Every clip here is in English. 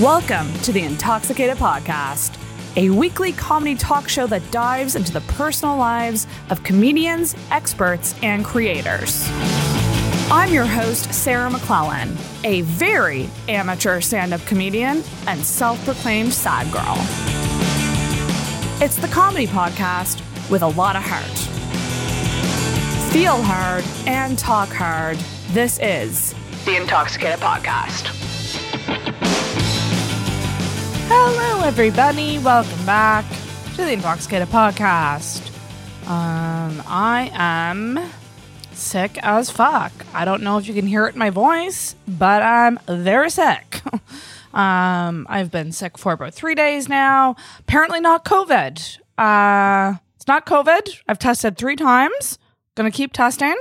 Welcome to the Intoxicated Podcast, a weekly comedy talk show that dives into the personal lives of comedians, experts, and creators. I'm your host, Sarah McClellan, a very amateur stand up comedian and self proclaimed sad girl. It's the comedy podcast with a lot of heart. Feel hard and talk hard. This is the Intoxicated Podcast. Hello, everybody. Welcome back to the Intoxicated Podcast. Um, I am sick as fuck. I don't know if you can hear it in my voice, but I'm very sick. um, I've been sick for about three days now. Apparently, not COVID. Uh, it's not COVID. I've tested three times. Gonna keep testing.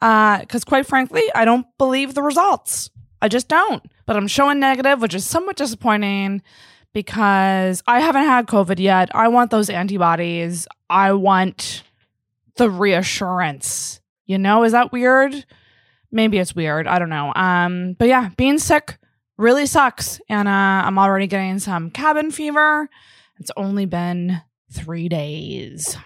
Uh, because quite frankly, I don't believe the results. I just don't. But I'm showing negative, which is somewhat disappointing because I haven't had COVID yet. I want those antibodies. I want the reassurance. You know, is that weird? Maybe it's weird. I don't know. Um, but yeah, being sick really sucks. And uh, I'm already getting some cabin fever. It's only been three days.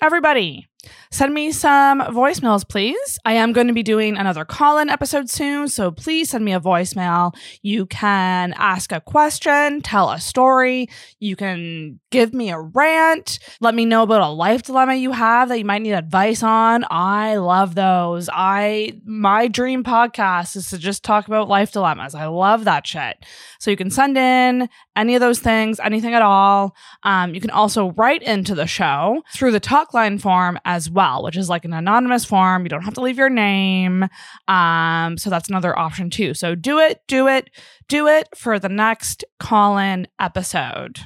Everybody, send me some voicemails, please. I am going to be doing another call in episode soon, so please send me a voicemail. You can ask a question, tell a story, you can give me a rant, let me know about a life dilemma you have that you might need advice on. I love those. I my dream podcast is to just talk about life dilemmas. I love that shit. So you can send in any of those things, anything at all. Um, you can also write into the show through the talk line form as well, which is like an anonymous form. You don't have to leave your name. Um, so that's another option too. So do it, do it, do it for the next call in episode.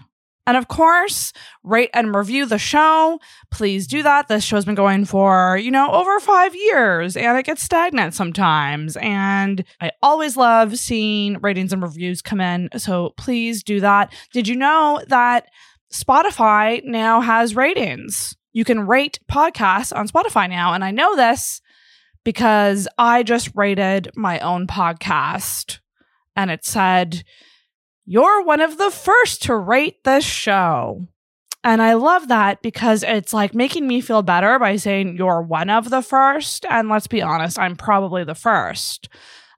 And of course, rate and review the show. Please do that. This show's been going for, you know, over five years and it gets stagnant sometimes. And I always love seeing ratings and reviews come in. So please do that. Did you know that Spotify now has ratings? You can rate podcasts on Spotify now. And I know this because I just rated my own podcast and it said, You're one of the first to rate this show. And I love that because it's like making me feel better by saying you're one of the first. And let's be honest, I'm probably the first.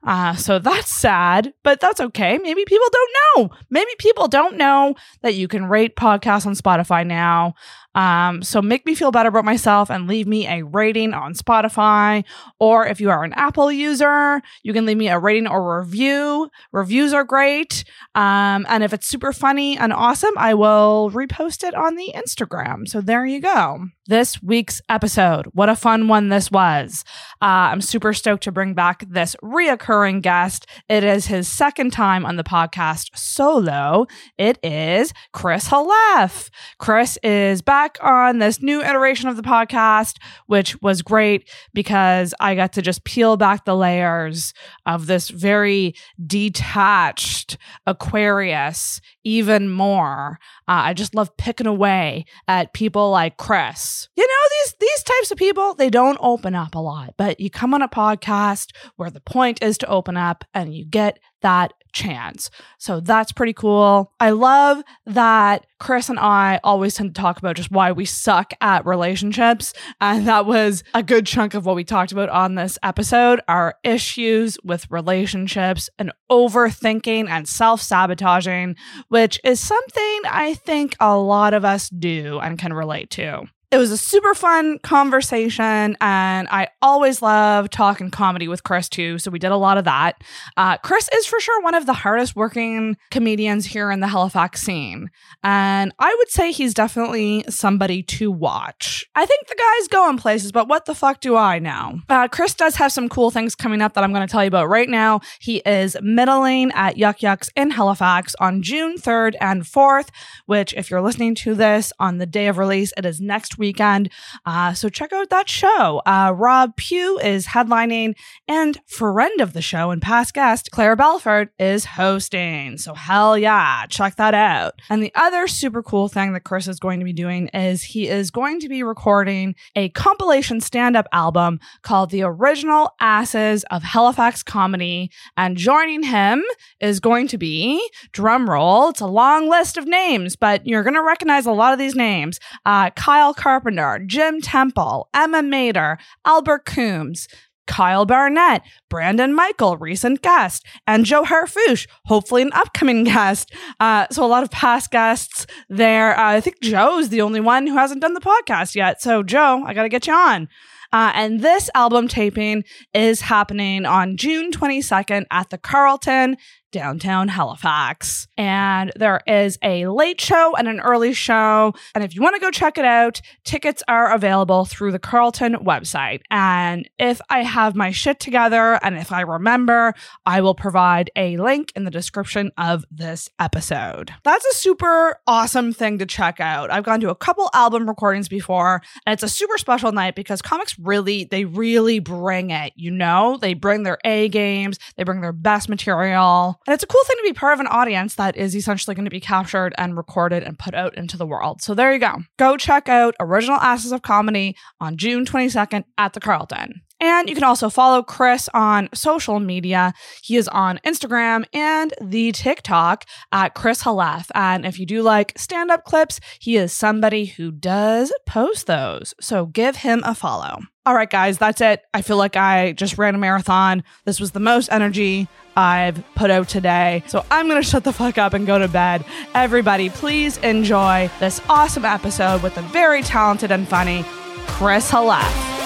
Uh, so that's sad, but that's okay. Maybe people don't know. Maybe people don't know that you can rate podcasts on Spotify now. Um, so make me feel better about myself and leave me a rating on Spotify. Or if you are an Apple user, you can leave me a rating or review. Reviews are great. Um, and if it's super funny and awesome, I will repost it on the Instagram. So there you go. This week's episode. What a fun one this was. Uh, I'm super stoked to bring back this reoccurring guest. It is his second time on the podcast solo. It is Chris Halef. Chris is back on this new iteration of the podcast, which was great because I got to just peel back the layers of this very detached Aquarius even more. Uh, I just love picking away at people like Chris. You know, these these types of people, they don't open up a lot, but you come on a podcast where the point is to open up and you get that chance. So that's pretty cool. I love that Chris and I always tend to talk about just why we suck at relationships. And that was a good chunk of what we talked about on this episode our issues with relationships and overthinking and self sabotaging, which is something I think a lot of us do and can relate to. It was a super fun conversation, and I always love talking comedy with Chris too. So we did a lot of that. Uh, Chris is for sure one of the hardest working comedians here in the Halifax scene, and I would say he's definitely somebody to watch. I think the guy's going places, but what the fuck do I know? Uh, Chris does have some cool things coming up that I'm going to tell you about right now. He is middling at Yuk Yuk's in Halifax on June 3rd and 4th, which, if you're listening to this on the day of release, it is next week weekend. Uh, so check out that show. Uh, Rob Pugh is headlining, and friend of the show and past guest, Claire Belford, is hosting. So hell yeah, check that out. And the other super cool thing that Chris is going to be doing is he is going to be recording a compilation stand up album called The Original Asses of Halifax Comedy. And joining him is going to be, drum roll, it's a long list of names, but you're going to recognize a lot of these names uh, Kyle Carpenter, Jim Temple, Emma Mater, Albert Coombs. Kyle Barnett, Brandon Michael, recent guest, and Joe Harfouche, hopefully an upcoming guest. Uh, so a lot of past guests there. Uh, I think Joe's the only one who hasn't done the podcast yet. So Joe, I got to get you on. Uh, and this album taping is happening on June 22nd at the Carlton downtown Halifax. And there is a late show and an early show. And if you want to go check it out, tickets are available through the Carlton website. And if I have my shit together and if I remember, I will provide a link in the description of this episode. That's a super awesome thing to check out. I've gone to a couple album recordings before, and it's a super special night because comics really, they really bring it, you know? They bring their A games, they bring their best material. And it's a cool thing to be part of an audience that is essentially going to be captured and recorded and put out into the world. So there you go. Go check out Original Asses of Comedy on June 22nd at the Carlton. And you can also follow Chris on social media. He is on Instagram and the TikTok at Chris Halef. And if you do like stand up clips, he is somebody who does post those. So give him a follow. All right, guys, that's it. I feel like I just ran a marathon. This was the most energy I've put out today. So I'm going to shut the fuck up and go to bed. Everybody, please enjoy this awesome episode with the very talented and funny Chris Halef.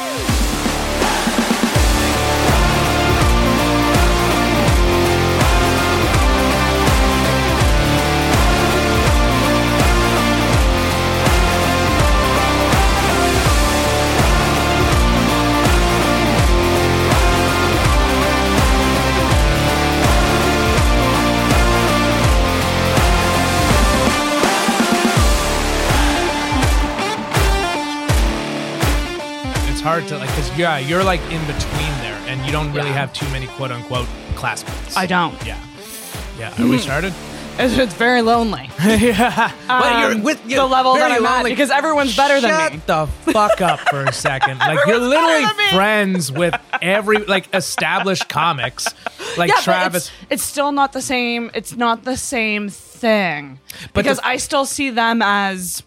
It's hard to like because yeah, you're like in between there, and you don't really Yeah. have too many quote unquote classmates. I don't. Yeah, yeah. Are we started? It's, it's very lonely. yeah. well, Um, the level that I'm at because everyone's better than me. Shut the fuck up for a second. Like you're literally friends with every like established comics, like yeah, Travis. it's, it's still not the same. It's not the same thing But because the- I still see them as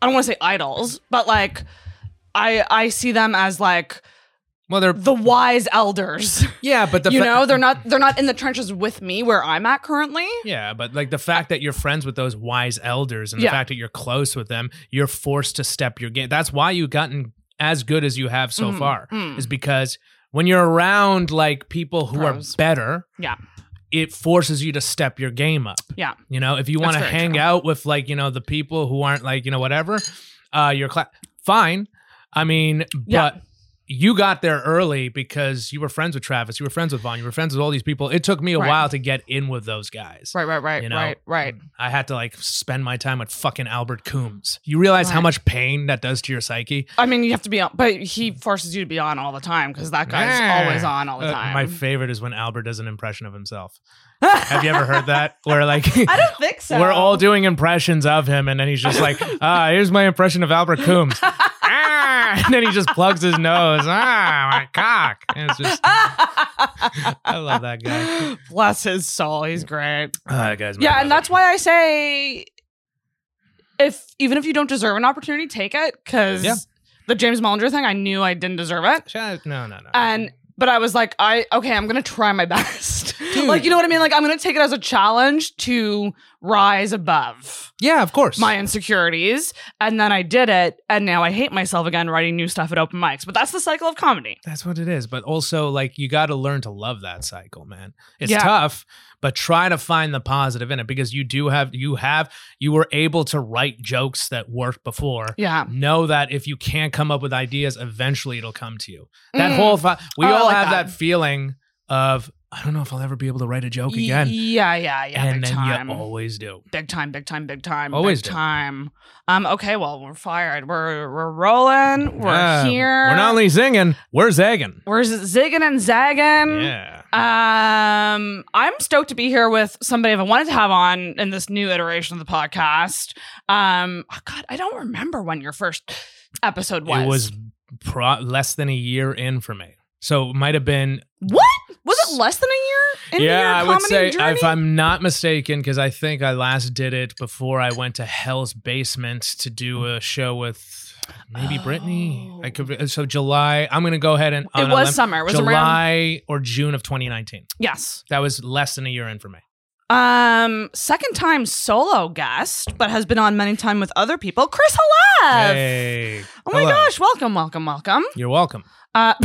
I don't want to say idols, but like I I see them as like well, they're the wise elders. yeah, but the you fa- know, they're not they're not in the trenches with me where I'm at currently. Yeah, but like the fact that you're friends with those wise elders and Yeah. the fact that you're close with them, you're forced to step your game. That's why you've gotten as good as you have so Mhm, far, mm. is because when you're around like people who Pros. are better, Yeah. It forces you to step your game up. Yeah. You know, if you want to hang true. out with like, you know, the people who aren't like, you know, whatever, uh, your class, fine. I mean, Yeah. but you got there early because you were friends with Travis, you were friends with Vaughn, you were friends with all these people. It took me a Right. while to get in with those guys. Right, right, right, You know, right, right. I had to like spend my time with fucking Albert Coombs. You realize how much pain that does to your psyche? I mean, you have to be on, but he forces you to be on all the time because that guy's Yeah. always on all the Uh, time. my favorite is when Albert does an impression of himself. Have you ever heard that? Where like I don't think so. we're all doing impressions of him, and then he's just like, "Ah, here's my impression of Albert Coombs." and then he just plugs his nose. Ah, my cock. And it's just, I love that guy. Bless his soul. He's great. Ah, that guy's Yeah, and that's why I say if even if you don't deserve an opportunity, take it. Cause Yeah. the James Mullinger thing, I knew I didn't deserve it. Shut- no, no, no. And but I was like, I okay, I'm gonna try my best. like, you know what I mean? Like I'm gonna take it as a challenge to rise above yeah, of course. my insecurities. And then I did it, and now I hate myself again writing new stuff at open mics. But that's the cycle of comedy. That's what it is. But also, like, you got to learn to love that cycle, man. It's Yeah. tough, but try to find the positive in it because you do have, you have, you were able to write jokes that worked before. Yeah. Know that if you can't come up with ideas, eventually it'll come to you. That Mm. whole, fi- we Oh, all like have that. that feeling of I don't know if I'll ever be able to write a joke again. Yeah, yeah, yeah. and big then time. you always do. big time, big time, big time. Always big do. time. Um, okay, well, we're fired. We're we're rolling. We're Yeah. here. We're not only singing, we're zagging. We're zigging and zagging. Yeah. Um, I'm stoked to be here with somebody I've wanted to have on in this new iteration of the podcast. Um, oh God, I don't remember when your first episode was. It was pro- less than a year in for me. So it might have been what? Was it less than a year? In yeah, I would say journey? if I'm not mistaken, because I think I last did it before I went to Hell's Basement to do a show with maybe Brittany. I could so July. I'm gonna go ahead and Oh. it was summer. It was around July or June of 2019. yes. That was less than a year in for me. Um, second time solo guest, but has been on many time with other people. Chris Halef. Hey, Oh my hello. gosh! Welcome, welcome, welcome. You're welcome. Uh,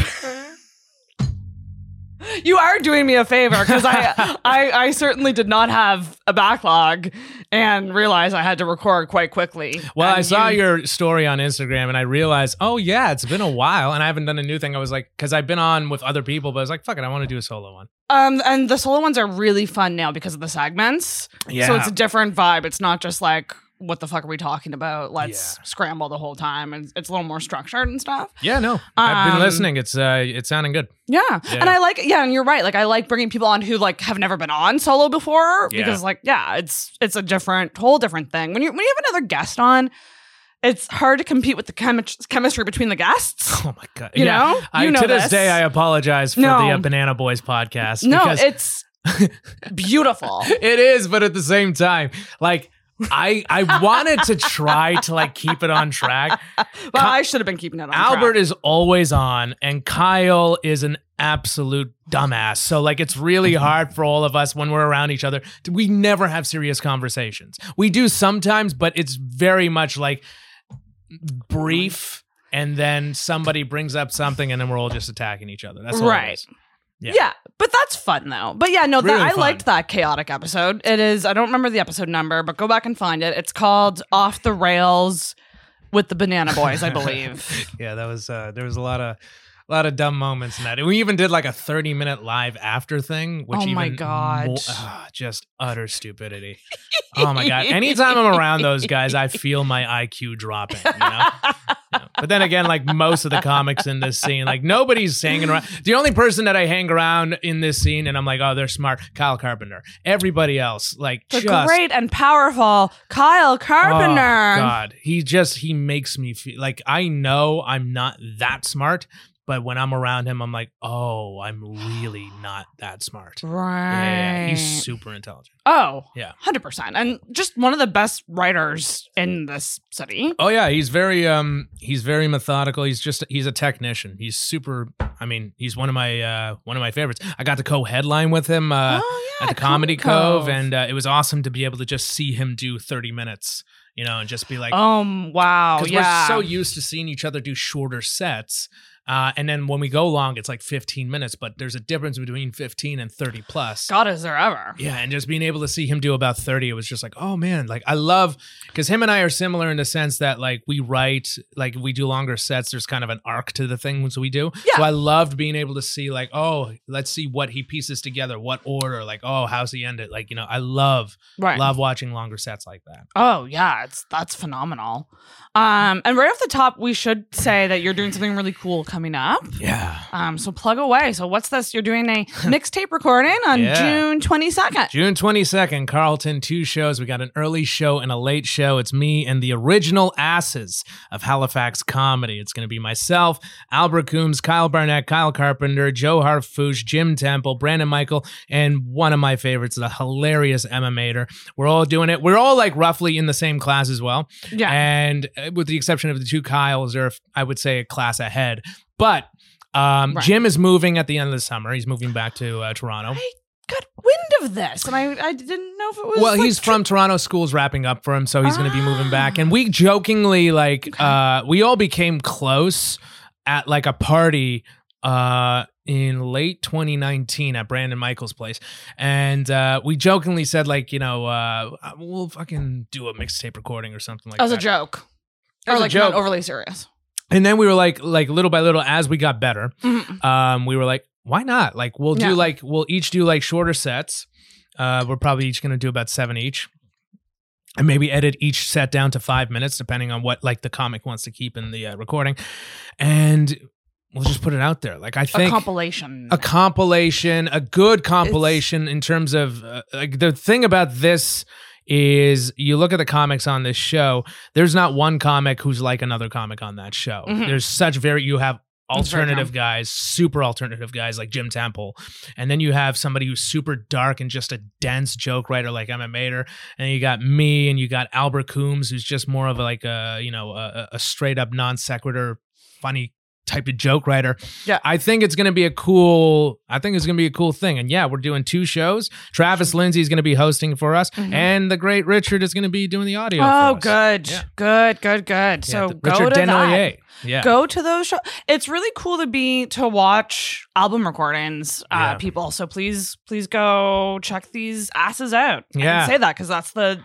you are doing me a favor because I, I I certainly did not have a backlog and realized I had to record quite quickly. Well, I And saw you- your story on Instagram and I realized, oh yeah, it's been a while and I haven't done a new thing. I was like, because I've been on with other people, but I was like, fuck it, I want to do a solo one. um and the solo ones are really fun now because of the segments. Yeah. So it's a different vibe. It's not just like what the fuck are we talking about? Let's Yeah. scramble the whole time, and it's a little more structured and stuff. yeah, no, I've been Um, listening. It's uh, it's sounding good. Yeah. Yeah. And I like yeah, and you're right. Like I like bringing people on who like have never been on solo before Yeah. because like yeah, it's it's a different whole different thing. When you when you have another guest on, it's hard to compete with the chemi- chemistry between the guests. Oh my god! You yeah. know? I, You know to this, this. day, I apologize for No. the uh, Banana Boys podcast. no, because it's beautiful. it is, but at the same time, like I I wanted to try to like keep it on track. But I should have been keeping it on. Albert track. is always on, and Kyle is an absolute dumbass. So like it's really mm-hmm. hard for all of us when we're around each other. We never have serious conversations. We do sometimes, but it's very much like brief. And then somebody brings up something, and then we're all just attacking each other. That's Right. Yeah. Yeah. but that's fun though. But yeah, no, that, I fun. liked that chaotic episode. It is. I don't remember the episode number, but go back and find it. It's called "Off the Rails" with the Banana Boys, I believe. Yeah, that was uh there was a lot of a lot of dumb moments in that. And we even did like a 30 minute live after thing, which Oh my God. mo- ah, just utter stupidity. oh my god. Anytime I'm around those guys, I feel my IQ dropping, you know? But then again, like most of the comics in this scene, like nobody's hanging around. The only person that I hang around in this scene and I'm like, oh, they're smart, Kyle Carpenter. Everybody else, like the just great and powerful Kyle Carpenter. Oh, God, he just he makes me feel like I know I'm not that smart, but when I'm around him, I'm like, oh, I'm really not that smart. Right. Yeah, yeah, he's super intelligent. oh, Yeah. 100%. And just one of the best writers in this city. Oh yeah, he's very um he's very methodical. He's just he's a technician. He's super. I mean, he's one of my uh one of my favorites. I got to co-headline with him uh, oh, yeah. at the Comedy Cove, Cove. and uh, it was awesome to be able to just see him do 30 minutes. You know, and just be like, Um, wow. Yeah. we're so used to seeing each other do shorter sets. Uh, and then when we go long, it's like 15 minutes, but there's a difference between 15 and 30 plus. God, is there ever? Yeah, and just being able to see him do about 30, it was just like, oh man, like I love because him and I are similar in the sense that like we write, like we do longer sets, there's kind of an arc to the things we do. Yeah. So I loved being able to see, like, oh, let's see what he pieces together, what order, like, oh, how's he end it? Like, you know, I love, Right. love watching longer sets like that. Oh yeah, it's that's phenomenal. Um, and right off the top, we should say that you're doing something really cool coming up. Yeah. Um, so plug away. So what's this? You're doing a mixtape recording on Yeah. June 22nd. June 22nd, Carlton, two shows. We got an early show and a late show. It's me and the original asses of Halifax comedy. It's going to be myself, Albert Coombs, Kyle Barnett, Kyle Carpenter, Joe Harfouche, Jim Temple, Brandon Michael, and one of my favorites, the hilarious Emma Mater. We're all doing it. We're all like roughly in the same class as well. Yeah. And uh, with the exception of the two Kyles, they're, I would say, a class ahead. But um, Right. Jim is moving at the end of the summer. He's moving back to uh, Toronto. I got wind of this, and I I didn't know if it was. Well, like, he's from Toronto. School's wrapping up for him, so he's going to be moving back. Ah. And we jokingly, like, uh, we all became close at like a party uh, in late 2019 at Brandon Michael's place, and uh, we jokingly said, like, you know, uh, we'll fucking do a mixtape recording or something like as that. a joke, or like joke. not overly serious. And then we were like, like little by little, as we got better, Mhm. um, we were like, why not? Like we'll do Yeah. like we'll each do like shorter sets. Uh, we're probably each gonna do about seven each. And maybe edit each set down to five minutes, depending on what like the comic wants to keep in the uh, recording, and we'll just put it out there. Like i think A compilation. a compilation, a good compilation in terms of uh, like the thing about this is you look at the comics on this show, there's not one comic who's like another comic on that show. Mhm. There's such very you have alternative guys, super alternative guys like Jim Temple. And then you have somebody who's super dark and just a dense joke writer like Emma Mater. And you got me and you got Albert Coombs who's just more of like a, you know, a, a straight up non sequitur funny type of joke writer. Yeah. I think it's going to be a cool I think it's going to be a cool thing. And yeah, we're doing two shows. Travis Lindsay is going to be hosting for us Mhm. and the great Richard is going to be doing the audio Oh, good, Yeah. good, good, good. Yeah, So th- go Richard to that. Yeah. Go to those shows. It's really cool to be to watch album recordings, uh, people. So please, please go check these asses out. Yeah. say that because that's the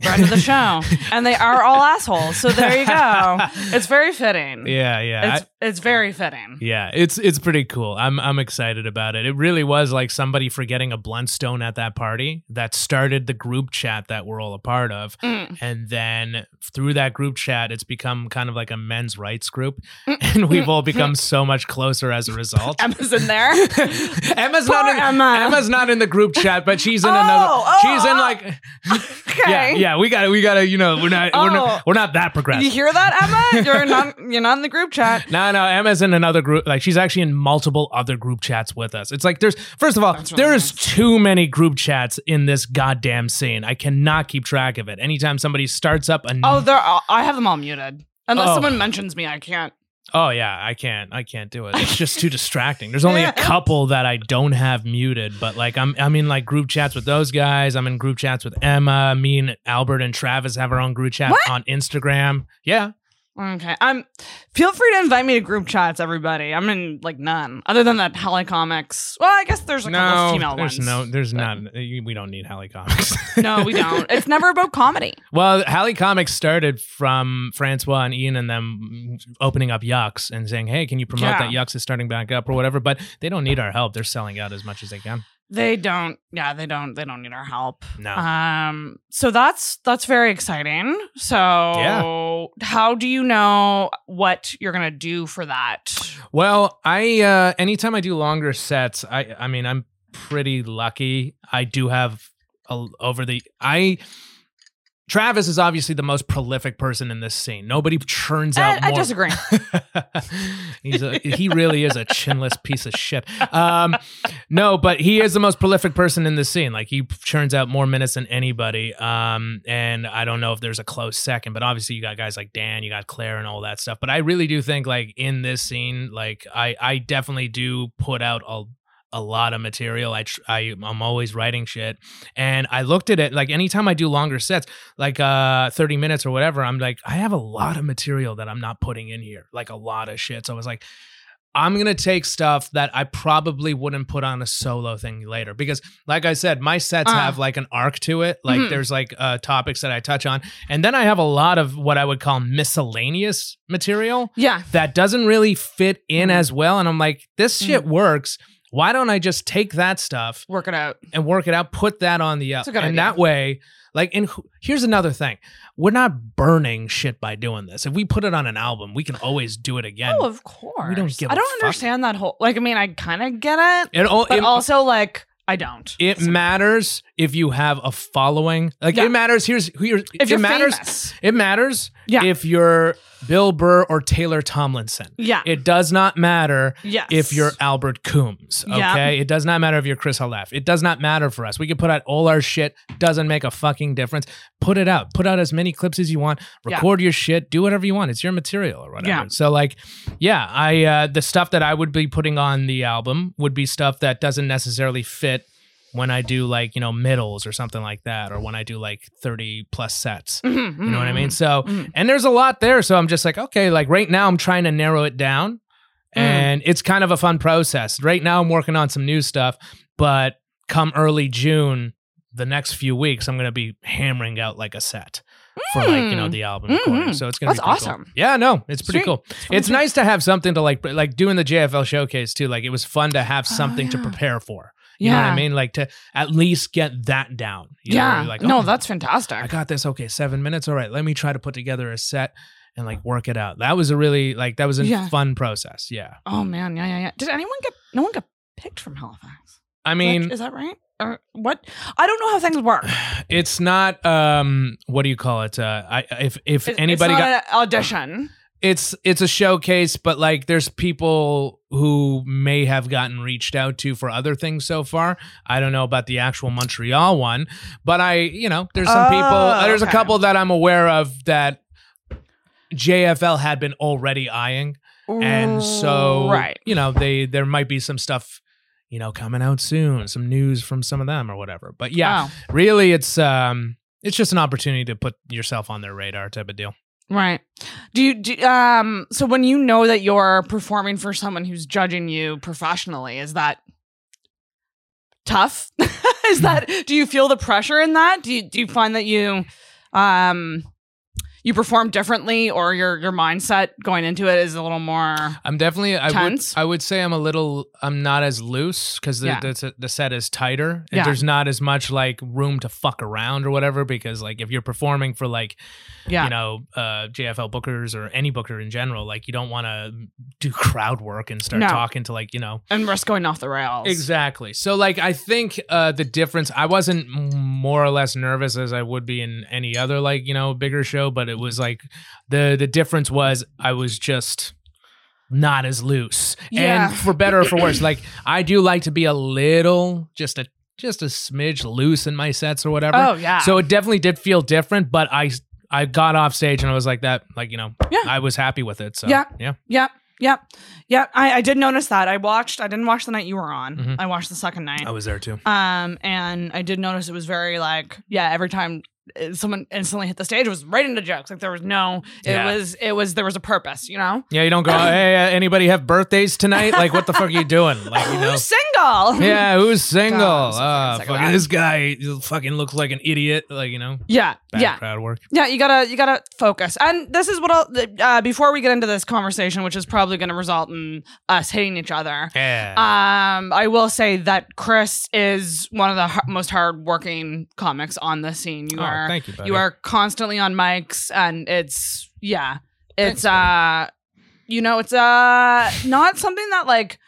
brand of the show, and they are all assholes. So there you go. It's very fitting. Yeah, yeah. It's it's very fitting. Yeah, it's it's pretty cool. I'm I'm excited about it. It really was like somebody forgetting a bluntstone at that party that started the group chat that we're all a part of. Mm. And then through that group chat, it's become kind of like a men's rights group. Mm. And we've all become so much closer as a result. Emma's in there. Emma's Poor not in Emma. Emma's not in the group chat, but she's in Oh, another oh, she's in oh. like Okay. Yeah, yeah, we gotta we gotta, you know, we're not we're Oh. not we're not that You hear that, Emma? You're not. You're not in the group chat. No, no, Emma's in another group. Like she's actually in multiple other group chats with us. It's like there's first of all, really there's nice. too many group chats in this goddamn scene. I cannot keep track of it. Anytime somebody starts up a Oh, there. I have them all muted. Unless Oh. someone mentions me, I can't. Oh yeah, I can't, I can't do it. It's just too distracting. There's only a couple that I don't have muted, but like I'm, I'm in like group chats with those guys. I'm in group chats with Emma. Me and Albert and Travis have our own group chat What? on Instagram. Yeah, Okay. Um feel free to invite me to group chats, everybody. I'm in like none. Other than that Heli Comics. Well, I guess there's a couple of no, female there's ones. no, there's but- not. We don't need Heli Comics. No, we don't. It's never about comedy. Well, Halley Comics started from Francois and Ian and them opening up Yuk's and saying, "Hey, can you promote Yeah. that Yuk's is starting back up or whatever?" But they don't need our help; they're selling out as much as they can. They don't yeah, they don't they don't need our help. No, Um so that's that's very exciting. So yeah. how do you know what you're gonna do for that? well, I uh, anytime I do longer sets, I I mean, I'm pretty lucky. I do have a, over the I. Travis is obviously the most prolific person in this scene. Nobody churns out I, I more. disagree. He's a, he really is a chinless piece of shit. Um, no, but he is the most prolific person in the scene. Like he churns out more minutes than anybody. Um, and I don't know if there's a close second, but obviously you got guys like Dan, you got Claire, and all that stuff. But I really do think like in this scene, like I I definitely do put out a a lot of material. I, tr- I I'm always writing shit, and I looked at it like anytime I do longer sets, like uh 30 minutes or whatever, I'm like I have a lot of material that I'm not putting in here, like a lot of shit. So I was like. I'm gonna take stuff that I probably wouldn't put on a solo thing later because, like I said, my sets Uh. have like an arc to it. Like Mhm. there's like uh, topics that I touch on, and then I have a lot of what I would call miscellaneous material Yeah. that doesn't really fit in Mhm. as well. And I'm like, this Mm-hmm. shit works. Why don't I just take that stuff Work it out. and work it out, put that on the up, and idea. that way, like, and here's another thing: we're not burning shit by doing this. If we put it on an album, we can always do it again. Oh, of course. We don't give I don't fuck. understand that whole like I mean I kind of get it, it, al- but it, also like I don't. it matters if you have a following. Like Yeah. it matters. Here's here's if it you're matters. famous. It matters Yeah. if you're Bill Burr or Taylor Tomlinson. Yeah. It does not matter yes. if you're Albert Coombs. Okay. Yeah. It does not matter if you're Chris Halef. It does not matter for us. We can put out all our shit. Doesn't make a fucking difference. Put it out. Put out as many clips as you want. Yeah. Record your shit. Do whatever you want. It's your material or whatever. Yeah. So like, yeah, I uh the stuff that I would be putting on the album would be stuff that doesn't necessarily fit when I do like, you know, middles or something like that, or when I do like 30 plus sets. Mhm, You know what I mean? mhm, So mhm. and there's a lot there. So I'm just like, okay, like right now I'm trying to narrow it down. Mm. And it's kind of a fun process. Right now I'm working on some new stuff, but come early June, the next few weeks, I'm gonna be hammering out like a set. for like you know the album recording. Mm. So it's gonna That's be pretty cool. awesome. Yeah, no, it's pretty Sweet. cool. It's nice to have something to like like doing the JFL showcase too. Like it was fun to have Oh, something to prepare for. You know what I mean? Like to at least get that down. You yeah. like, no, oh, that's fantastic. I got this. Okay, seven minutes. All right, let me try to put together a set and like work it out. That was a really like that was a Yeah. fun process. Yeah. oh man, yeah, yeah, yeah. Did anyone get? No one got picked from Halifax. I mean, is that right? Or what? I don't know how things work. it's not um what do you call it? Uh I if if It's- anybody it's got an audition. It's it's a showcase but like there's people who may have gotten reached out to for other things so far. I don't know about the actual montreal one but i you know there's some people Oh, there's a couple that i'm aware of that jfl had been already eyeing. And so right. you know they there might be some stuff you know coming out soon some news from some of them or whatever. But yeah Oh, really it's um it's just an opportunity to put yourself on their radar type of deal right. Do you do, um? So when you know that you're performing for someone who's judging you professionally, is that tough? is that? Do you feel the pressure in that? Do you do you find that you um you perform differently, or your your mindset going into it is a little more? I'm definitely. I would. I would say I'm a little. I'm not as loose because the, Yeah. the the set is tighter and Yeah. there's not as much like room to fuck around or whatever. Because like if you're performing for like Yeah. you know uh, JFL bookers or any booker in general, like you don't want to do crowd work and start No. talking to like you know and risk going off the rails. Exactly. So like I think uh the difference I wasn't more or less nervous as I would be in any other like, you know, bigger show, but it was like the the difference was I was just not as loose. Yeah. And for better or for worse, like I do like to be a little just a just a smidge loose in my sets or whatever. Oh yeah. So it definitely did feel different, but I I got off stage and I was like that like, you know, Yeah. I was happy with it. So Yeah. yeah. yeah. Yep. Yep. I, I did notice that. I watched I didn't watch the night you were on. Mhm. I watched the second night. I was there too. Um and I did notice it was very like yeah, every time someone instantly hit the stage it was right into jokes. Like there was no it Yeah. was it was there was a purpose, you know? Yeah, you don't go, hey, uh, anybody have birthdays tonight? Like, what the fuck are you doing? Like, you know. Who's single? Yeah, who's single? God, so fucking sick of fucking this guy fucking looks like an idiot. Like, you know, Yeah. Bad yeah. crowd work. Yeah, you gotta you gotta focus. And this is what I'll uh, before we get into this conversation, which is probably gonna result in us hitting each other. Yeah. Um, I will say that Chris is one of the har- most hardworking comics on the scene. You oh, are thank you, buddy. you are constantly on mics, and it's yeah, it's Thanks, uh, you know, it's uh, not something that like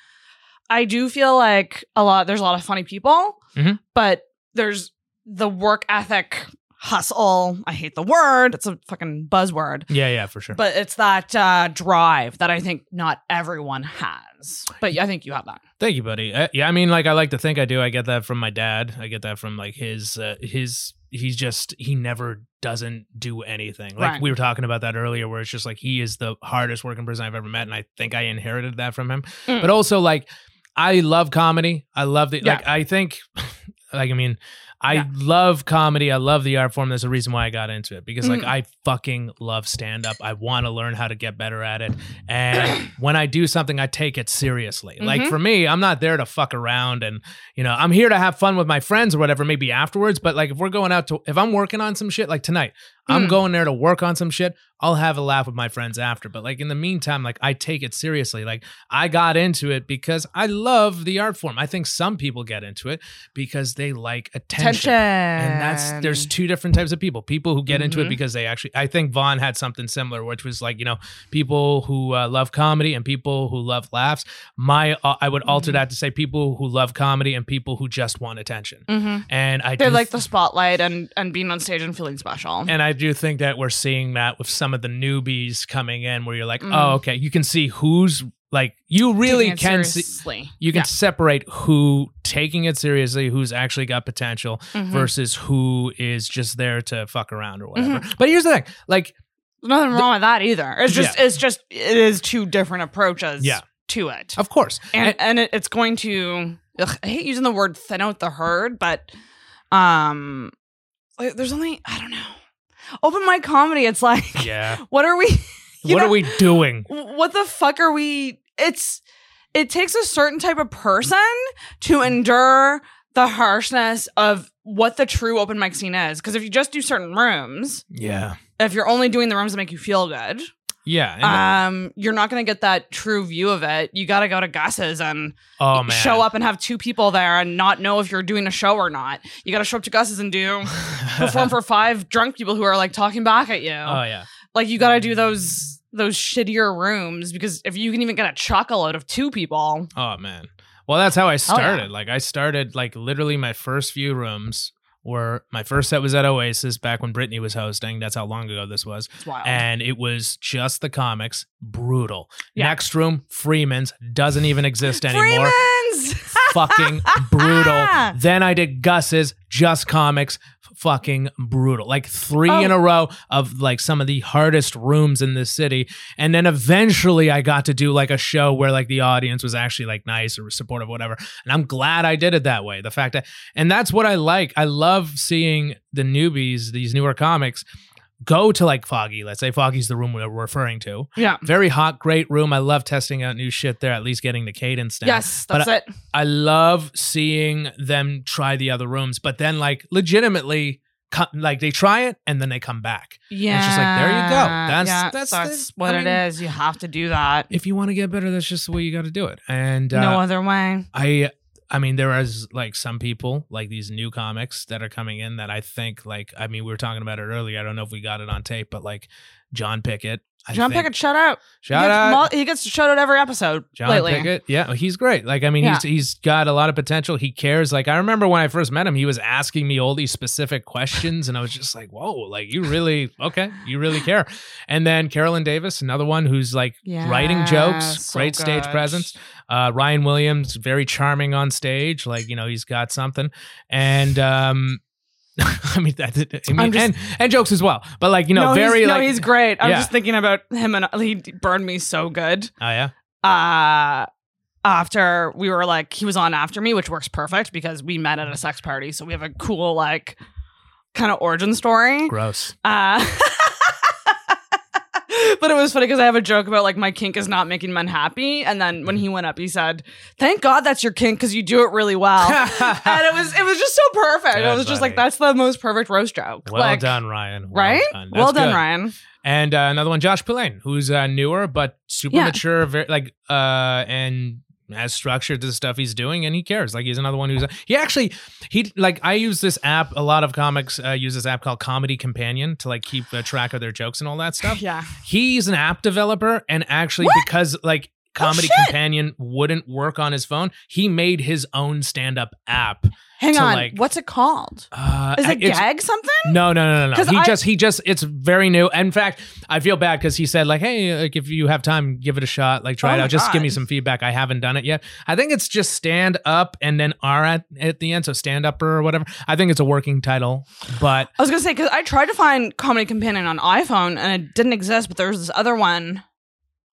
I do feel like a lot. There's a lot of funny people, Mhm. but there's the work ethic hustle. I hate the word. It's a fucking buzzword. Yeah, yeah, for sure. But it's that uh, drive that I think not everyone has. But I think you have that. Thank you, buddy. Uh, yeah, I mean, like, I like to think I do. I get that from my dad. I get that from like his uh, his. He's just he never doesn't do anything. Like Right. we were talking about that earlier, where it's just like he is the hardest working person I've ever met, and I think I inherited that from him. Mm. But also, like, I love comedy. I love the Yeah. like. I think, like, I mean. I Yeah. love comedy. I love the art form. There's a reason why I got into it because, like, Mm. I fucking love stand up. I want to learn how to get better at it. And when I do something, I take it seriously. Like Mhm. for me, I'm not there to fuck around and, you know, I'm here to have fun with my friends or whatever, maybe afterwards. But like if we're going out to, if I'm working on some shit, like tonight, I'm Mm. going there to work on some shit. I'll have a laugh with my friends after. But like in the meantime, like I take it seriously. Like I got into it because I love the art form. I think some people get into it because they like attention. Tension. And that's there's two different types of people. People who get into it Mhm. because they actually. I think Vaughn had something similar, which was like you know people who uh, love comedy and people who love laughs. My uh, I would alter Mhm. that to say people who love comedy and people who just want attention. hmm And I They like the spotlight and and being on stage and feeling special. and I do you think that we're seeing that with some of the newbies coming in, where you're like, Mhm. oh, okay, you can see who's like you really can see. seriously. You can Yeah. separate who taking it seriously, who's actually got potential, Mhm. versus who is just there to fuck around or whatever. Mm-hmm. But here's the thing, like There's nothing wrong with that either. It's just Yeah. it's just it is two different approaches Yeah. to it. Of course. and And- and it, it's going to ugh, I hate using the word thin out the herd, but um like, there's only I don't know. Open mic comedy, it's like yeah. what are we what know- are we doing? what the fuck are we it's it takes a certain type of person to endure the harshness of what the true open mic scene is. Because if you just do certain rooms, Yeah. if you're only doing the rooms that make you feel good, Yeah. um, you're not going to get that true view of it. You got to go to Gus's and oh show up and have two people there and not know if you're doing a show or not. You got to show up to Gus's and do perform for five drunk people who are like talking back at you. Oh yeah. like you got to do those those shittier rooms because if you can even get a chuckle out of two people, Oh man. Well, that's how I yeah. started. Like I started like literally my first few rooms were my first set was at Oasis back when Brittany was hosting. That's how long ago this was. it's wild. And it was just the comics, brutal. Yeah. Next room, Freeman's doesn't even exist anymore. Freeman's. fucking brutal. Then I did Gus's, just comics, fucking brutal. Like three Oh. in a oh. row of like some of the hardest rooms in this city. And then eventually I got to do like a show where like the audience was actually like nice or supportive, whatever. And I'm glad I did it that way. The fact that, and that's what I like. I love seeing the newbies, these newer comics. Go to like Foggy. Let's say Foggy's the room we're referring to. yeah. Very hot, great room. I love testing out new shit there, at least getting the cadence down. Yes, But that's it. I love seeing them try the other rooms, but then like legitimately, like they try it and then they come back. Yeah. it's just like, there you go. That's- yeah, that's that's, the- what I mean- is. You have to do that. If you want to get better, that's just the way you got to do it. And uh, no other way. I, I mean, there is like some people like these new comics that are coming in that I think like. I mean, we were talking about it earlier. I don't know if we got it on tape, but like John Pickett. I John think- Pickett, shout out. Shout he gets, out. mul- he gets to shout out every episode John lately. Pickett, yeah, he's great. Like, I mean, he's he's got a lot of potential. He cares. Like, I remember when I first met him, he was asking me all these specific questions, and I was just like, "Whoa, like you really okay? You really care." And then Carolyn Davis, another one who's like writing jokes, so great stage presence. Uh, Ryan Williams, very charming on stage. Like, you know, he's got something, and um. I mean, that, I mean, just- and and jokes as well, but like you know, no, very he's, like no, he's great. I'm Yeah. just thinking about him and he burned me so good. oh yeah, Uh after we were like he was on after me, which works perfect because we met at a sex party, so we have a cool like kind of origin story. gross. Uh But it was funny because I have a joke about like my kink is not making men happy, and then when he went up, he said, "Thank God that's your kink because you do it really well." and it was it was just so perfect. it That's was just like that's the most perfect roast joke. Well Like, done, Ryan. Well right? done. well done, good. Ryan. and uh, another one, Josh Pulane, who's uh, newer but super Yeah. mature, very like uh, and has structured the stuff he's doing, and he cares. Like he's another one who's he actually he like I use this app. A lot of comics uh, use this app called Comedy Companion to like keep uh, track of their jokes and all that stuff. Yeah. He's an app developer, and actually What? because like. Comedy shit. Companion wouldn't work on his phone. He made his own stand-up app. Hang on. like- What's it called? Uh, Is it gag something? no, no, no, no, no. He I- just, he just, it's very new. In fact, I feel bad because he said like, hey, like if you have time, give it a shot. Like try Oh it out. Just give me some feedback. I haven't done it yet. I think it's just stand up and then R at at the end, so stand up or whatever. I think it's a working title, but I was gonna say because I tried to find Comedy Companion on iPhone and it didn't exist, but there was this other one.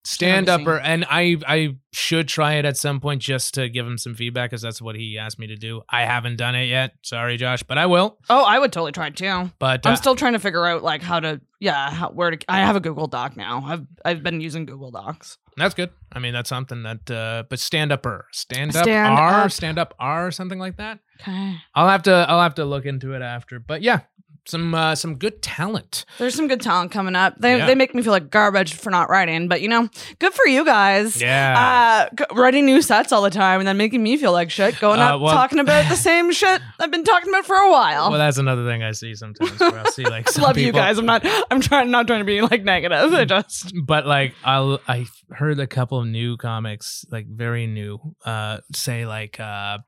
Stand upper, and I I should try it at some point just to give him some feedback because that's what he asked me to do. I haven't done it yet. Sorry, Josh, but I will. Oh, I would totally try it too. But uh, I'm still trying to figure out like how to yeah how, where to. I have a Google Doc now. I've I've been using Google Docs. That's good. I mean, that's something that, uh, but stand upper, stand up Stand R, up. stand up R, something like that. Okay. I'll have to, I'll have to look into it after. But yeah, some, uh, some good talent. There's some good talent coming up. They Yeah. they make me feel like garbage for not writing, but you know, good for you guys. Yeah. Uh, writing new sets all the time and then making me feel like shit. Going Uh, up well- talking about the same shit I've been talking about for a while. well, that's another thing I see sometimes where I'll see like some Love you guys. I'm not. I'm trying not trying to be like negative. I just But like, I'll, I heard a couple of new comics, like very new, uh, say like, uh,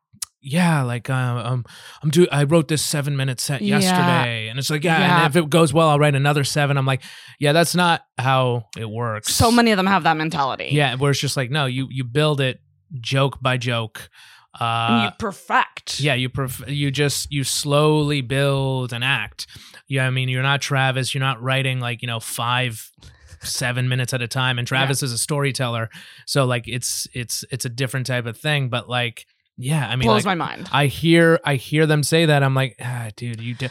yeah, like uh, um, I'm do. I wrote this seven minute set Yeah. yesterday, and it's like, yeah, Yeah. and if it goes well, I'll write another seven. I'm like, yeah, that's not how it works. so many of them have that mentality. Yeah, where it's just like, no, you you build it joke by joke. And Uh, you perfect. yeah, you pref- you just you slowly build an act. Yeah, I mean, you're not Travis. You're not writing like you know five, seven minutes at a time. And Travis is a storyteller, so like it's it's it's a different type of thing. But like, yeah, I mean, blows like, my mind. I hear I hear them say that. I'm like, ah, dude, you do,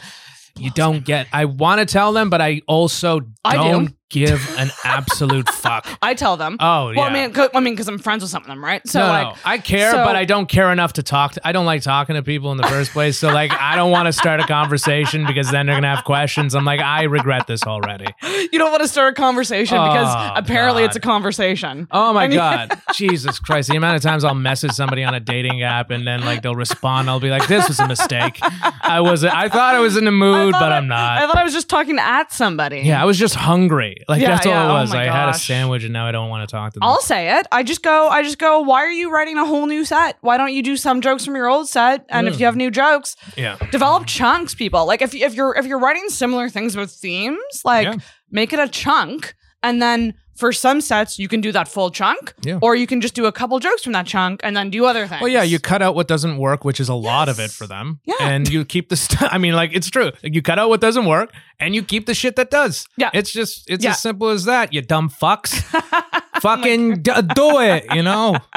you don't get. I want to tell them, but I also I do. Give an absolute fuck. I tell them. Oh yeah. Well, I mean, 'cause- I mean, because I'm friends with some of them, right? So no, like, no, I care, so- but I don't care enough to talk. To, I don't like talking to people in the first place. So like, I don't want to start a conversation because then they're gonna have questions. I'm like, I regret this already. you don't want to start a conversation because Oh, apparently God. it's a conversation. Oh my And you- god, Jesus Christ! The amount of times I'll message somebody on a dating app and then like they'll respond. I'll be like, "This was a mistake. I was. I thought I was in the mood, but I'm not. I thought I was just talking at somebody. Yeah, I was just hungry. Like Yeah, that's all yeah, it oh was. my I had a sandwich and now I don't want to talk to them. I'll say it. I just go. I just go. Why are you writing a whole new set? Why don't you do some jokes from your old set? And if Mm. you have new jokes, yeah. develop chunks. People like if if you're if you're writing similar things with themes, like Yeah. make it a chunk, and then for some sets you can do that full chunk, Yeah. or you can just do a couple jokes from that chunk and then do other things. Well, yeah, you cut out what doesn't work, which is a lot of it for them. Yeah. And you keep the stuff. I mean, like, it's true. You cut out what doesn't work and you keep the shit that does. Yeah. It's just, it's Yeah. as simple as that, you dumb fucks. Fucking d- do it, you know?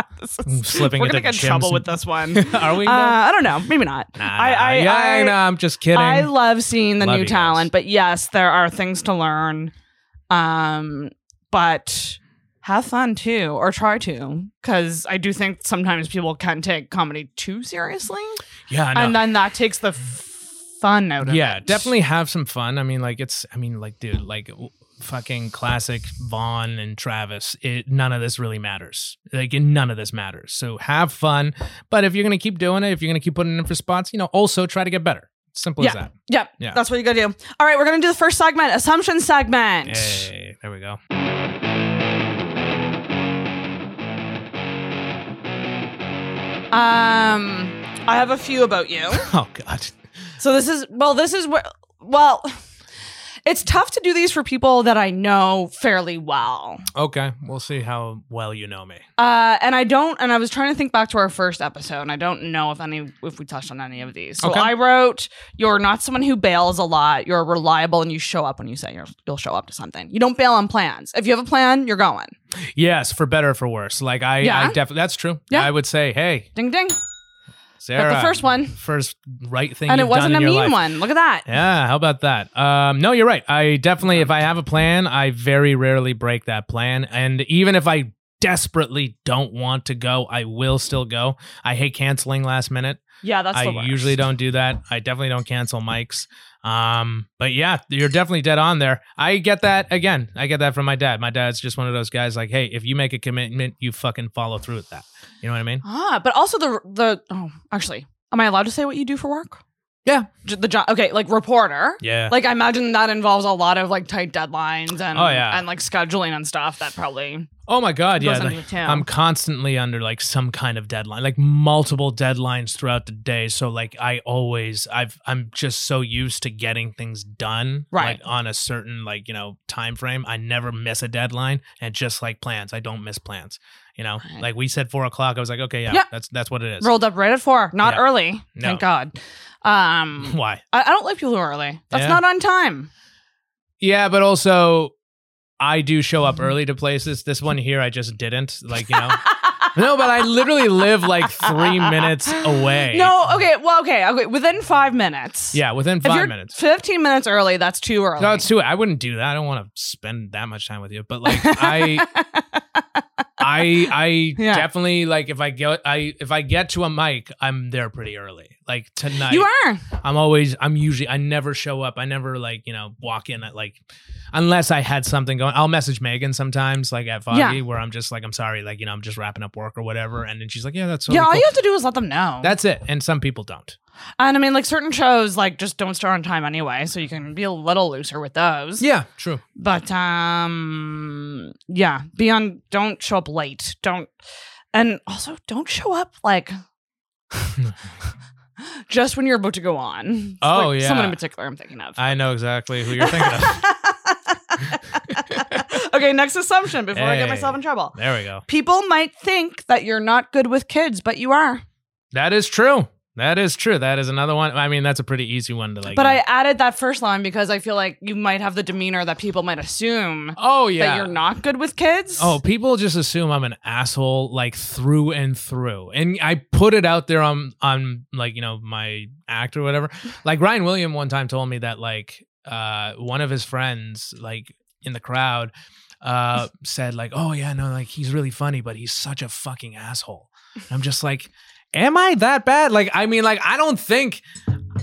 I'm slipping We're into gonna get in trouble with this one. Are we? Uh, I don't know. Maybe not. Nah, I. I, yeah, I, no, I'm just kidding. I love seeing the Love new you guys. talent, but yes, there are things to learn. Um, but have fun too, or try to, because I do think sometimes people can take comedy too seriously, yeah, I know. and then that takes the f- fun out of it. yeah, definitely have some fun. I mean, like, it's, I mean, like, dude, like, fucking classic Vaughn and Travis. It, none of this really matters. Like, none of this matters. So have fun. But if you're gonna keep doing it, if you're gonna keep putting in for spots, you know, also try to get better. Simple as that. Yep, Yeah. that's what you gotta do. All right, we're gonna do the first segment, assumption segment. Hey, there we go. Um, I have a few about you. Oh God. So this is well, this is where well, it's tough to do these for people that I know fairly well. Okay, we'll see how well you know me. Uh, and I don't, and I was trying to think back to our first episode, and I don't know if any, if we touched on any of these. So Okay. I wrote, "You're not someone who bails a lot. You're reliable, and you show up when you say you're, you'll show up to something. You don't bail on plans. If you have a plan, you're going. Yes, for better or for worse. Like I, Yeah. I definitely that's true. Yeah. I would say, hey, Ding ding. Sarah, Got the first one, first right thing, and it wasn't a mean life. one. Look at that. Yeah, how about that? Um, no, you're right. I definitely, if I have a plan, I very rarely break that plan. And even if I desperately don't want to go, I will still go. I hate canceling last minute. Yeah, that's the I usually don't do that. I definitely don't cancel mics. Um, but yeah, you're definitely dead on there. I get that again. I get that from my dad. My dad's just one of those guys like, hey, if you make a commitment, you fucking follow through with that. You know what I mean? Ah, but also the the oh, actually, am I allowed to say what you do for work? Yeah. The job. Okay, like reporter. Yeah. Like I imagine that involves a lot of like tight deadlines and Oh, yeah. and like scheduling and stuff. That probably oh my god, yeah. like, into it too. I'm constantly under like some kind of deadline, like multiple deadlines throughout the day. So like I always I've I'm just so used to getting things done Right. like on a certain like, you know, time frame. I never miss a deadline and just like plans, I don't miss plans. You know, Right. like we said four o'clock. I was like, okay, yeah, Yeah. that's that's what it is. rolled up right at four. Not Yeah. early. No. Thank God. Um, Why? I, I don't like people who are early. That's Yeah. not on time. Yeah, but also I do show Mm-hmm. up early to places. This one here I just didn't. Like, you know. no, but I literally live like three minutes away. No. Okay. Well. Okay. Okay. Within five minutes. Yeah, within five minutes. fifteen minutes early, that's too early. No, it's too. I wouldn't do that. I don't want to spend that much time with you. But like, I, I, I Yeah. definitely like if I get, I if I get to a mic, I'm there pretty early. Like tonight, you are. I'm always, I'm usually, I never show up. I never like, you know, walk in at like, unless I had something going. I'll message Megan sometimes, like at Foggy, Yeah. where I'm just like, I'm sorry, like you know, I'm just wrapping up work or whatever, and then she's like, yeah, that's all. yeah. All cool. you have to do is let them know. That's it. And some people don't. and I mean, like certain shows, like just don't start on time anyway, so you can be a little looser with those. Yeah, true. But um, yeah, be on. Don't show up late. Don't, and also don't show up like. Just when you're about to go on. Oh, like yeah. Someone in particular I'm thinking of. I know exactly who you're thinking of. okay, next assumption before I get myself in trouble. There we go. People might think that you're not good with kids, but you are. That is true. That is true. That is another one. I mean, that's a pretty easy one to like. But I added that first line because I feel like you might have the demeanor that people might assume oh yeah. that you're not good with kids. Oh, people just assume I'm an asshole like through and through. And I put it out there on on like, you know, my act or whatever. Like Ryan William one time told me that like uh one of his friends like in the crowd uh said like, "Oh yeah, no, like he's really funny, but he's such a fucking asshole." And I'm just like, "Am I that bad?" Like, I mean, like I don't think.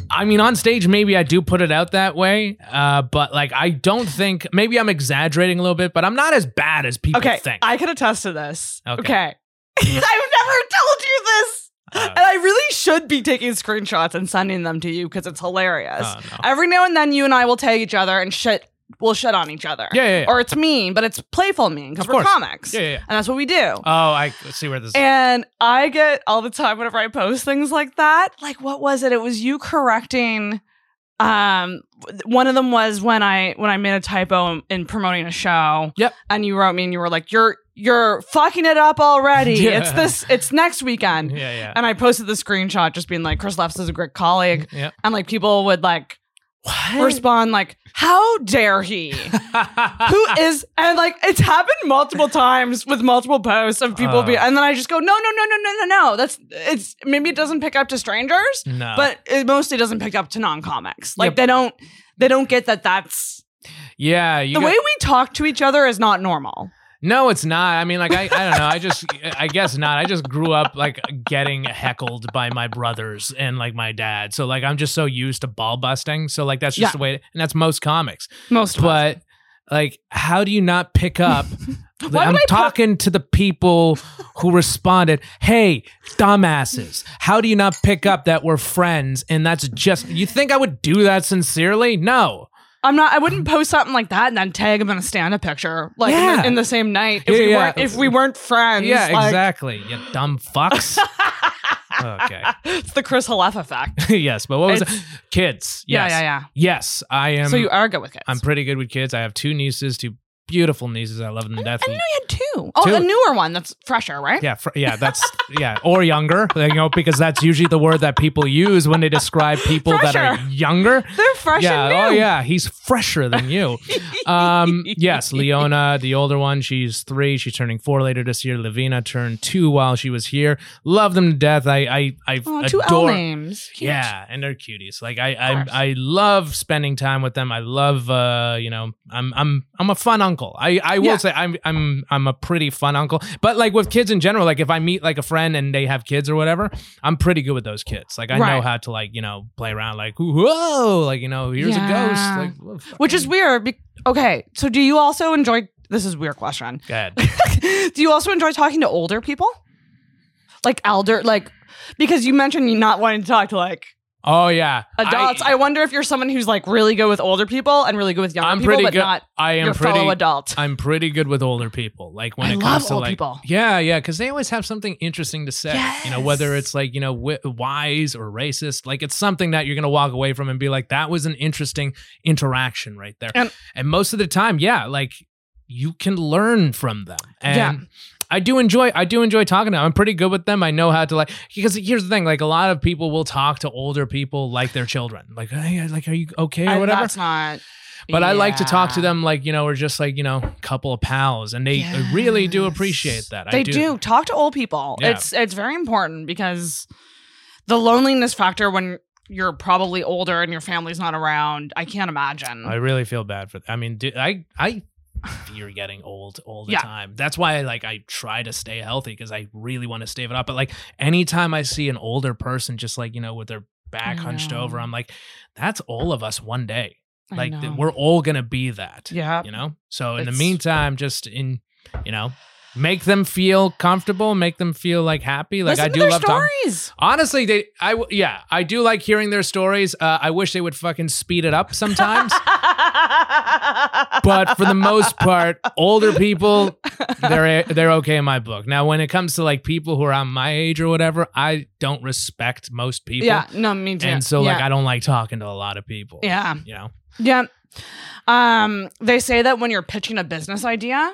I mean, on stage, maybe I do put it out that way, uh, but like I don't think. Maybe I'm exaggerating a little bit, but I'm not as bad as people Okay, think. I can attest to this. Okay. Okay. I've never told you this. Uh, And I really should be taking screenshots and sending them to you because it's hilarious. oh, no. Every now and then you and I will tag each other and shit we'll shit on each other. Yeah, yeah, yeah. Or it's mean, but it's playful mean because we're course. comics. Yeah, yeah, yeah. And that's what we do. Oh, I see where this. is. And I get all the time whenever I post things like that. Like, what was it? It was you correcting. Um, one of them was when I when I made a typo in promoting a show. Yep. And you wrote me and you were like, "You're you're fucking it up already. Yeah. It's this. It's next weekend." yeah, yeah. And I posted the screenshot, just being like, "Chris Lefts is a great colleague," Yep. and like people would like What? respond like, "How dare he?" who is and like it's happened multiple times with multiple posts of people be Uh. and then I just go no no no no no no no that's it's maybe it doesn't pick up to strangers no. but it mostly doesn't pick up to non-comics like Yep. they don't they don't get that that's yeah, you the got- way we talk to each other is not normal No, it's not. I mean, like I, I don't know. I just, I guess not. I just grew up like getting heckled by my brothers and like my dad. So like I'm just so used to ball busting. So like that's just Yeah. the way, and that's most comics. most. But like, how do you not pick up? I'm would I put- talking to the people who responded, "Hey, dumbasses! How do you not pick up that we're friends?" And that's just you think I would do that sincerely? No. I'm not I wouldn't post something like that and then tag him in a stand-up picture like in, the, in the same night if Yeah, we yeah. weren't if we weren't friends Yeah, like- exactly. You dumb fucks. okay. it's the Chris Halef effect yes, but what was it? Kids. yeah yeah yeah Yes, I am. so you are good with kids I'm pretty good with kids. I have two nieces, two beautiful nieces. I love them to death. I didn't know you had two. Oh, Two. a newer one that's fresher, right? Yeah, fr- yeah, that's yeah, or younger. You know, because that's usually the word that people use when they describe people that are younger. They're fresh yeah. Oh, yeah. He's fresher than you. um. Yes, Leona, the older one. She's three. She's turning four later this year. Lavina turned two while she was here. Love them to death. I I I Oh, two L adore. names. Cute. Yeah, and they're cuties. Like I. I, I love spending time with them. I love, uh, you know, I'm, I'm, I'm a fun uncle. I, I will Yeah. say I'm, I'm, I'm a pretty fun uncle. But like with kids in general, like if I meet like a friend and they have kids or whatever, I'm pretty good with those kids. Like I know how to like, you know, play around. Like whoa, like you know, here's Yeah. a ghost. Like whoa, Which is weird. Be- okay, so do you also enjoy? This is a weird question. Go ahead. do you also enjoy talking to older people, like elder, like because you mentioned you not wanting to talk to like Oh yeah, adults? I, wonder if you're someone who's like really good with older people and really good with younger I'm people, pretty but good. not I am your pretty. fellow adult. I'm pretty good with older people. Like when I it comes to like, people. yeah, yeah, because they always have something interesting to say. You know, whether it's like you know wi- wise or racist, like it's something that you're gonna walk away from and be like, that was an interesting interaction right there. And- And, most of the time, yeah, like you can learn from them. And Yeah. I do enjoy I do enjoy talking to them. I'm pretty good with them. I know how to like because here's the thing, like a lot of people will talk to older people like their children. Like, hey, like are you okay or whatever? That's not. But I like to talk to them like, you know, we're just like, you know, couple of pals. And they really do appreciate Yes. that. I They do. Talk to old people. Yeah. It's it's very important because the loneliness factor when you're probably older and your family's not around, I can't imagine. I really feel bad for I mean, do, I I fear getting old all the Yeah. time. That's why I like I try to stay healthy because I really want to stave it up. But like anytime I see an older person just like, you know, with their back hunched over, I'm like, that's all of us one day. Like th- we're all gonna be that. Yeah. You know? So in the meantime, just in you know, make them feel comfortable, make them feel like happy. Like Listen I do love stories. Honestly, they, I, w- yeah, I do like hearing their stories. Uh, I wish they would fucking speed it up sometimes. but for the most part, older people, they're they're okay in my book. Now, when it comes to like people who are on my age or whatever, I don't respect most people. yeah, no, me too. and so like yeah. I don't like talking to a lot of people. yeah, you know. yeah. Um, they say that when you're pitching a business idea,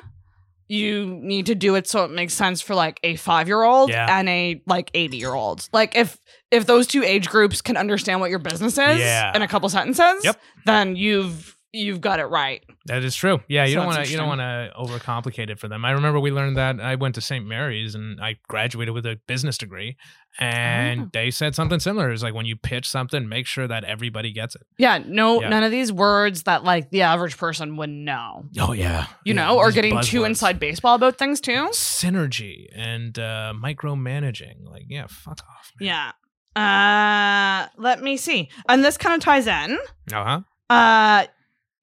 you need to do it so it makes sense for like a five year old Yeah. and a like eighty year old. Like if if those two age groups can understand what your business is Yeah. in a couple sentences, Yep. then you've you've got it right. That is true. Yeah, you So don't want to you don't want to overcomplicate it for them. I remember we learned that I went to St. Mary's and I graduated with a business degree, and Oh. they said something similar. It's like when you pitch something, make sure that everybody gets it. Yeah, no, Yeah. none of these words that like the average person would know. Oh yeah, You Yeah, know, or getting too inside baseball about things too. synergy and uh, micromanaging. Like yeah, fuck off. Yeah. Uh, let me see. And this kind of ties in. Uh huh. Uh,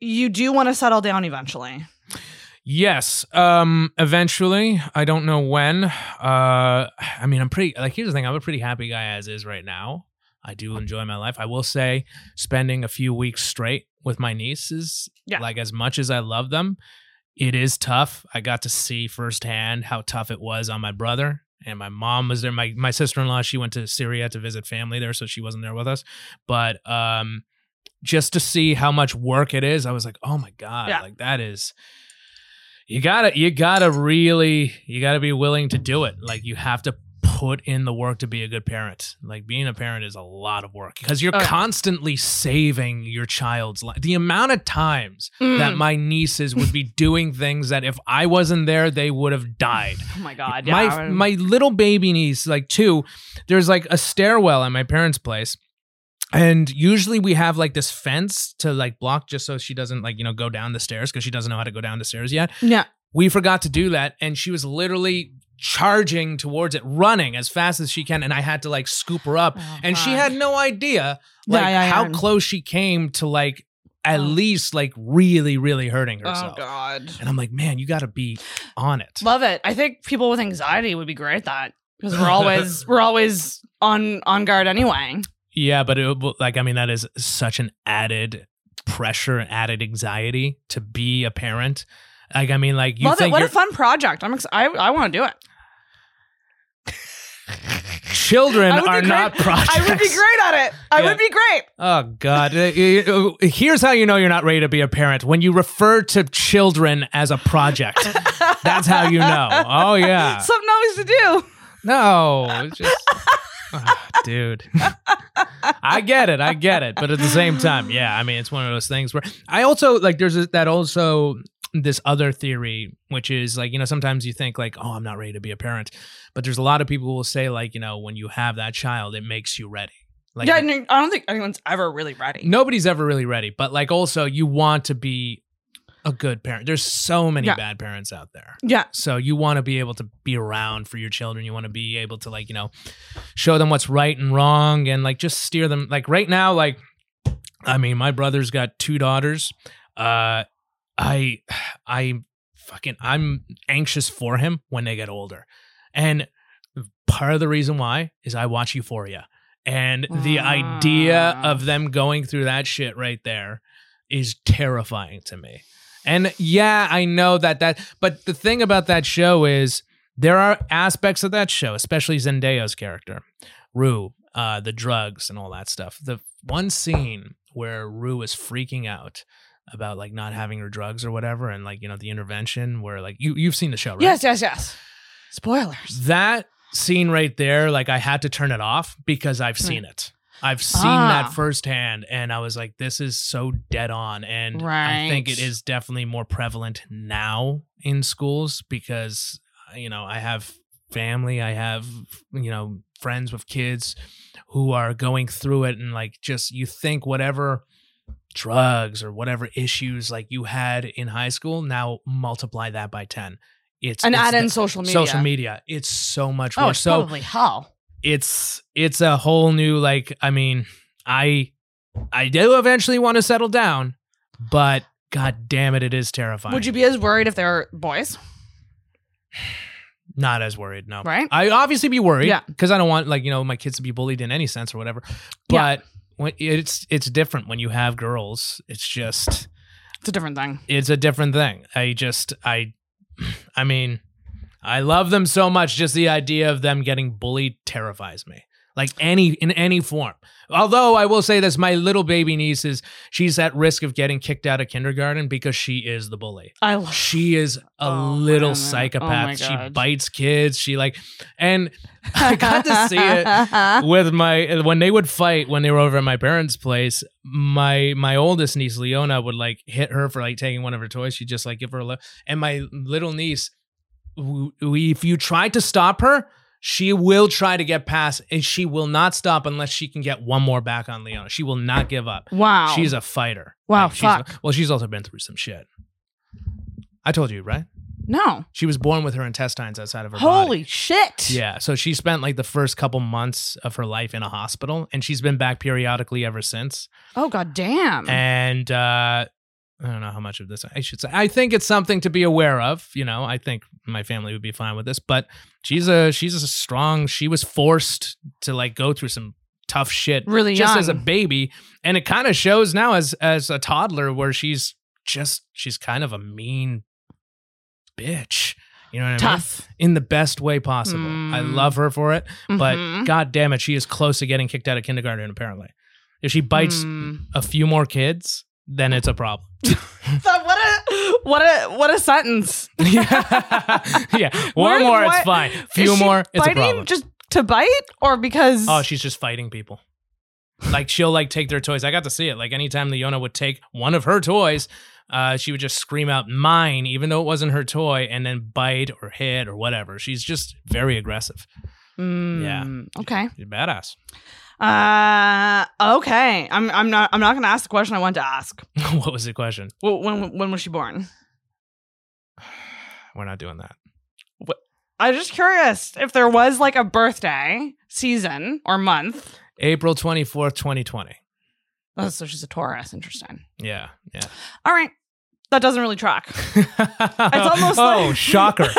you do want to settle down eventually. Yes. Um. Eventually, I don't know when. Uh. I mean, I'm pretty. Like, here's the thing. I'm a pretty happy guy as is right now. I do enjoy my life. I will say, spending a few weeks straight with my nieces, Yeah. like as much as I love them, it is tough. I got to see firsthand how tough it was on my brother. And my mom was there. My my sister in law, she went to Syria to visit family there, so she wasn't there with us. But um, just to see how much work it is, I was like, oh my god, Yeah. like that is. You gotta, you gotta really, you gotta be willing to do it. Like you have to put in the work to be a good parent. Like being a parent is a lot of work because you're Oh, constantly saving your child's life. The amount of times Mm. that my nieces would be doing things that if I wasn't there, they would have died. oh my god. Yeah. My my little baby niece, like two, there's like a stairwell at my parents' place. And usually we have like this fence to like block just so she doesn't like, you know, go down the stairs because she doesn't know how to go down the stairs yet. yeah. We forgot to do that. And she was literally charging towards it, running as fast as she can. And I had to like scoop her up. Oh, and she had no idea Yeah, like yeah, how close she came to like at Oh. least like really, really hurting oh, herself. Oh god. and I'm like, man, you got to be on it. Love it. I think people with anxiety would be great at that because we're always we're always on on guard anyway. Yeah, but it, like I mean, that is such an added pressure, added anxiety to be a parent. Like I mean, like you Love it. think What a fun project. I'm ex- I I want to do it. children I would be are great- not projects. I would be great at it. I Yeah. would be great. Oh God! Uh, uh, Here's how you know you're not ready to be a parent: when you refer to children as a project. That's how you know. Oh yeah. Something always to do. No, it's just. Ah, dude. I get it. I get it. But at the same time, yeah, I mean, it's one of those things where I also like there's a, that also this other theory, which is like, you know, sometimes you think like, oh, I'm not ready to be a parent. But there's a lot of people who will say, like, you know, when you have that child, it makes you ready. Like, yeah, I don't think anyone's ever really ready. nobody's ever really ready. But like, also, you want to be a good parent. There's so many Yeah. bad parents out there. Yeah. So you want to be able to be around for your children. You want to be able to like, you know, show them what's right and wrong and like just steer them like right now like I mean, my brother's got two daughters. Uh I I fucking I'm anxious for him when they get older. And part of the reason why is I watch Euphoria. And the idea of them going through that shit right there is terrifying to me. And yeah, I know that that but the thing about that show is there are aspects of that show, especially Zendaya's character, Rue, uh, the drugs and all that stuff. The one scene where Rue is freaking out about like not having her drugs or whatever, and like you know the intervention where like you you've seen the show, right? Yes, yes, yes. Spoilers. That scene right there, like I had to turn it off because I've seen it. I've seen Ah. that firsthand, and I was like, "This is so dead on." And I think it is definitely more prevalent now in schools because you know I have family, I have you know friends with kids who are going through it, and like just you think whatever drugs or whatever issues like you had in high school now multiply that by 10 it's And it's add in social media. social media it's so much Oh, worse it's so probably hell. It's it's a whole new like i mean i i do eventually want to settle down but god damn it it is terrifying Would you be as worried if they're boys? not as worried no Right? i obviously be worried Yeah. because i don't want like you know my kids to be bullied in any sense or whatever Yeah. but when it's it's different when you have girls it's just It's a different thing. it's a different thing. I just I I mean, I love them so much just the idea of them getting bullied terrifies me. like any in any form. Although I will say this, my little baby niece is she's at risk of getting kicked out of kindergarten because she is the bully. I love. She is a Oh, little oh, man. psychopath. Oh, she bites kids. She like, and I got to see it with my when they would fight when they were over at my parents' place. My my oldest niece Leona would like hit her for like taking one of her toys. She'd just like give her a look. And my little niece, if you try to stop her, she will try to get past, and she will not stop unless she can get one more back on Leona. She will not give up. Wow. She's a fighter. Wow, she's- fuck. well, she's also been through some shit. I told you, right? no. She was born with her intestines outside of her body. Holy shit. Yeah, so she spent like the first couple months of her life in a hospital, and she's been back periodically ever since. Oh god damn. And uh, I don't know how much of this I should say. I think it's something to be aware of. You know, I think my family would be fine with this, but she's a she's a strong. She was forced to like go through some tough shit Really just as a baby, and it kind of shows now as as a toddler where she's just she's kind of a mean bitch. You know what I mean? Tough. in the best way possible. I Mm. love her for it, but Mhm. god damn it, she is close to getting kicked out of kindergarten apparently. If she bites Mm. a few more kids, then it's a problem. So what a what a what a sentence. yeah. yeah. One Where- more, what- it's fine. Few more, it's a biting problem. Just to bite or because oh, she's just fighting people. Like she'll like take their toys. I got to see it. Like anytime Leona would take one of her toys, uh, she would just scream out mine, even though it wasn't her toy, and then bite or hit or whatever. She's just very aggressive. Mm, Yeah. Okay. She's badass. Uh okay. I'm I'm not I'm not to ask the question I want to ask. what was the question? Wh- When when was she born? We're not doing that. I'm just curious if there was like a birthday season or month. April 24th, 2020. Oh, so she's a Taurus. Interesting. Yeah, yeah. All right. That doesn't really track. It's almost oh, like- shocker!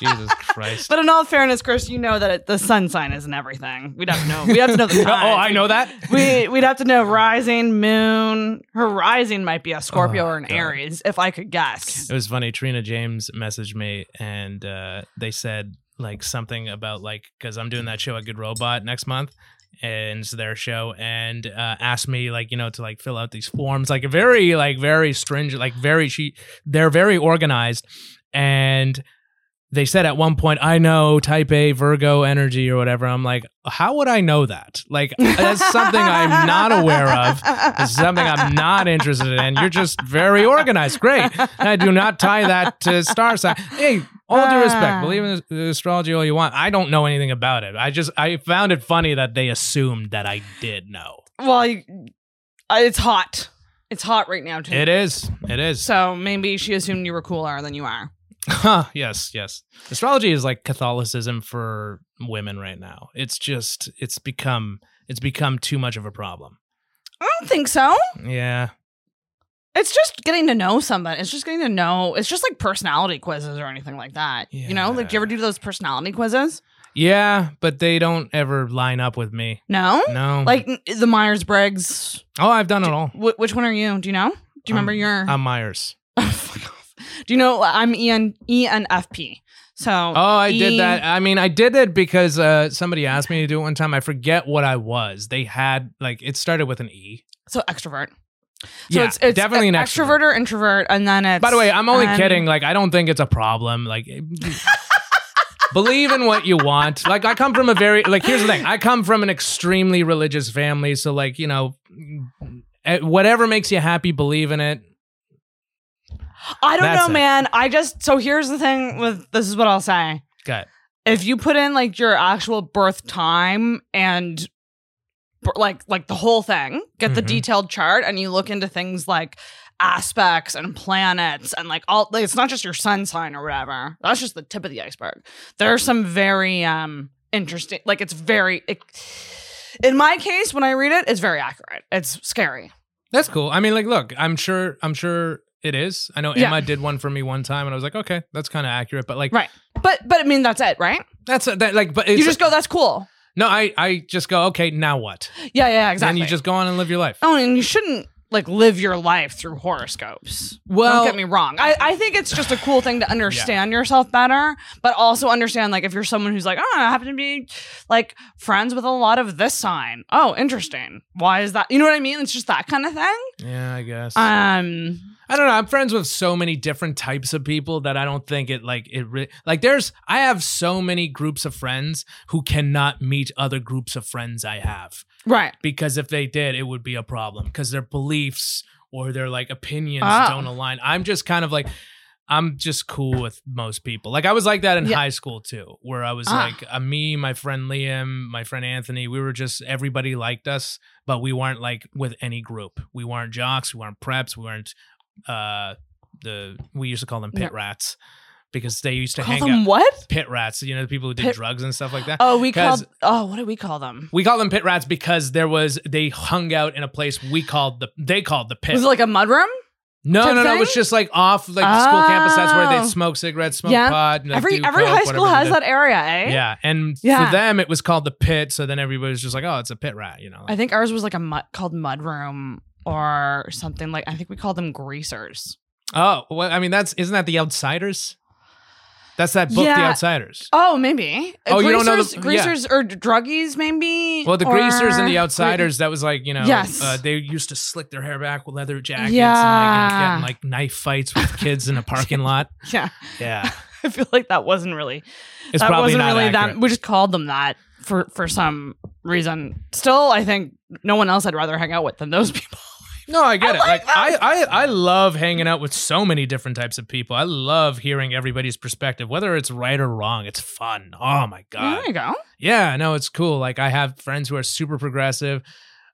Jesus Christ! But in all fairness, Chris, you know that it, the sun sign isn't everything. We'd have to know. We'd have to know the time. oh. I know that. We we'd have to know rising, moon. Her rising might be a Scorpio Oh, or an God. Aries, if I could guess. It was funny. Trina James messaged me, and uh, they said like something about like because I'm doing that show at Good Robot next month, and it's their show, and uh, asked me like you know to like fill out these forms, like very like very stringent, like very she they're very organized, and they said at one point, I know type A Virgo energy or whatever. I'm like, how would I know that? Like, that's something I'm not aware of. It's something I'm not interested in. You're just very organized. Great. I do not tie that to star sign. Hey, all due Ah. respect, believe in the astrology all you want. I don't know anything about it. I just I found it funny that they assumed that I did know. well, uh, it's hot. It's hot right now too. It is. It is. So maybe she assumed you were cooler than you are. Huh, yes, yes. Astrology is like Catholicism for women right now. It's just it's become it's become too much of a problem. I don't think so. Yeah. It's just getting to know somebody. It's just getting to know. It's just like personality quizzes or anything like that. You know, like do you ever do those personality quizzes? Yeah, but they don't ever line up with me. No, No. like the Myers Briggs. Oh, I've done it all. Wh- which one are you? Do you know? Do you remember I'm- your? I'm Myers. Oh Do you know I'm E EN ENFP? So Oh, I E- did that. I mean, I did it because uh, somebody asked me to do it one time. I forget what I was. They had like it started with an E. So extrovert. So yeah, it's, it's definitely an extrovert. extrovert. or introvert, and then it's. By the way, I'm only and- kidding. Like, I don't think it's a problem. Like, believe in what you want. Like, I come from a very like. Here's the thing. I come from an extremely religious family, so like, you know, eh, whatever makes you happy, believe in it. I don't That's know, it. man. I just so here's the thing with this is what I'll say. Got If you put in like your actual birth time and like like the whole thing, get the Mhm. detailed chart, and you look into things like aspects and planets and like all like, it's not just your sun sign or whatever. That's just the tip of the iceberg. There are some very um interesting like it's very it, in my case when I read it, it's very accurate. It's scary. That's cool. I mean, like, look, I'm sure, I'm sure it is. I know Yeah. Emma did one for me one time, and I was like, okay, that's kind of accurate. But like, Right. But but I mean that's it, right? that's that. Like, but it's, you just go, that's cool. no. I I just go, okay, now what? Yeah, yeah, exactly. And you just go on and live your life. Oh, and you shouldn't like live your life through horoscopes. Well- don't get me wrong. I, I think it's just a cool thing to understand yourself better, but also understand like if you're someone who's like, oh, I happen to be like friends with a lot of this sign. Oh, interesting. Why is that? You know what I mean? It's just that kind of thing. Yeah, I guess. Um, I don't know. I'm friends with so many different types of people that I don't think it like it re- like there's I have so many groups of friends who cannot meet other groups of friends I have right. because if they did it would be a problem because their beliefs or their like opinions Oh. don't align. I'm just kind of like I'm just cool with most people. Like I was like that in Yeah. high school too, where I was Ah. like uh, me, my friend Liam, my friend Anthony. We were just everybody liked us, but we weren't like with any group. We weren't jocks. We weren't preps. We weren't uh the we used to call them pit No. rats because they used to Call hang them out what? pit rats. You know, the people who did Pit- drugs and stuff like that. Oh, we 'Cause- called. Oh, what do we call them? We call them pit rats because there was they hung out in a place we called the they called the pit. Was it like a mudroom? No, type no, no. It was thing? just like off like the school campus. That's where Oh. they smoke cigarettes, smoke Yeah. pot. and, like, every do every coke, high school whatever has they that area, eh? Yeah, and Yeah. for them it was called the pit. So then everybody was just like, "Oh, it's a pit rat," you know. I think ours was like a mud called mudroom or something like. I think we call them greasers. oh, well, I mean, that's isn't that the Outsiders? That's that book, The Outsiders. Oh, maybe. Oh, you don't know the- greasers, greasers or druggies, maybe. Well, the greasers and the outsiders, that was like, you know, Yes. uh, they used to slick their hair back with leather jackets Yeah. and like, you know, get in, like knife fights with kids in a parking lot. Yeah, Yeah. I feel like that wasn't really. It's that probably wasn't not really accurate. that. We just called them that for for some reason. Still, I think no one else I'd rather hang out with than those people. No, I get I it. like Like I, I, I love hanging out with so many different types of people. I love hearing everybody's perspective, whether it's right or wrong. It's fun. Oh my god. There you go. Yeah, no, it's cool. Like I have friends who are super progressive,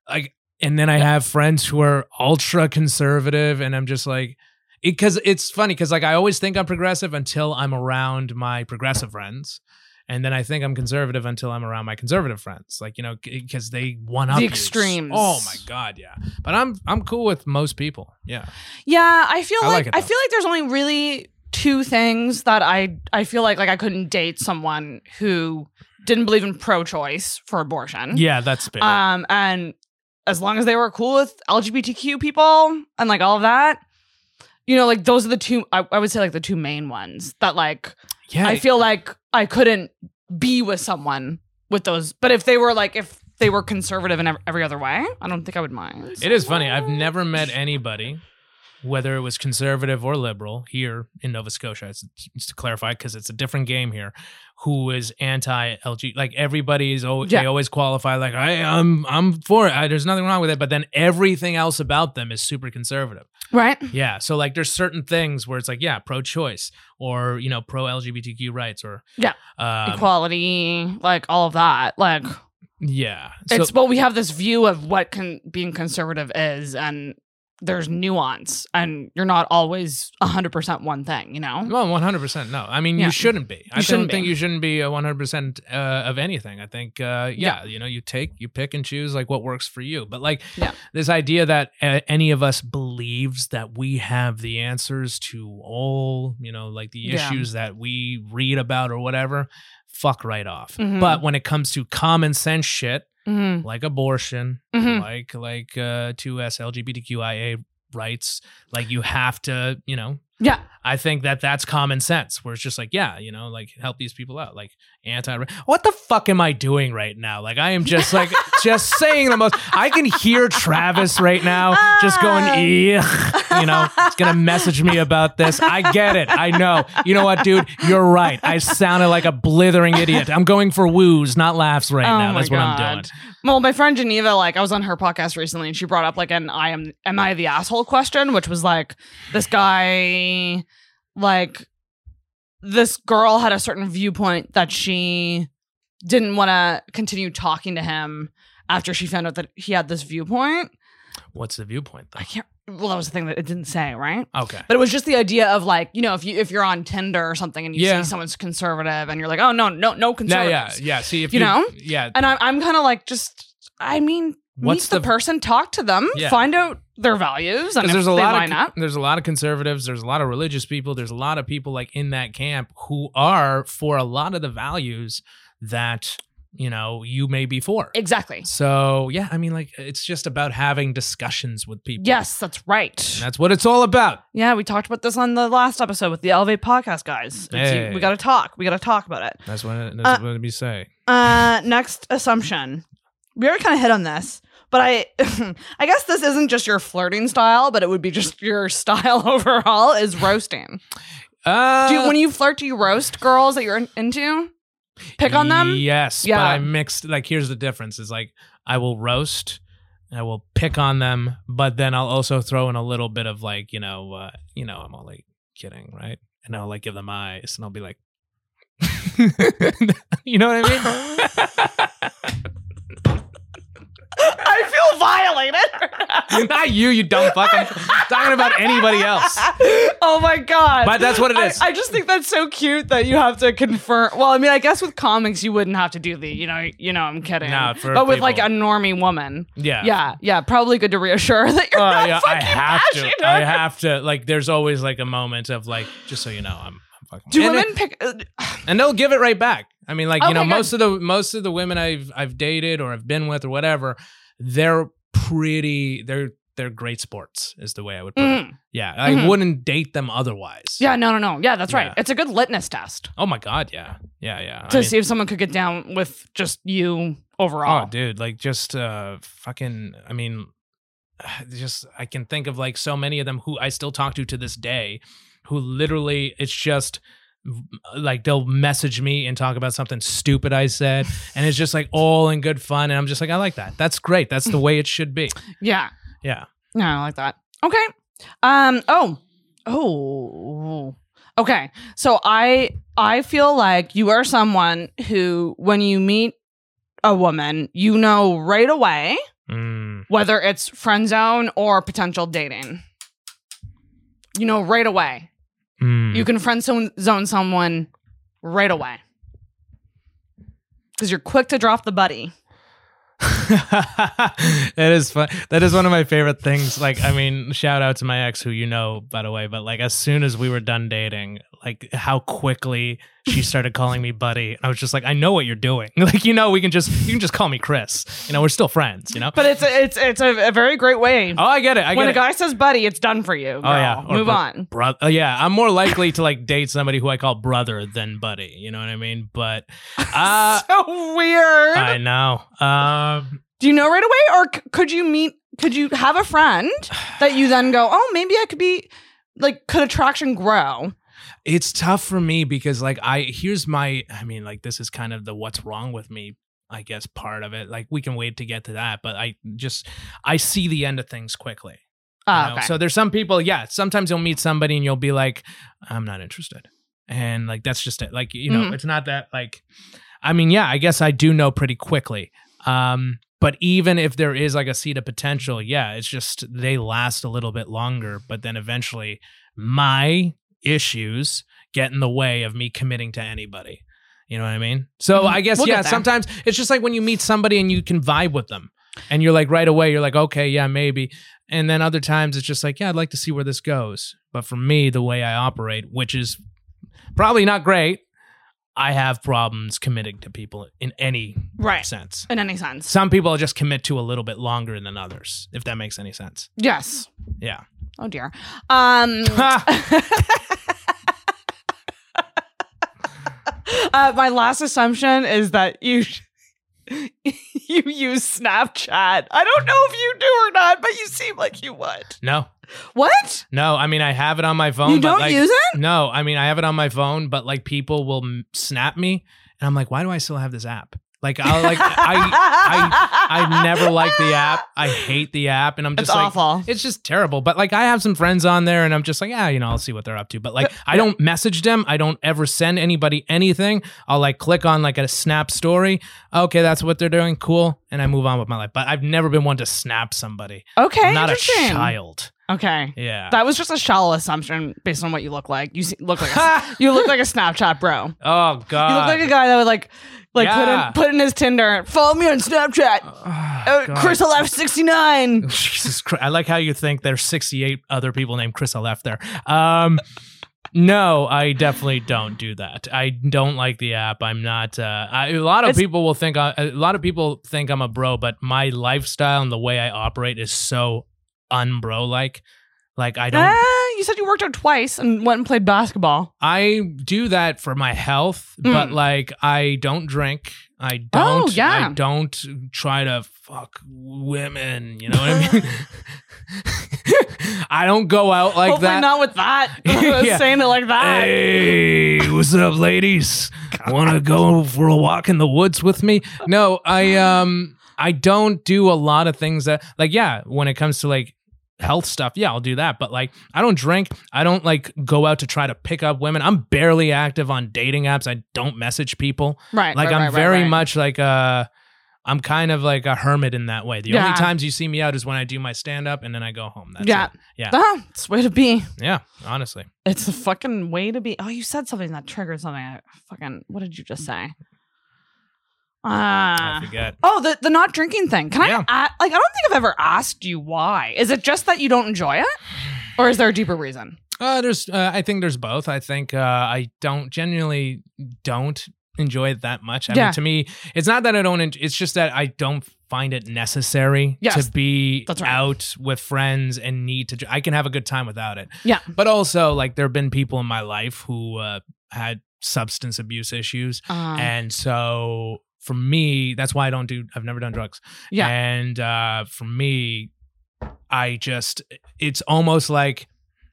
like, and then I have friends who are ultra conservative, and I'm just like, because it's funny because like I always think I'm progressive until I'm around my progressive friends. And then I think I'm conservative until I'm around my conservative friends, like you know, because they one up The you. extremes. Oh my god, yeah. But I'm I'm cool with most people. Yeah. Yeah, I feel I like, like I feel like there's only really two things that I I feel like like I couldn't date someone who didn't believe in pro-choice for abortion. Yeah, that's big. Um, and as long as they were cool with LGBTQ people and like all of that, you know, like those are the two. I, I would say like the two main ones that like yeah, I feel like I couldn't be with someone with those. But if they were like if they were conservative in every other way, I don't think I would mind. It is funny. I've never met anybody, whether it was conservative or liberal, here in Nova Scotia. It's, just to clarify, because it's a different game here. Who is anti-LG? Like everybody is. Always, They always qualify like I, I'm. I'm for it. I, there's nothing wrong with it. But then everything else about them is super conservative. right. Yeah. So like, there's certain things where it's like, yeah, pro-choice or you know, pro-LGBTQ rights or Yeah. um, Equality, like all of that. Like yeah. So, it's but we have this view of what can being conservative is and there's nuance and you're not always 100% one thing, you know? Well, one hundred percent. No, I mean Yeah. you shouldn't be. I You shouldn't don't think be. you shouldn't be a one hundred percent of anything. I think, uh, yeah, you know, you take, you pick and choose like what works for you. But like Yeah. this idea that uh, any of us believes that we have the answers to all, you know, like the Yeah. issues that we read about or whatever, fuck right off. Mhm. But when it comes to common sense shit Mhm. like abortion, Mhm. like like uh, two S LGBTQIA rights, like you have to, you know, Yeah. I think that that's common sense where it's just like, yeah, you know, like help these people out. Like anti What the fuck am I doing right now? Like I am just like just saying the most I can hear Travis right now just going. Ugh, you know, he's gonna message me about this. I get it. I know. You know what, dude? You're right. I sounded like a blithering idiot. I'm going for woos, not laughs right Oh now. That's what I'm doing. Well, my friend Geneva, like I was on her podcast recently and she brought up like an I am am I the asshole question, which was like this guy like this girl had a certain viewpoint that she didn't want to continue talking to him after she found out that he had this viewpoint. What's the viewpoint though? I can't well that was the thing that it didn't say, right? Okay. But it was just the idea of like, you know, if you if you're on Tinder or something and you Yeah. see someone's conservative and you're like, "Oh no, no no conservative. Yeah, yeah, yeah. See if You know? yeah. And I'm I'm kind of like just I mean, What's the, the- person, talk to them, Yeah. find out their values, and there's a lot of up. there's a lot of conservatives, there's a lot of religious people, there's a lot of people like in that camp who are for a lot of the values that you know, you may be for. Exactly. So yeah, I mean, like it's just about having discussions with people. Yes, that's right. And that's what it's all about. Yeah, we talked about this on the last episode with the Elevate podcast guys. Hey. We got to talk. We got to talk about it. That's what that's Uh, what we say. Uh, next assumption. We already kind of hit on this, but I, I guess this isn't just your flirting style, but it would be just your style overall is roasting. Uh, Do you, when you flirt, do you roast girls that you're in- into? Pick on them? Yes, Yeah. but I mixed. Like, here's the difference: is like I will roast, I will pick on them, but then I'll also throw in a little bit of like, you know, uh, you know, I'm all like kidding, right? And I'll like give them eyes, and I'll be like, you know what I mean? I feel violated. Not you, you dumb fuck. I'm talking about anybody else. oh my god! But that's what it is. I- I, just think that's so cute that you have to confirm. Well, I mean, I guess with comics you wouldn't have to do the, you know, you know, I'm kidding. No, for but with like a people. normie woman, Yeah. yeah, yeah, probably good to reassure that you're Oh not yeah, I have to. I have to. Like, there's always like a moment of like, just so you know, I'm, I'm fucking. Do and women it- pick? Uh, and they'll give it right back. I mean, like you know, most of the most of the women I've I've dated or I've been with or whatever, they're pretty. They're they're great sports, is the way I would put it. mm. Yeah, I Mhm. wouldn't date them otherwise. Yeah, no, no, no. Yeah, that's right. Yeah. It's a good litmus test Oh my god. Yeah. Yeah. Yeah. I to mean- see if someone could get down with just you overall. Oh, dude, like just uh fucking I mean just I can think of like so many of them who I still talk to to this day who literally it's just like they'll message me and talk about something stupid I said and it's just like all in good fun and I'm just like I like that. That's great. That's the way it should be. Yeah, Yeah. yeah, I like that. Okay. Um. Oh. Oh. Okay. So I I feel like you are someone who, when you meet a woman, you know right away Mm. whether it's friend zone or potential dating. You know right away. Mm. You can friend zone zone someone right away because you're quick to drop the buddy. that is fun. That is one of my favorite things. Like, I mean, shout out to my ex, who you know, by the way. But like, as soon as we were done dating, like, how quickly she started calling me buddy, And I was just like, I know what you're doing. Like, you know, we can just you can just call me Chris. You know, we're still friends. You know. But it's a, it's it's a, a very great way. oh, I get it. I get when a it. guy says buddy, it's done for you. Girl. Oh yeah, Or move bro- on. Bro- uh, yeah, I'm more likely to like date somebody who I call brother than buddy. You know what I mean? But uh, so weird. I know. Um, Do you know right away, or c- could you meet? Could you have a friend that you then go, oh, maybe I could be like, could attraction grow? It's tough for me because like I here's my I mean like this is kind of the what's wrong with me I guess part of it like we can wait to get to that but I just I see the end of things quickly. Oh, okay. So there's some people yeah sometimes you'll meet somebody and you'll be like I'm not interested and like that's just it like you know Mhm. it's not that like I mean yeah I guess I do know pretty quickly um but even if there is like a seed of potential yeah it's just they last a little bit longer but then eventually my issues get in the way of me committing to anybody. You know what I mean? So Mhm. I guess We'll yeah, sometimes it's just like when you meet somebody and you can vibe with them. And you're like right away, you're like, okay, yeah, maybe. And then other times it's just like, yeah, I'd like to see where this goes. But for me, the way I operate, which is probably not great, I have problems committing to people in any right. sense. In any sense. Some people just commit to a little bit longer than others, if that makes any sense. Yes. Yeah. Oh dear. Um. uh, my last assumption is that you you use Snapchat. I don't know if you do or not, but you seem like you would. no, What? no. I mean, I have it on my phone. You but, don't like, use it? No, I mean I have it on my phone, but like people will m- snap me, and I'm like, why do I still have this app? Like I'll like I I I never like the app. I hate the app, and I'm just It's like, awful. it's just terrible. But like I have some friends on there, and I'm just like, yeah, you know, I'll see what they're up to. But like I don't message them. I don't ever send anybody anything. I'll like click on like a snap story. Okay, that's what they're doing. Cool, and I move on with my life. But I've never been one to snap somebody. Okay, I'm not a child. Okay. Yeah. That was just a shallow assumption based on what you look like. You see, look like a, you look like a Snapchat bro. oh God. You look like a guy that would like like Yeah. put in put in his Tinder. Follow me on Snapchat. Uh, God. Chris Halef sixty nine. Jesus Christ. I like how you think there's 68 other people named Chris Halef there. Um, No, I definitely don't do that. I don't like the app. I'm not. Uh, I, a lot of It's- people will think. I, a lot of people think I'm a bro, but my lifestyle and the way I operate is so unbro like. Like I don't. Ah, you said you worked out twice and went and played basketball. I do that for my health, but Mm. like I don't drink. I don't. Oh, yeah. I don't try to fuck women. You know what I mean? I don't go out like Hopefully that. not with that. Yeah. Saying it like that. Hey, what's up, ladies? Want to go for a walk in the woods with me? No, I um I don't do a lot of things that like yeah, when it comes to like health stuff, yeah, I'll do that, but like I don't drink. I don't like go out to try to pick up women. I'm barely active on dating apps. I don't message people. Right. Like right, I'm right, very right. much like uh I'm kind of like a hermit in that way. The Yeah. only times you see me out is when I do my stand up and then I go home. That's yeah. it. Yeah. Ah, it's the way to be. Yeah, honestly. It's a fucking way to be. Oh, you said something that triggered something. I fucking. What did you just say? Ah. I forget. Oh, the the not drinking thing. Can Yeah. I a- like? I don't think I've ever asked you why. Is it just that you don't enjoy it, or is there a deeper reason? Uh, there's, uh, I think there's both. I think uh, I don't genuinely don't enjoy it that much. I Yeah. mean, to me, it's not that I don't. En- it's just that I don't find it necessary Yes, to be that's right. out with friends and need to. I can have a good time without it. Yeah. But also, like, there have been people in my life who uh, had substance abuse issues, Uh, and so for me, that's why I don't do. I've never done drugs. Yeah. And uh, for me, I just, it's almost like,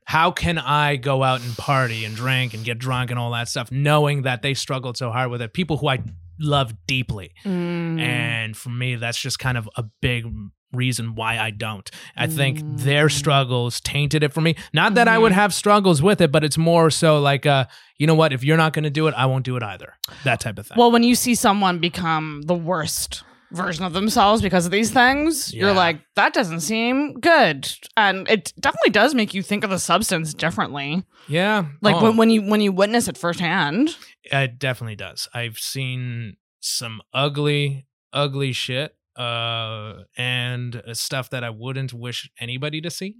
how can I go out and party and drink and get drunk and all that stuff, knowing that they struggled so hard with it? People who I love deeply. mm, And for me, that's just kind of a big reason why I don't. I think their Mm. struggles tainted it for me. Not that I would Mhm. have struggles with it, but it's more so like, uh, you know what? If you're not going to do it, I won't do it either. That type of thing. well, when you see someone become the worst version of themselves because of these things, you're like, that doesn't seem good, and it definitely does make you think of the substance differently. yeah. Like Oh. when when you when you witness it firsthand. It definitely does. I've seen some ugly, ugly shit, uh, and uh, stuff that I wouldn't wish anybody to see.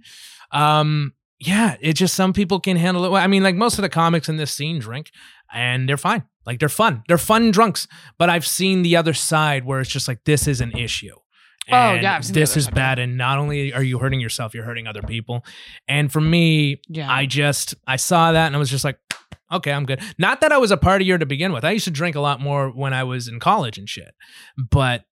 Um, yeah, it just some people can handle it. well. I mean, like most of the comics in this scene drink, and they're fine. Like they're fun. They're fun drunks. But I've seen the other side where it's just like this is an issue. Oh, And yeah, seen the this is bad. And not only are you hurting yourself, you're hurting other people. And for me, Yeah. I just I saw that and I was just like, okay, I'm good. Not that I was a partier to begin with. I used to drink a lot more when I was in college and shit. But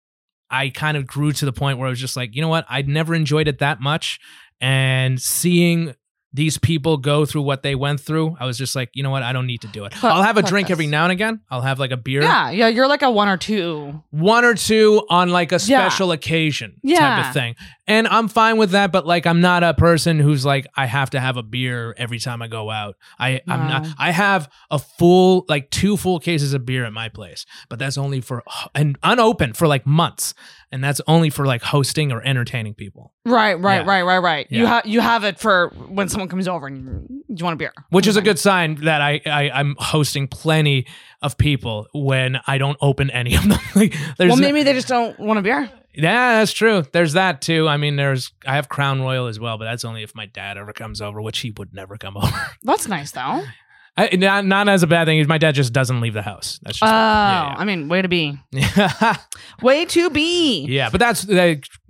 I kind of grew to the point where I was just like, you know what? I'd never enjoyed it that much. And seeing these people go through what they went through, I was just like, you know what? I don't need to do it. Fuck- I'll have a drink this. every now and again. I'll have like a beer. yeah, yeah, you're like a one or two. One or two on like a Yeah. special occasion type of thing. And I'm fine with that, but like I'm not a person who's like I have to have a beer every time I go out. I I'm not I have a full like two full cases of beer at my place, but that's only for and unopened for like months. And that's only for like hosting or entertaining people. Right, right, Yeah. right, right, right. You have you have it for when someone comes over and you, want a beer. Which is a good sign that I, I I'm hosting plenty of people when I don't open any of them. like there's Well, no- maybe they just don't want a beer. Yeah, that's true. There's that too. I mean, there's I have Crown Royal as well, but that's only if my dad ever comes over, which he would never come over. That's nice though. I, not, not as a bad thing. My dad just doesn't leave the house. That's Oh, just I mean, way to be. Way to be. yeah. But that's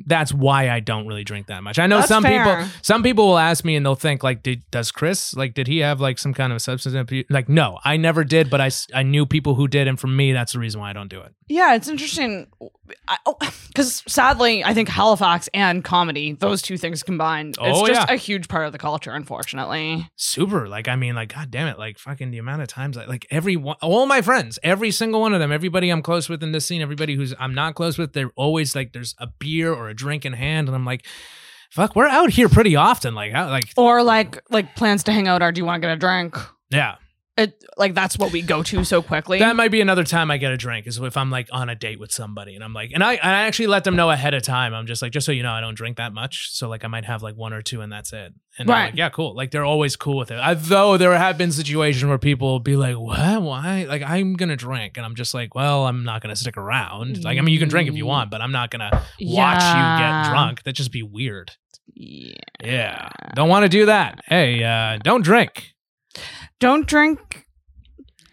that's why I don't really drink that much. I know That's some fair. people. Some people will ask me and they'll think like, did, does Chris like did he have like some kind of substance abuse? Like, no, I never did, but I I knew people who did, and for me, that's the reason why I don't do it. Yeah, it's interesting because oh, sadly, I think Halifax and comedy, those two things combined, it's Oh, just yeah. a huge part of the culture. Unfortunately, super like i mean like god damn it like fucking the amount of times I, like every one all my friends every single one of them everybody i'm close with in this scene everybody who's i'm not close with they're always like there's a beer or a drink in hand and i'm like fuck we're out here pretty often like how like or like like plans to hang out, or do you want to get a drink? yeah It like that's what we go to so quickly. that might be another time i get a drink is if i'm like on a date with somebody and i'm like and i i actually let them know ahead of time. I'm just like just so you know i don't drink that much so like i might have like one or two and that's it. And Right. like yeah cool. Like they're always cool with it. I, though there have been situations where people will be like what? Why? Like i'm gonna drink. And i'm just like well i'm not gonna stick around. Like i mean you can drink if you want but i'm not gonna watch you get drunk. That'd just be weird. Yeah. yeah. Don't want to do that. Hey uh don't drink Don't drink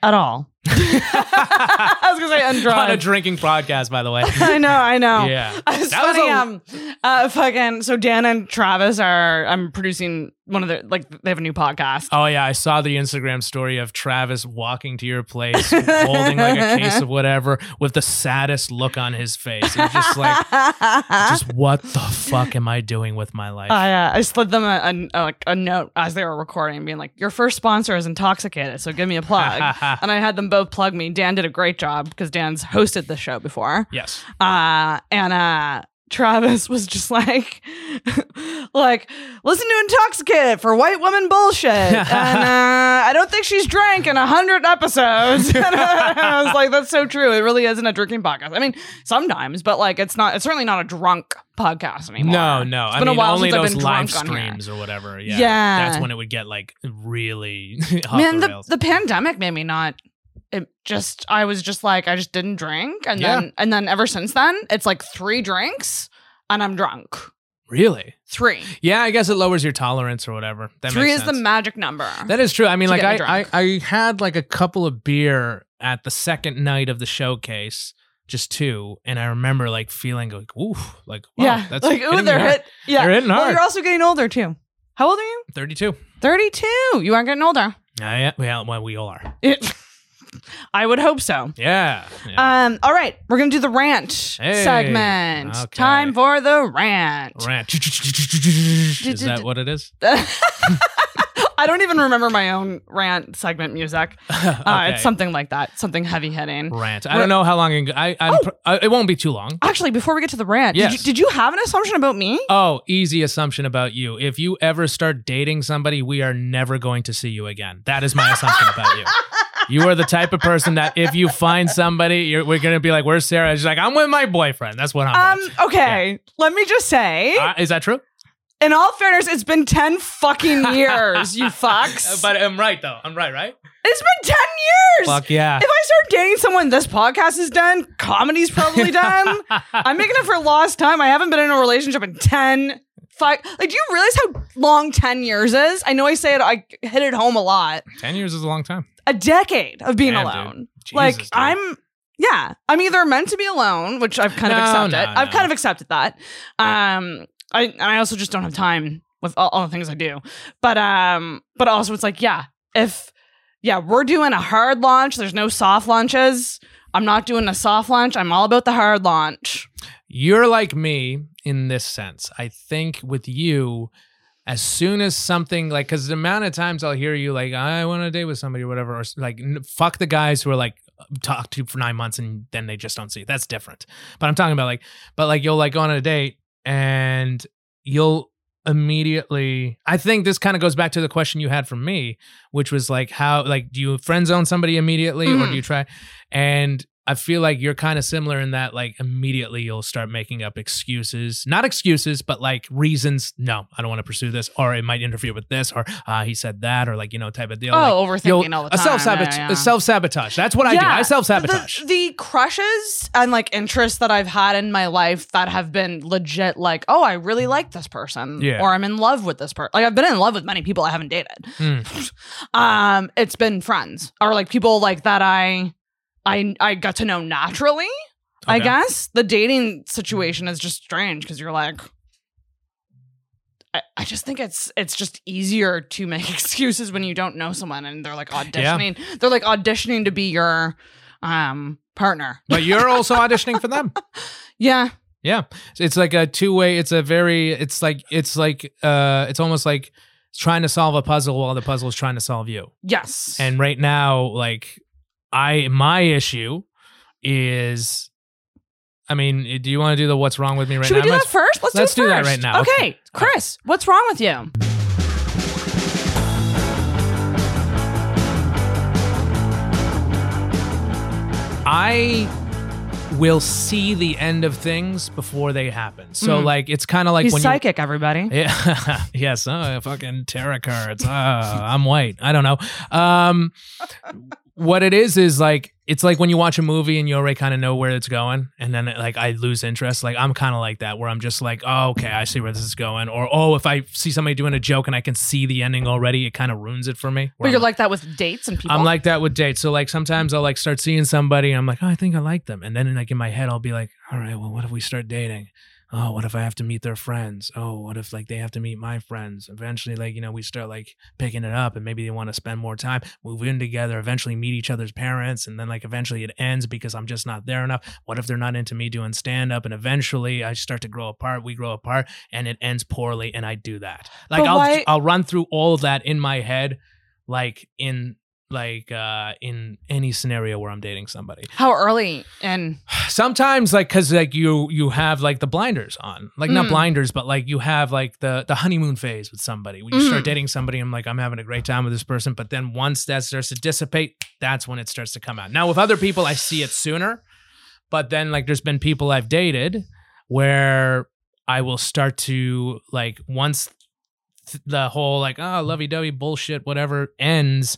at all. I was gonna say on a drinking podcast, by the way. I know, I know. Yeah. It's That was funny. a- um, uh, fucking. So Dan and Travis are. I'm producing one of their like they have a new podcast. Oh yeah, I saw the Instagram story of Travis walking to your place, holding like a case of whatever, with the saddest look on his face. He's just like, just what the fuck am I doing with my life? I uh, I slid them a, a, a, like a note as they were recording, being like, "Your first sponsor is intoxicated, so give me a plug." and I had them both plug me. Dan did a great job because Dan's hosted the show before. yes. Uh, and uh, Travis was just like, like, listen to Intoxicated for white woman bullshit. and uh, I don't think she's drank in a hundred episodes. I was like, that's so true. It really isn't a drinking podcast. I mean, sometimes, but like, it's not. It's certainly not a drunk podcast anymore. No, no. It's I been a mean, while only since I've been live drunk streams or whatever. Yeah. Yeah. That's when it would get like really Man, the the, the pandemic made me not. It just I was just like I just didn't drink, and Yeah. then and then ever since then it's like three drinks and I'm drunk. really? Three. Yeah, I guess it lowers your tolerance or whatever. That Three is the magic number. That is true. I mean, like I, I. I had like a couple of beer at the second night of the showcase, just two, and I remember like feeling like, ooh, like wow, yeah, that's like ooh, they're hard. hit. Yeah, They're hitting well, you're also getting older too. How old are you? Thirty-two. Thirty-two. You aren't getting older. Yeah, yeah, yeah, well, we all are. It, I would hope so. Yeah. yeah. Um. All right, we're gonna do the rant Hey, segment. okay. Time for the rant. Rant. Is that what it is? I don't even remember my own rant segment music. Uh, Okay. It's something like that, something heavy hitting. rant. I don't know how long. ago- I, I'm, pr- I, it won't be too long. Actually, before we get to the rant, did, Yes. you, did you have an assumption about me? Oh, easy assumption about you. If you ever start dating somebody, we are never going to see you again. That is my assumption about you. You are the type of person that if you find somebody, you're, we're going to be like, "Where's Sarah?" She's like, "I'm with my boyfriend." That's what I'm. Um. with. Okay. Let me just say, Uh, is that true? in all fairness, it's been ten fucking years. you fucks. But I'm right though. I'm right, right? it's been ten years. Fuck yeah. If I start dating someone, this podcast is done. Comedy's probably done. I'm making it for lost time. I haven't been in a relationship in 10 five like do you realize how long 10 years is? I know I say it I hit it home a lot. Ten years is a long time. A decade of being Damn, alone. Jesus, like dude. I'm yeah, I'm either meant to be alone, which I've kind of No, accepted. no, I've kind of accepted that. Um I and I also just don't have time with all, all the things I do. But um but also it's like yeah, if yeah, we're doing a hard launch, there's no soft launches. I'm not doing a soft launch. I'm all about the hard launch. You're like me in this sense. I think with you, as soon as something like, because the amount of times I'll hear you like, I want to date with somebody or whatever, or like, fuck the guys who are like, talk to for nine months and then they just don't see. That's different. But I'm talking about like, but like you'll like go on a date and you'll immediately i think this kind of goes back to the question you had from me which was like how like do you friend zone somebody immediately or Mhm. do you try and i feel like you're kind of similar in that like immediately you'll start making up excuses not excuses but like reasons no i don't want to pursue this or it might interfere with this or uh, he said that or like you know type of deal like, oh, overthinking you'll- all the time. self sabotage Yeah, yeah. self sabotage that's what i do i self sabotage The, the crushes and like interests that I've had in my life that have been legit, like, oh, I really like this person, Yeah. or I'm in love with this person. Like, I've been in love with many people I haven't dated. Mm. um, it's been friends or like people like that I, I, I got to know naturally. I guess the dating situation is just strange because you're like. I, I just think it's it's just easier to make excuses when you don't know someone and they're like auditioning. They're like auditioning to be your um partner. but you're also auditioning for them Yeah. Yeah. It's like a two way, it's a very it's like it's like uh it's almost like trying to solve a puzzle while the puzzle is trying to solve you. Yes. And right now, like I my issue is I mean, do you want to do the what's wrong with me right Should now? Should we do I'm that first? Let's, let's do, do that right now. Okay, Okay. Chris, what's wrong with you? I will see the end of things before they happen. So Mm. like it's kind of like He's when psychic, everybody. Yeah. yes. Oh, fucking tarot cards. Oh, I'm white. I don't know. Um, what it is is like it's like when you watch a movie and you already kind of know where it's going and then like i lose interest. Like i'm kind of like that where i'm just like oh okay i see where this is going or oh if i see somebody doing a joke and i can see the ending already it kind of ruins it for me. But you're like that with dates and people. i'm like that with dates. So like sometimes i'll like start seeing somebody and i'm like oh i think i like them and then like in my head i'll be like all right well what if we start dating oh what if i have to meet their friends? Oh what if like they have to meet my friends? Eventually like you know we start like picking it up and maybe they want to spend more time move in together eventually meet each other's parents and then like eventually it ends because i'm just not there enough. What if they're not into me doing stand up and eventually i start to grow apart we grow apart and it ends poorly and i do that. Like i'll i'll run through all of that in my head like in like uh in any scenario where i'm dating somebody How early and sometimes like because like you you have like the blinders on like not Mm. blinders but like you have like the the honeymoon phase with somebody when you start Mm. dating somebody i'm like i'm having a great time with this person but then once that starts to dissipate that's when it starts to come out now with other people i see it sooner but then like there's been people i've dated where i will start to like once th- the whole like oh lovey-dovey bullshit whatever ends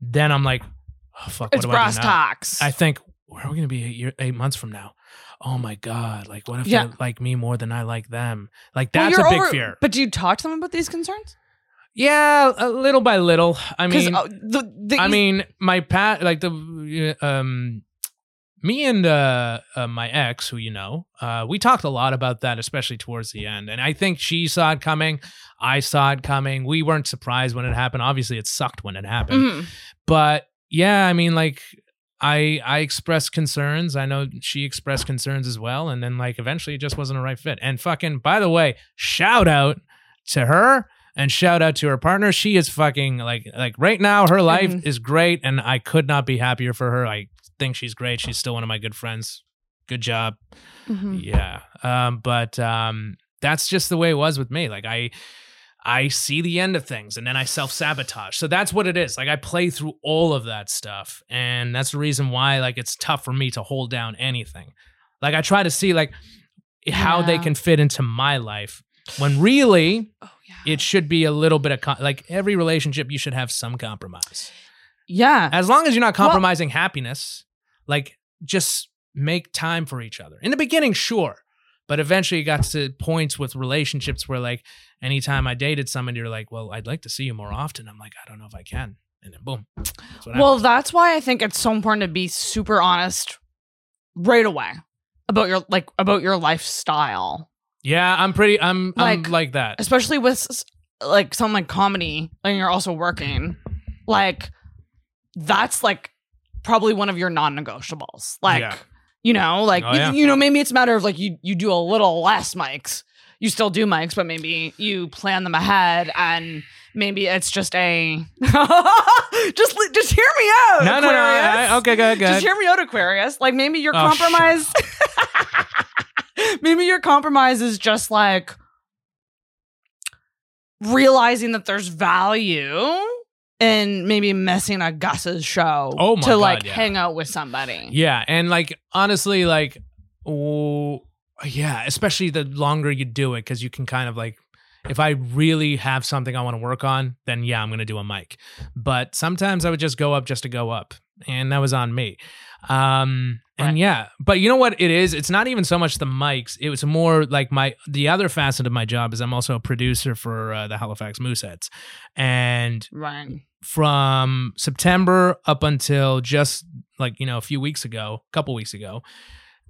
then i'm like oh fuck it's what do I brass do now? tacks. I think where are we gonna be eight, year, eight months from now? Oh my god! Like, what if Yeah. they like me more than I like them? Like, Well, that's a you're big over- fear. But do you talk to them about these concerns? Yeah, a little by little. I Because mean, uh, the, the I mean, my pat like the um, me and uh, uh my ex, who you know, uh, we talked a lot about that, especially towards the end. And I think she saw it coming. I saw it coming. We weren't surprised when it happened. Obviously, it sucked when it happened. Mhm. but yeah i mean like i i expressed concerns i know she expressed concerns as well and then like eventually it just wasn't a right fit and fucking by the way shout out to her and shout out to her partner she is fucking like like right now her life Mhm. is great and i could not be happier for her i think she's great. She's still one of my good friends. Good job. Mhm. yeah. Um but um that's just the way it was with me. Like i i see the end of things and then i self-sabotage. So that's what it is. Like i play through all of that stuff and that's the reason why like it's tough for me to hold down anything. Like i try to see like how they can fit into my life when really Oh yeah. it should be a little bit of like every relationship you should have some compromise. Yeah. as long as you're not Well- compromising happiness like just make time for each other. In the beginning sure but eventually it got to points with relationships where like anytime i dated someone you're like well i'd like to see you more often. I'm like i don't know if i can. And then boom that's Well, that's why I think it's so important to be super honest right away about your like about your lifestyle, yeah i'm pretty i'm i'm like- like that. especially with like something like comedy, and you're also working. Like that's like probably one of your non-negotiables. Like Yeah. you know, like Oh, you, yeah. you know, maybe it's a matter of like you you do a little less mics. You still do mics, but maybe you plan them ahead and maybe it's just a just just hear me out. no no no Aquarius. I- okay good good Just hear me out, Aquarius. Like maybe your Oh, compromise. maybe your compromise is just like realizing that there's value in maybe messing a Gus's show Oh my to God, like yeah. hang out with somebody. Yeah, and like honestly, like oh yeah, especially the longer you do it, because you can kind of like, if I really have something I want to work on, then yeah, I'm gonna do a mic. But sometimes I would just go up just to go up, and that was on me. Um, and yeah, but you know what it is? It's not even so much the mics. It was more like my the other facet of my job is I'm also a producer for uh, the Halifax Mooseheads, and Right. From September up until just like you know a few weeks ago, a couple weeks ago,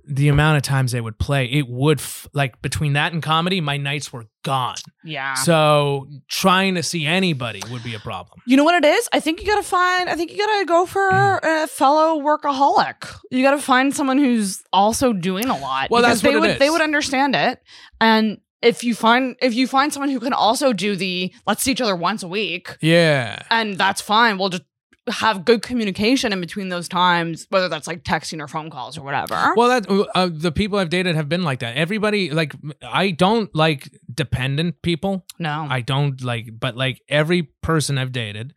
the amount of times they would play, it would f- like between that and comedy, my nights were gone. Yeah. So trying to see anybody would be a problem. You know what it is? I think you gotta find. I think you gotta go for Mm. a fellow workaholic. You gotta find someone who's also doing a lot. Well, because that's what they it would. is. They would understand it. And if you find if you find someone who can also do the let's see each other once a week, Yeah. and that's fine. We'll just have good communication in between those times, whether that's like texting or phone calls or whatever. Well, that uh, the people I've dated have been like that. Everybody like I don't like dependent people. no. I don't like, but like every person I've dated,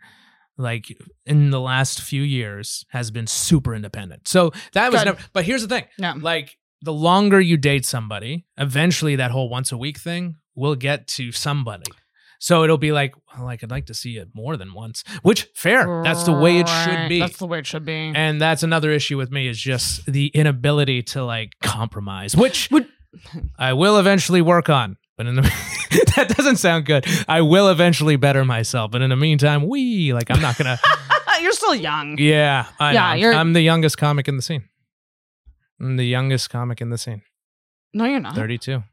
like in the last few years, has been super independent. So that was Good. never. But here's the thing: no. like the longer you date somebody, eventually that whole once a week thing will get to somebody. So it'll be like, well, like I'd like to see it more than once. Which fair. That's the way it should be. That's the way it should be. and that's another issue with me is just the inability to like compromise, which Would- I will eventually work on. But in the that doesn't sound good. I will eventually better myself. But in the meantime, we like I'm not gonna. You're still young. yeah, I Yeah, know. you're- I'm the youngest comic in the scene. I'm the youngest comic in the scene. No, you're not. 32. No,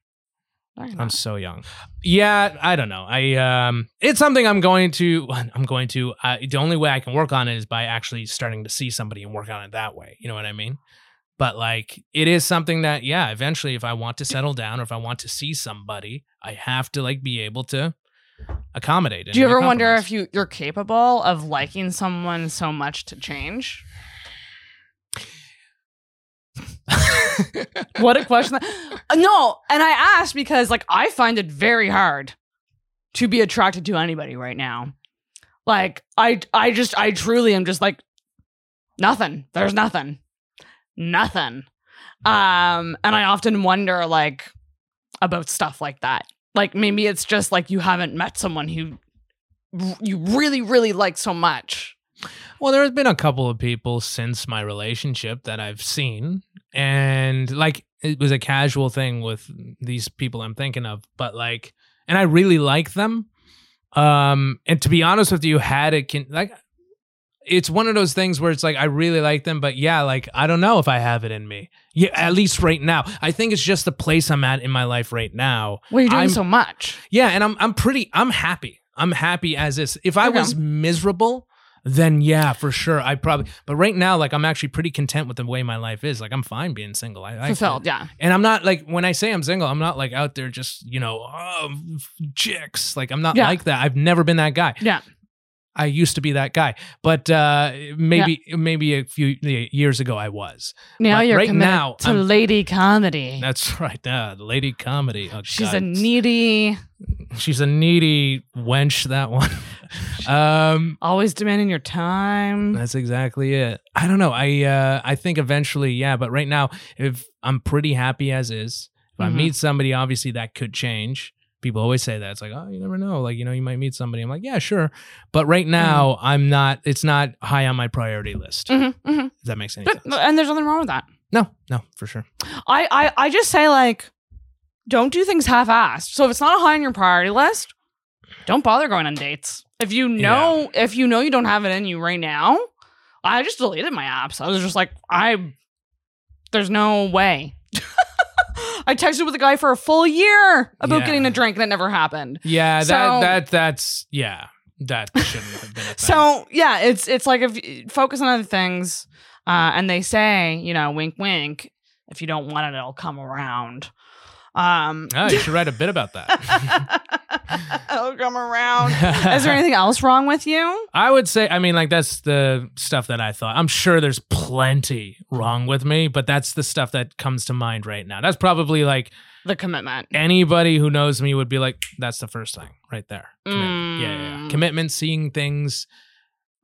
you're I'm not. so young. Yeah, I don't know. I um, it's something I'm going to. I'm going to. Uh, the only way I can work on it is by actually starting to see somebody and work on it that way. You know what I mean? But like, it is something that, yeah, eventually, if I want to settle down or if I want to see somebody, I have to like be able to accommodate. Do you ever wonder if you you're capable of liking someone so much to change? what a question! No, and I asked because like I find it very hard to be attracted to anybody right now. Like I I just I truly am just like nothing. There's nothing. Nothing. Um and I often wonder like about stuff like that. Like maybe it's just like you haven't met someone who you really really like so much. Well, there's been a couple of people since my relationship that I've seen, and like it was a casual thing with these people I'm thinking of, but like, and I really like them. Um, and to be honest with you, had it can like, it's one of those things where it's like I really like them, but yeah, like I don't know if I have it in me. Yeah, at least right now, I think it's just the place I'm at in my life right now. Well, you're doing I'm- so much. Yeah, and I'm I'm pretty I'm happy. I'm happy as is. If I Okay. was miserable, then yeah, for sure. I probably but right now, like I'm actually pretty content with the way my life is. Like I'm fine being single. I, I Fulfilled, yeah. And I'm not like when I say I'm single, I'm not like out there just, you know, oh, chicks. Like I'm not Yeah. like that. I've never been that guy. Yeah. I used to be that guy. But uh maybe maybe a few years ago I was. Now But you're right now, to I'm- lady comedy. That's right. Uh, lady comedy. Oh, She's God. a needy, she's a needy wench that one. um always demanding your time. That's exactly it. I don't know. I uh I think eventually, yeah, but right now if I'm pretty happy as is. If I Mhm. meet somebody obviously that could change. People always say that. It's like, "Oh, you never know. Like, you know, you might meet somebody." I'm like, "Yeah, sure." But right now, I'm not it's not high on my priority list. Mhm, mhm. If that makes any But- sense. and there's nothing wrong with that. No, no, for sure. I, I, I just say like, don't do things half-assed. So if it's not high on your priority list, don't bother going on dates. If you know, if you know you don't have it in you right now, I just deleted my apps. I was just like, I, there's no way. I texted with a guy for a full year about Yeah. getting a drink, and it never happened. Yeah, that So- that that's yeah. That shouldn't have been a thing. So yeah, it's it's like if you focus on other things, uh, and they say, you know, wink, wink. If you don't want it, it'll come around. Um, oh, you should write a bit about that. it'll come around. Is there anything else wrong with you? I would say, I mean, like that's the stuff that I thought. I'm sure there's plenty wrong with me, but that's the stuff that comes to mind right now. That's probably like The commitment. anybody who knows me would be like, that's the first thing right there. Commitment. Yeah, yeah, yeah. Mm. Commitment, seeing things,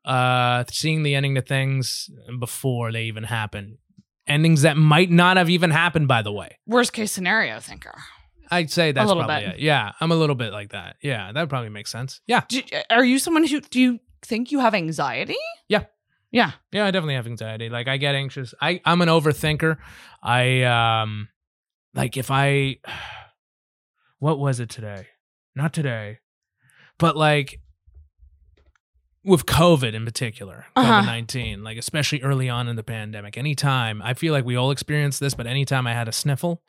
uh, seeing the ending to things before they even happen. Endings that might not have even happened, by the way. Worst case scenario thinker. I'd say that's a little probably bit. it. Yeah, I'm a little bit like that. Yeah, that probably makes sense. Yeah. Do, are you someone who do you think you have anxiety? Yeah. Yeah. Yeah, I definitely have anxiety. Like I get anxious. I I'm an overthinker. I um like if I what was it today? Not today. But like with COVID in particular, Uh-huh. COVID 19, like especially early on in the pandemic, anytime I feel like we all experienced this, but anytime I had a sniffle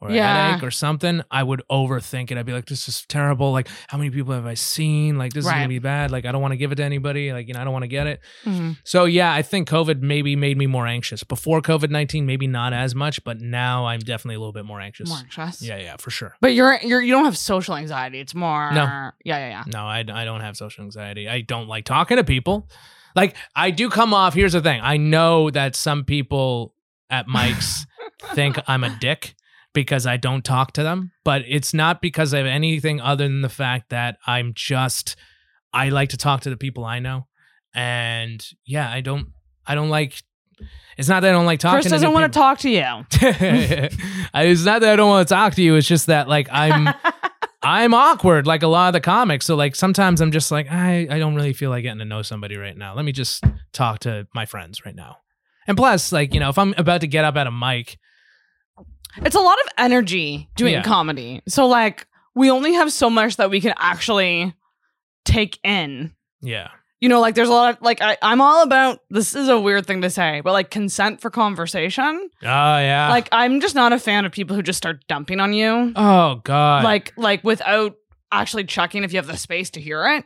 or a Yeah. headache or something, I would overthink it. I'd be like, this is terrible. Like, how many people have I seen? Like, this is gonna be bad. Like, I don't want to give it to anybody. Like, you know, I don't want to get it. Mhm. So yeah, I think COVID maybe made me more anxious. Before COVID nineteen, maybe not as much, but now I'm definitely a little bit more anxious. More anxious. Yeah, yeah, for sure. But you're you're you don't have social anxiety. It's more No. Yeah, yeah, yeah. No, I, I don't have social anxiety. I don't like talking to people. Like I do come off. Here's the thing. I know that some people at mics think I'm a dick because I don't talk to them, but it's not because of anything other than the fact that I'm just I like to talk to the people I know, and yeah, I don't I don't like. It's not that I don't like talking. Chris doesn't want to talk to you. it's not that I don't want to talk to you. It's just that like I'm I'm awkward like a lot of the comics. So like sometimes I'm just like I I don't really feel like getting to know somebody right now. Let me just talk to my friends right now. And plus, like you know, if I'm about to get up at a mic, It's a lot of energy doing Yeah. comedy. So like we only have so much that we can actually take in. yeah, You know, like there's a lot of like I, I'm all about this is a weird thing to say, but like consent for conversation. oh yeah, like I'm just not a fan of people who just start dumping on you. oh god, like like without actually checking if you have the space to hear it.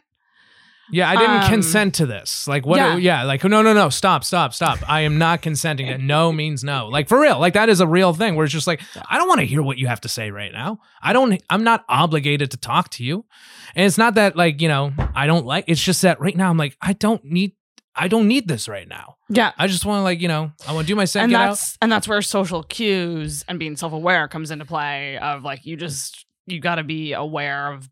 Yeah, I didn't um, consent to this. Like what? yeah. Yeah. like no, no, no, stop, stop, stop. I am not consenting. That no means no. Like for real, like that is a real thing. Where it's just like I don't want to hear what you have to say right now. I don't. I'm not obligated to talk to you. And it's not that like you know I don't like. It's just that right now I'm like I don't need. I don't need this right now. Yeah. I just want to like you know I want to do my set. and get out. that's and that's where social cues and being self-aware comes into play of like you just you got to be aware of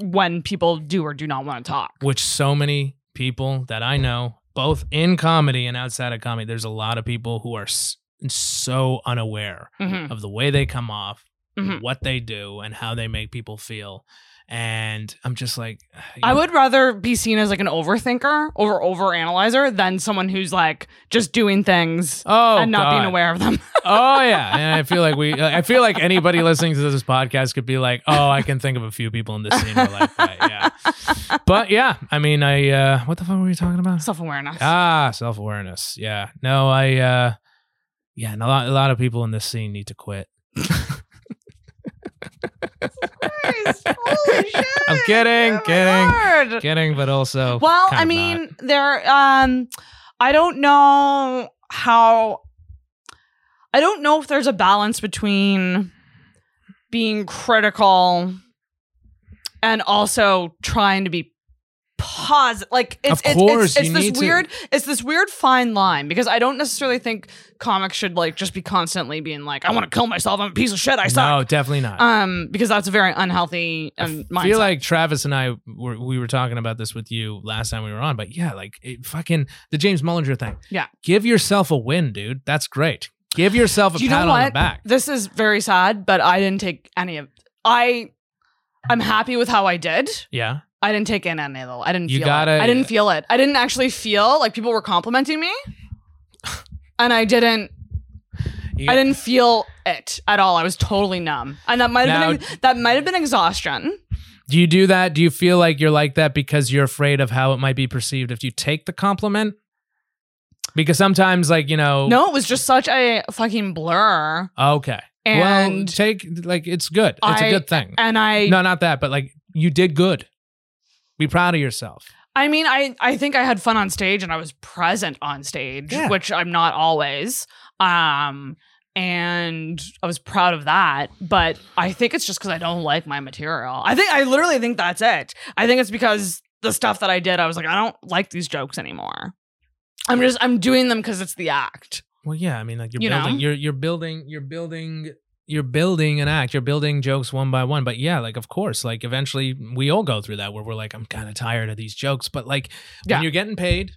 when people do or do not want to talk. which so many people that I know, both in comedy and outside of comedy, there's a lot of people who are s- so unaware Mhm. of the way they come off, Mhm. what they do, and how they make people feel. And I'm just like, I would rather be seen as like an overthinker or over analyzer than someone who's like just doing things oh, and not being aware of them. oh yeah, and I feel like we, I feel like anybody listening to this podcast could be like, oh, I can think of a few people in this scene who are like that. Yeah, but yeah, I mean, I, uh, what the fuck were we talking about? Self-awareness. Ah, self awareness. Yeah. No, I uh yeah, and a lot a lot of people in this scene need to quit. Holy shit. I'm kidding, Oh kidding. Kidding, but also Well, I mean, there um I don't know how I don't know if there's a balance between being critical and also trying to be positive. Like it's it's course, it's, it's you this need to- weird it's this weird fine line because I don't necessarily think comics should like just be constantly being like I want to kill myself. I'm a piece of shit. I suck. No, definitely not. Um, because that's a very unhealthy um, I mindset. feel like Travis and I were we were talking about this with you last time we were on, but yeah, like it fucking the James Mullinger thing. Yeah. Give yourself a win, dude. That's great. Give yourself a you pat on the back. This is very sad, but I didn't take any of. I, I'm happy with how I did. Yeah. I didn't take in any of the. I didn't. You feel gotta- It. I didn't feel it. I didn't actually feel like people were complimenting me, and I didn't. You I didn't feel it at all. I was totally numb, and that might have been that might have been exhaustion. Do you do that? Do you feel like you're like that because you're afraid of how it might be perceived if you take the compliment? Because sometimes, like you know, No, it was just such a fucking blur, okay, well, take like it's good. It's a I- good thing. and I. no, not that, but like you did good. Be proud of yourself. I mean, I I think I had fun on stage and I was present on stage, Yeah. which I'm not always. Um and I was proud of that, but I think it's just cuz I don't like my material. I think I literally think that's it. I think it's because the stuff that I did, I was like I don't like these jokes anymore. I'm just I'm doing them cuz it's the act. Well, yeah, I mean, like you're You know? building, you're you're building, you're building, you're building an act. You're building jokes one by one. But yeah, like of course, like eventually we all go through that where we're like, I'm kind of tired of these jokes. But like Yeah. when you're getting paid,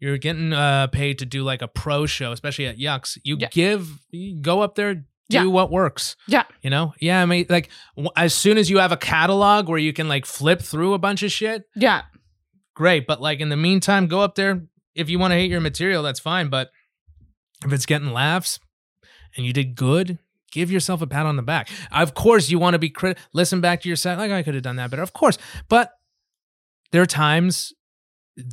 you're getting uh, paid to do like a pro show, especially at Yuk's. You Yeah. give, you go up there, do Yeah. what works. Yeah. You know, yeah. I mean, like w- as soon as you have a catalog where you can like flip through a bunch of shit, Yeah. great. But like in the meantime, go up there. If you want to hate your material, that's fine. But if it's getting laughs and you did good, give yourself a pat on the back. Of course, you want to be crit. Listen back to yourself. Like I could have done that better. Of course, but there are times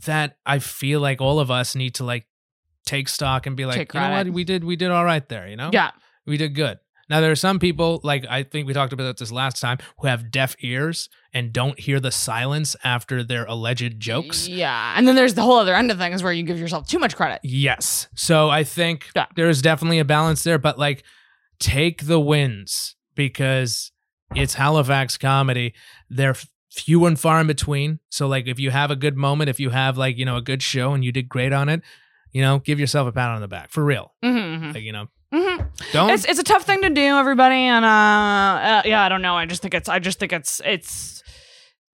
that I feel like all of us need to like take stock and be like, Take you know what, we did, we did all right there. You know, Yeah. we did good. Now there are some people like I think we talked about this last time who have deaf ears and don't hear the silence after their alleged jokes. Yeah. And then there's the whole other end of things where you give yourself too much credit. Yes. So I think Yeah. there's definitely a balance there, but like take the wins because it's Halifax comedy. They're few and far in between. So like if you have a good moment, if you have like, you know, a good show and you did great on it, you know, give yourself a pat on the back for real. Mhm. Like, you know, Mhm. don't It's it's a tough thing to do, everybody, and uh, uh, yeah, I don't know. I just think it's I just think it's it's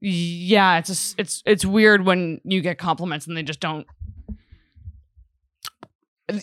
yeah, it's just, it's it's weird when you get compliments and they just don't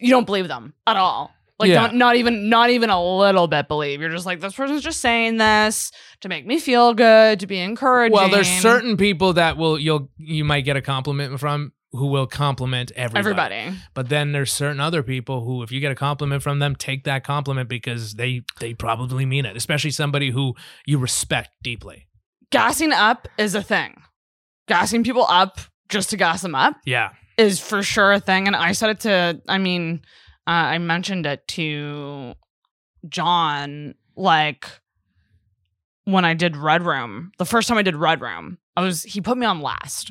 you don't believe them at all. Like Yeah. don't, not even not even a little bit believe. You're just like this person's just saying this to make me feel good, to be encouraging. Well, there's certain people that will you'll you might get a compliment from who will compliment everybody. everybody. But then there's certain other people who, if you get a compliment from them, take that compliment because they they probably mean it. Especially somebody who you respect deeply. Gassing up is a thing. Gassing people up just to gas them up Yeah. is for sure a thing. And I said it to, I mean, uh, I mentioned it to John, like when I did Red Room, the first time I did Red Room, I was, he put me on last.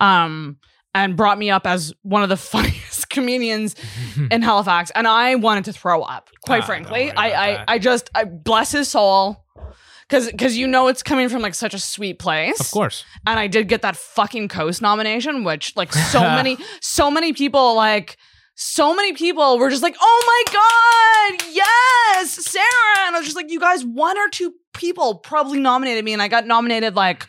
Um, and brought me up as one of the funniest comedians in Halifax, and I wanted to throw up. Quite Ah, frankly, I I, that. I just, I bless his soul, because, because you know it's coming from like such a sweet place of course. and I did get that fucking Coast nomination, which like so many, so many people like. So many people were just like, "Oh my god, yes, Sarah!" And I was just like, "You guys, one or two people probably nominated me, and I got nominated like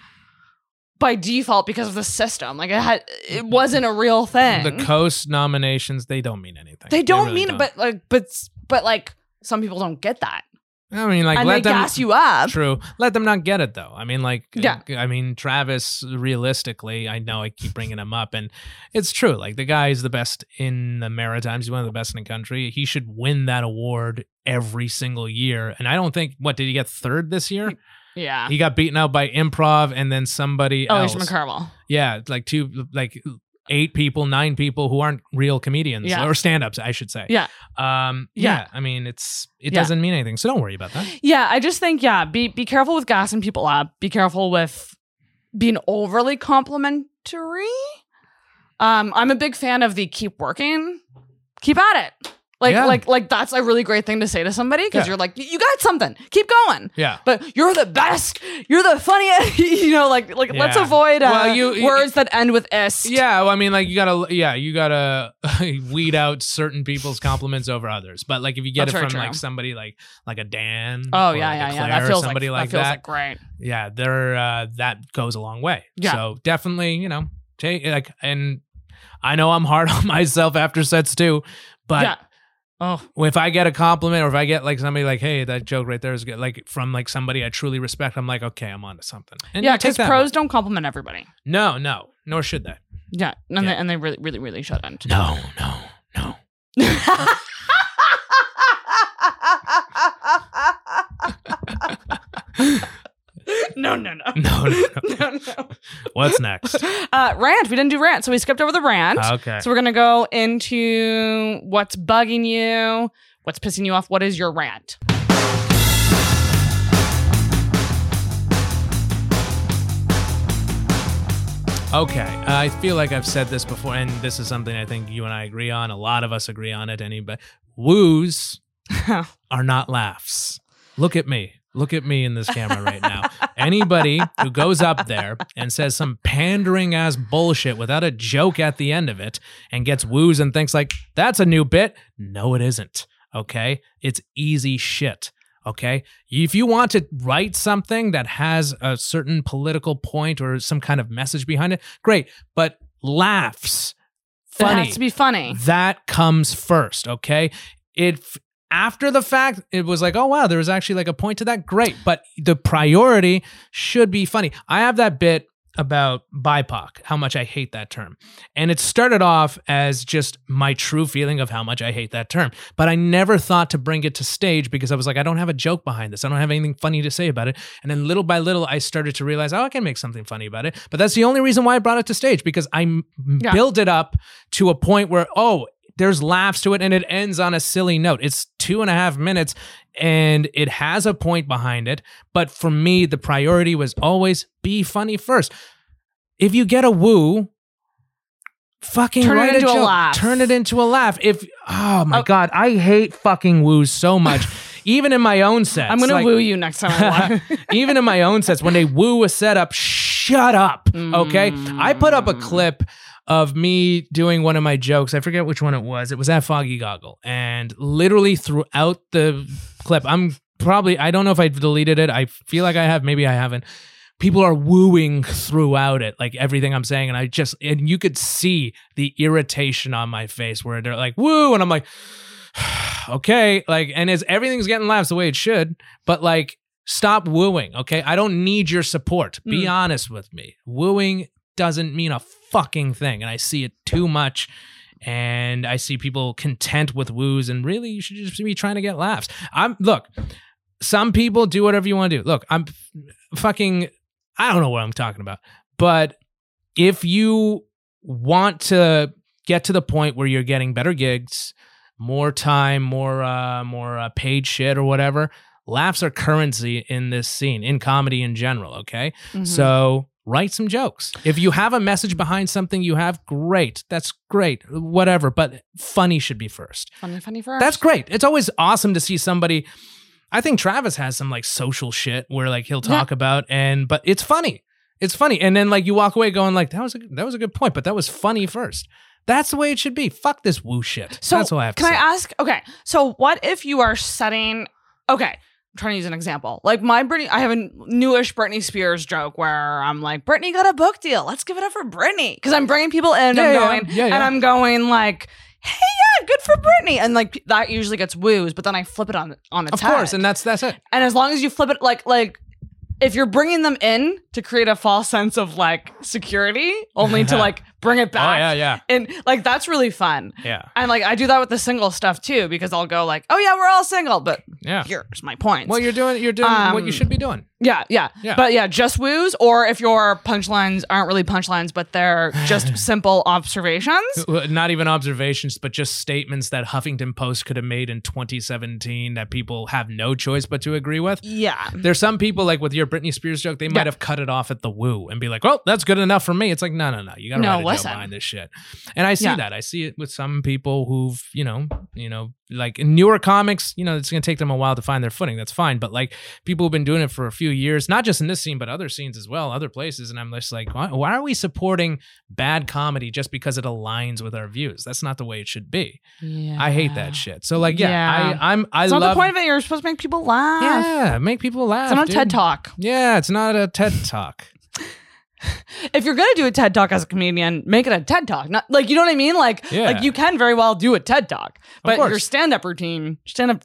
by default because of the system. Like it had, it wasn't a real thing. The Coast nominations, they don't mean anything. they don't really mean, don't. but like, but but like, some people don't get that, I mean, like and let they them gas you up. True. Let them not get it though. I mean, like, Yeah. I mean, Travis. Realistically, I know I keep bringing him up, and it's true. Like the guy is the best in the Maritimes. He's one of the best in the country. He should win that award every single year. And I don't think what did he get third this year? Yeah. He got beaten out by improv and then somebody oh, else. Alicia McCarvell. Yeah, like two, like eight people, nine people who aren't real comedians Yeah. or stand-ups, I should say. Yeah. Um. Yeah. Yeah. I mean, it's it Yeah. doesn't mean anything, so don't worry about that. Yeah, I just think yeah, be be careful with gassing people up. Be careful with being overly complimentary. Um, I'm a big fan of the keep working, keep at it. Like Yeah. like like that's a really great thing to say to somebody because Yeah. you're like you got something, keep going. Yeah. But you're the best. You're the funniest. you know, like like let's avoid uh, Well, you- you- words that end with ist. Yeah, well, I mean, like you gotta, yeah, you gotta weed out certain people's compliments over others. But like if you get That's it from true. like somebody like like a Dan, Oh yeah, like a yeah, yeah. Claire That feels somebody like, like that feels like great. yeah, they're uh, that goes a long way. Yeah. So definitely, you know, take like, and I know I'm hard on myself after sets too, but. Oh, if I get a compliment or if I get like somebody like, hey, that joke right there is good, like from like somebody I truly respect, I'm like, okay, I'm onto something. And yeah, because pros one. don't compliment everybody. No, no, nor should they. Yeah, and, Yeah. They, and they really, really, really shouldn't. No, no, no. no, no, no. No, no, no. no, no. What's next? Uh, rant. We didn't do rant, so we skipped over the rant. Okay. So we're gonna go into what's bugging you, what's pissing you off. What is your rant? Okay. I feel like I've said this before, and this is something I think you and I agree on. A lot of us agree on it. Anybody woos are not laughs. Look at me. Look at me in this camera right now. Anybody who goes up there and says some pandering ass bullshit without a joke at the end of it and gets woos and thinks like that's a new bit. No, it isn't. Okay. It's easy shit. Okay. If you want to write something that has a certain political point or some kind of message behind it, great. But laughs, It funny, has to be funny. that comes first. Okay. It after the fact, it was like, oh wow, there was actually like a point to that. Great, but the priority should be funny. I have that bit about BIPOC, how much I hate that term, and it started off as just my true feeling of how much I hate that term. But I never thought to bring it to stage because I was like, I don't have a joke behind this. I don't have anything funny to say about it. And then little by little, I started to realize, oh, I can make something funny about it. But that's the only reason why I brought it to stage because I Yeah. built it up to a point where, oh, there's laughs to it and it ends on a silly note. It's two and a half minutes and it has a point behind it. But for me, the priority was always be funny first. If you get a woo, fucking Turn it into a joke. laugh. Turn it into a laugh. If oh my Oh. god, I hate fucking woos so much. Even in my own sets, I'm gonna like- woo you next time even in my own sets, when they woo a setup, shut up. Okay. I put up a Mm. clip of me doing one of my jokes. I forget which one it was. It was at Foggy Goggle. And literally throughout the clip, I'm probably, I don't know if I deleted it. I feel like I have, maybe I haven't. People are wooing throughout it, like everything I'm saying. And I just, and you could see the irritation on my face where they're like, woo. And I'm like, okay, like, and as everything's getting laughs the way it should, but like, stop wooing. Okay, I don't need your support. Be Mm. honest with me. Wooing doesn't mean a fucking thing, and I see it too much. And I see people content with woos, and really, you should just be trying to get laughs. I'm look. Some people do whatever you want to do. Look, I'm fucking. I don't know what I'm talking about, but if you want to get to the point where you're getting better gigs, more time, more uh more uh, paid shit or whatever, laughs are currency in this scene, in comedy in general, okay? Mhm. So write some jokes. If you have a message behind something you have, great. That's great. Whatever, but funny should be first. funny, funny first. That's great. It's always awesome to see somebody. I think Travis has some like social shit where like he'll talk about and but it's funny. It's funny. And then like you walk away going like that was a that was a good point, but that was funny first. That's the way it should be. Fuck this woo shit. So That's what I have to can. I ask? Okay, so what if you are setting? Okay, I'm trying to use an example. Like my Britney, I have a newish Britney Spears joke where I'm like, Britney got a book deal. Let's give it up for Britney because I'm bringing people in. Yeah, I'm yeah, going yeah, and I'm going like, hey, yeah, good for Britney, and like that usually gets woos, but then I flip it on on its of course, and that's that's it. and as long as you flip it like like. If you're bringing them in to create a false sense of like security, only to like bring it Oh back, yeah, yeah, and like that's really fun. yeah, And like I do that with the single stuff too, because I'll go like, oh yeah, we're all single, but yeah. here's my point. Well, you're doing you're doing what you Um, should be doing. Yeah, yeah, Yeah. But yeah, just woos, or if your punchlines aren't really punchlines, but they're just simple observations. Uh, not even observations, but just statements that Huffington Post could have made in 2017 that people have no choice but to agree with. Yeah. There's some people like with your Britney Spears joke, they might Yeah. have cut it off at the woo and be like, "Well, that's good enough for me." It's like, no, no, no, you got to No, write a joke behind this shit. And I see Yeah. that. I see it with some people who've, you know, you know, like in newer comics. You know, it's gonna take them a while to find their footing. That's fine. But like people who've been doing it for a few years, not just in this scene, but other scenes as well, other places. And I'm just like, why, why are we supporting bad comedy just because it aligns with our views? That's not the way it should be. Yeah. I hate that shit. So like, yeah, Yeah. I, I'm, I It's love. not the point of it. You're supposed to make people laugh. yeah, make people laugh. It's not a dude. TED talk. Yeah, it's not a TED talk. If you're gonna do a TED talk as a comedian, make it a TED talk. Not like you know what I mean. Like Yeah. like you can very well do a TED talk, but your stand up routine, stand up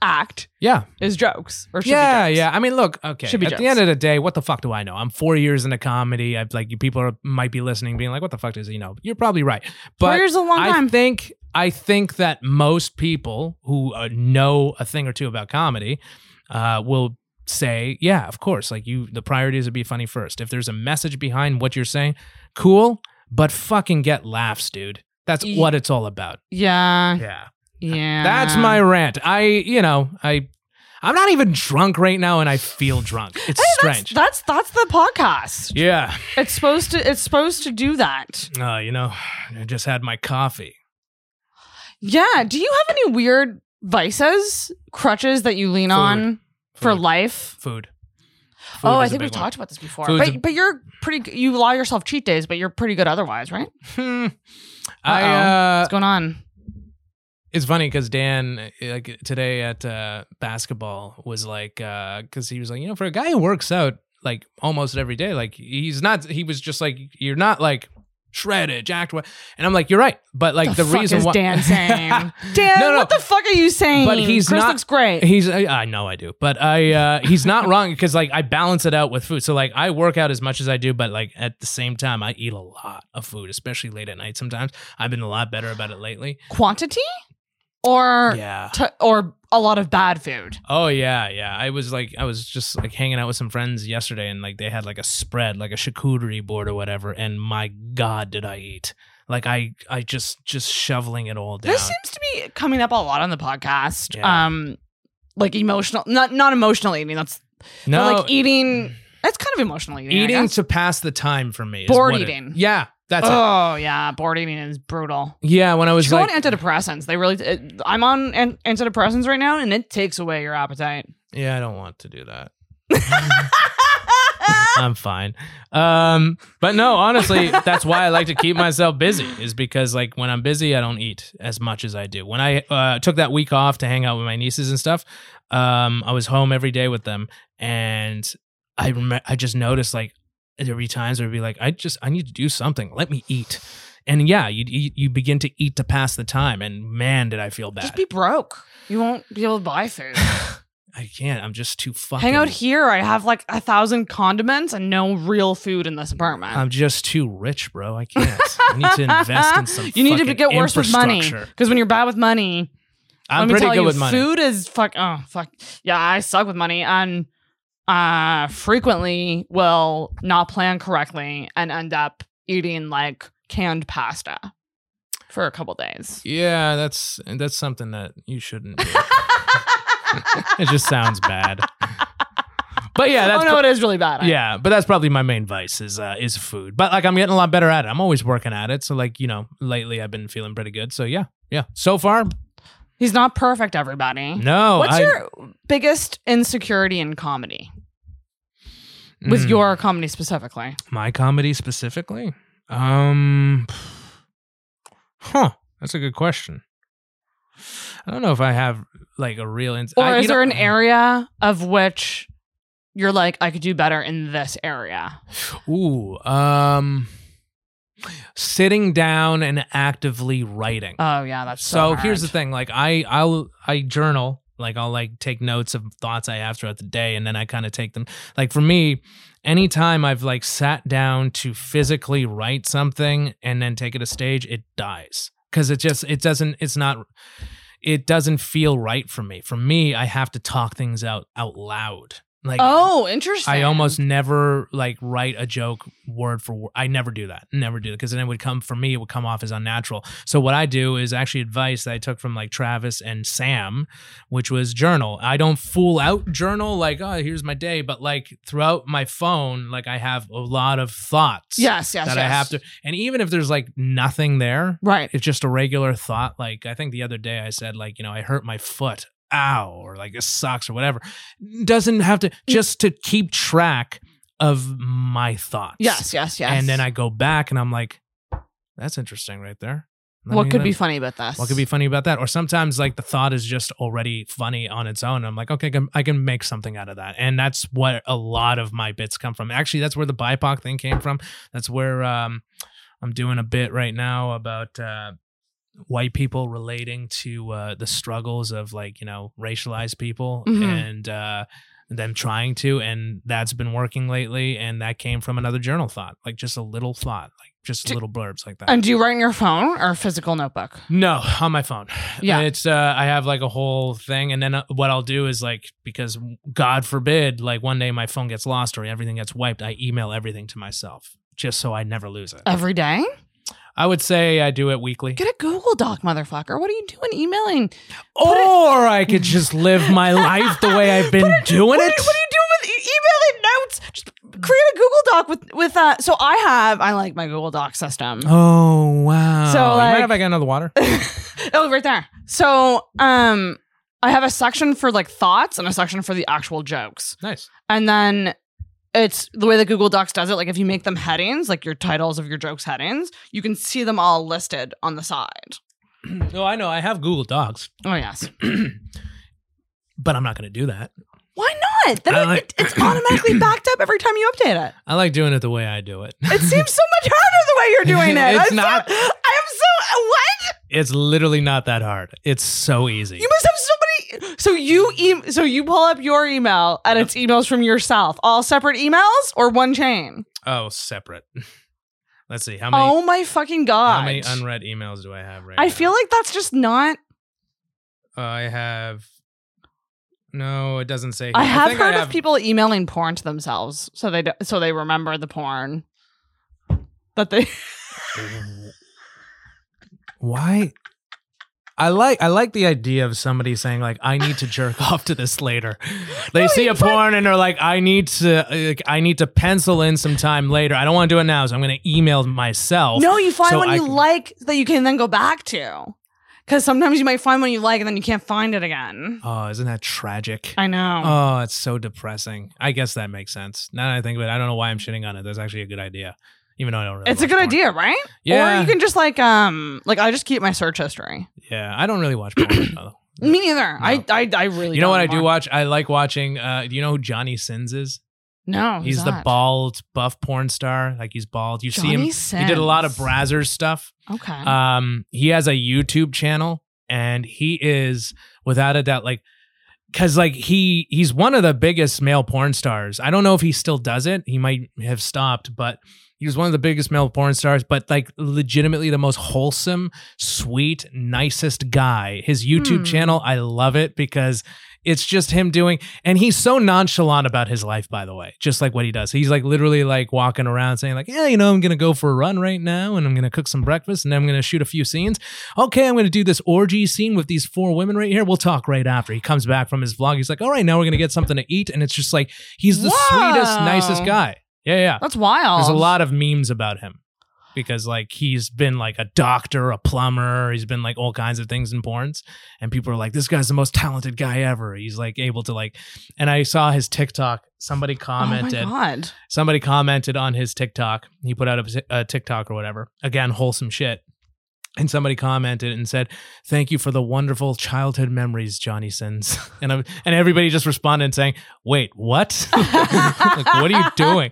act Yeah. is jokes or should Yeah, be jokes. yeah. I mean, look, okay. Should be At the end of the day, what the fuck do I know? I'm four years into comedy. I've like people are, might be listening, being like, "What the fuck does he know?" You're probably right, but years is a long I time. think I think that most people who uh, know a thing or two about comedy uh, will say, "Yeah, of course." Like you, the priorities would be funny first. If there's a message behind what you're saying, cool. But fucking get laughs, dude. That's what it's all about. Yeah. Yeah. Yeah. That's my rant. I, you know, I, I'm not even drunk right now, and I feel drunk. It's Hey, strange. That's, that's the podcast. yeah. It's supposed to it's supposed to do that. Uh, you know, I just had my coffee. Yeah. Do you have any weird vices, crutches that you lean Food. on for life? Food. oh, I think we've one. talked about this before. Food's But a- but you're pretty. You allow yourself cheat days, but you're pretty good otherwise, right? Hmm. I. Uh, What's going on? It's funny because Dan, uh, like today at uh, basketball, was like, because he was like, you know, for a guy who works out like almost every day, like he's not. He was just like, you're not like shredded, jacked, what? And I'm like, you're right, but like the, fuck reason why Dan saying? Dan, No, no. what the fuck are you saying? But he's Chris not- looks great. He's I I know I do, but I uh he's not wrong because like I balance it out with food. So like I work out as much as I do, but like at the same time I eat a lot of food, especially late at night. Sometimes I've been a lot better about it lately. Quantity or Yeah. t- or a lot of bad food. Oh yeah, yeah. I was like I was just like hanging out with some friends yesterday, and like they had like a spread, like a charcuterie board or whatever. And my god, did I eat! Like I I just just shoveling it all down. This seems to be coming up a lot on the podcast. Yeah. Um, like emotional, not not emotional eating. That's no like eating. It's kind of emotional eating. Eating to pass the time for me. is Board what it- eating. yeah, that's it. Oh yeah, board eating is brutal. Yeah, when I was like, on antidepressants. They really. It, I'm on an- antidepressants right now, and it takes away your appetite. Yeah, I don't want to do that. I'm fine. Um, but no, honestly, that's why I like to keep myself busy. Is because like when I'm busy, I don't eat as much as I do. When I uh, took that week off to hang out with my nieces and stuff, um, I was home every day with them, and I rem- I just noticed like there would be times where it'd be like, I just I need to do something. Let me eat. and yeah, you, you begin to eat to pass the time, and man, did I feel bad. Just be broke. You won't be able to buy food. I can't. I'm just too fucking. Hang out here. I have like a thousand condiments and no real food in this apartment. I'm just too rich, bro. I can't. I need to invest in some. you need to get worse with money because when you're bad with money, I'm let me pretty tell good you, with money. food is fuck. Oh fuck. Yeah, I suck with money and uh frequently will not plan correctly and end up eating like canned pasta for a couple days. Yeah, that's that's something that you shouldn't do. it just sounds bad. But yeah, that's oh no, it is really bad. Yeah, but that's probably my main vice is uh, is food. But like I'm getting a lot better at it. I'm always working at it. So like you know, lately I've been feeling pretty good. So yeah, yeah. So far, He's not perfect, everybody. no. What's I- your biggest insecurity in comedy? With Mm, your comedy specifically. my comedy specifically? Um, huh. That's a good question. I don't know if I have like a real. Ins- Or I- is there an area of which you're like, I could do better in this area? Ooh, um, sitting down and actively writing. Oh yeah, that's so, so here's the thing: like I, I'll, I journal. Like I'll like take notes of thoughts I have throughout the day, and then I kind of take them. Like for me, anytime I've like sat down to physically write something and then take it to stage, it dies because it just it doesn't. It's not. It doesn't feel right for me. For me, I have to talk things out out loud. Like Oh, interesting. I almost never like write a joke word for word. I never do that. Never do that because then it would come for me. It would come off as unnatural. So what I do is actually advice that I took from like Travis and Sam, which was journal. I don't fool out journal like oh here's my day, but like throughout my phone, like I have a lot of thoughts. Yes, yes, that I have to. And even if there's like nothing there, Right. it's just a regular thought. Like I think the other day I said like you know I hurt my foot, ow, or like this sucks or whatever. Doesn't have to just to keep track of my thoughts. Yes, yes, yes. And then I go back and I'm like, that's interesting right there. What could be funny about that? What could be funny about that? Or sometimes like the thought is just already funny on its own. I'm like, okay, I can, I can make something out of that. And that's what a lot of my bits come from. Actually, that's where the BIPOC thing came from. That's where um, I'm doing a bit right now about uh, white people relating to uh, the struggles of like, you know, racialized people Mhm. and uh, them trying to. And that's been working lately. And that came from another journal thought, like just a little thought, like just Do- little blurbs like that. And do you write in your phone or physical notebook? No, on my phone. Yeah. It's uh I have like a whole thing and then uh, what I'll do is like because god forbid like one day my phone gets lost or everything gets wiped, I email everything to myself just so I never lose it. Every day? I would say I do it weekly. Get a Google Doc, motherfucker. What are you doing emailing? Or I could just live my life the way I've been doing what, it. Are, what are you doing with e- emailing notes? Just create a Google Doc with with uh so I have I like my Google Doc system. Oh wow. So, you like- mind if I get another water? oh, right there. So, um, I have a section for like thoughts and a section for the actual jokes. nice. And then it's the way that Google Docs does it. Like if you make them headings, like your titles of your jokes headings, you can see them all listed on the side. Oh, I know. I have Google Docs, Oh yes. but I'm not going to do that. Why not? Then I it, like- it- it's automatically backed up every time you update it. I like doing it the way I do it. It seems so much harder the way you're doing it. It's I'm not. So, I am so what? It's literally not that hard. It's so easy. You must have so many. So you e- so you pull up your email and it's emails from yourself, all separate emails or one chain. Oh, separate. Let's see how many Oh my fucking god! how many unread emails do I have right I now? feel like that's just not. I have. No, it doesn't say. I here. have think heard I of people emailing porn to themselves, so they do, so they remember the porn that they. Why? I like I like the idea of somebody saying like I need to jerk off to this later. They No, see a porn and they're like I need to like, I need to pencil in some time later. I don't want to do it now, so I'm going to email myself. no, you find So one I you can- like that you can then go back to, because sometimes you might find one you like and then you can't find it again. Oh, isn't that tragic? I know. Oh, it's so depressing. I guess that makes sense. Now that I think of it, I don't know why I'm shitting on it. That's actually a good idea, even though I don't really. it's a good porn. idea, right? Yeah. Or you can just like um like I just keep my search history. Yeah, I don't really watch porn. though. Me neither. I, I I really. You know what I do watch? I like watching. Uh, do you know who Johnny Sins is? No, He's the that? bald, buff porn star. Like he's bald. You see him. Johnny He did a lot of Brazzers stuff. Okay. Um, he has a YouTube channel, and he is without a doubt like, because like he he's one of the biggest male porn stars. I don't know if he still does it. He might have stopped, but he was one of the biggest male porn stars. But like, legitimately the most wholesome, sweet, nicest guy. His YouTube Hmm. channel, I love it because. It's just him doing, and he's so nonchalant about his life, by the way, just like what he does. He's like literally like walking around saying, like, yeah, you know, I'm gonna go for a run right now and I'm gonna cook some breakfast and then I'm gonna shoot a few scenes. Okay, I'm gonna do this orgy scene with these four women right here. We'll talk right after. He comes back from his vlog. He's like, all right, now we're gonna get something to eat. And it's just like he's the sweetest, nicest guy. Yeah, yeah. That's wild. There's a lot of memes about him because like he's been like a doctor, a plumber, he's been like all kinds of things in porns, and people are like, "This guy's the most talented guy ever." He's like able to like, and I saw his TikTok. Somebody commented, Oh my god. somebody commented on his TikTok. He put out a, a TikTok or whatever. Again, wholesome shit. And somebody commented and said, "Thank you for the wonderful childhood memories, Johnny Sins." And I, and everybody just responded saying, "Wait, what? like, what are you doing?"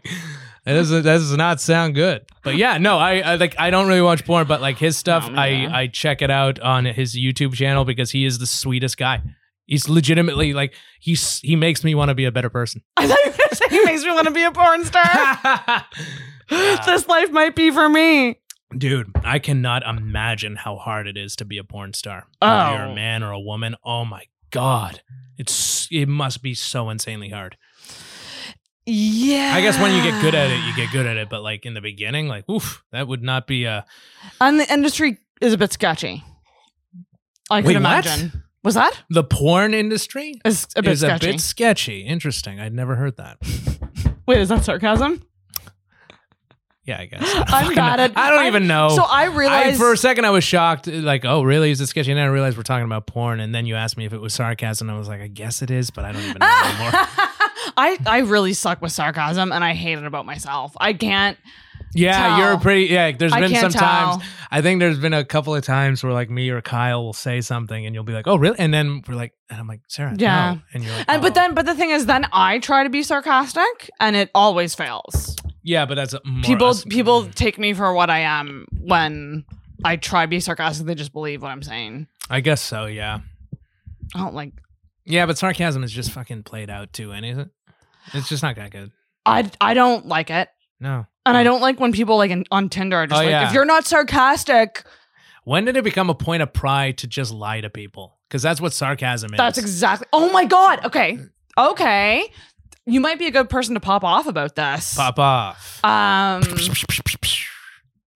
That doesn't that does not sound good. But yeah, no, I, I like I don't really watch porn, but like his stuff, No, I me. I check it out on his YouTube channel because he is the sweetest guy. He's legitimately like he's he makes me want to be a better person. I thought you were gonna say he makes me want to be a porn star. this life might be for me. Dude, I cannot imagine how hard it is to be a porn star. Whether you're Oh. a man or a woman. Oh my god. It's it must be so insanely hard. Yeah. I guess when you get good at it, you get good at it. But like in the beginning, like oof, that would not be a And the industry is a bit sketchy. I could Wait, what? imagine. Was that? the porn industry Is a bit is sketchy. a bit sketchy. Interesting. I'd never heard that. Wait, is that sarcasm? Yeah, I guess. I'm at. I don't I'm- even know. So I I, for a second, I was shocked. Like, oh, really? Is it sketchy? And then I realized we're talking about porn. And then you asked me if it was sarcasm. and I was like, I guess it is, but I don't even know anymore. I I really suck with sarcasm, and I hate it about myself. I can't. Yeah, tell. you're pretty. Yeah, there's I been some times. I think there's been a couple of times where like me or Kyle will say something, and you'll be like, "Oh, really?" And then we're like, and I'm like, "Sarah, Yeah. no." And you're like, And "Oh." but then, but the thing is, then I try to be sarcastic, and it always fails. Yeah, but that's people us- people mm. take me for what I am when I try to be sarcastic. They just believe what I'm saying. I guess so. Yeah, I don't like. yeah, but sarcasm is just fucking played out too, and is it? It's just not that good. I I don't like it, No. and I don't like when people like in, on Tinder are just Oh, like, yeah. if you're not sarcastic, When did it become a point of pride to just lie to people? Because that's what sarcasm is. that's exactly. Oh my god. Okay. Okay. You might be a good person to pop off about this. pop off. Um,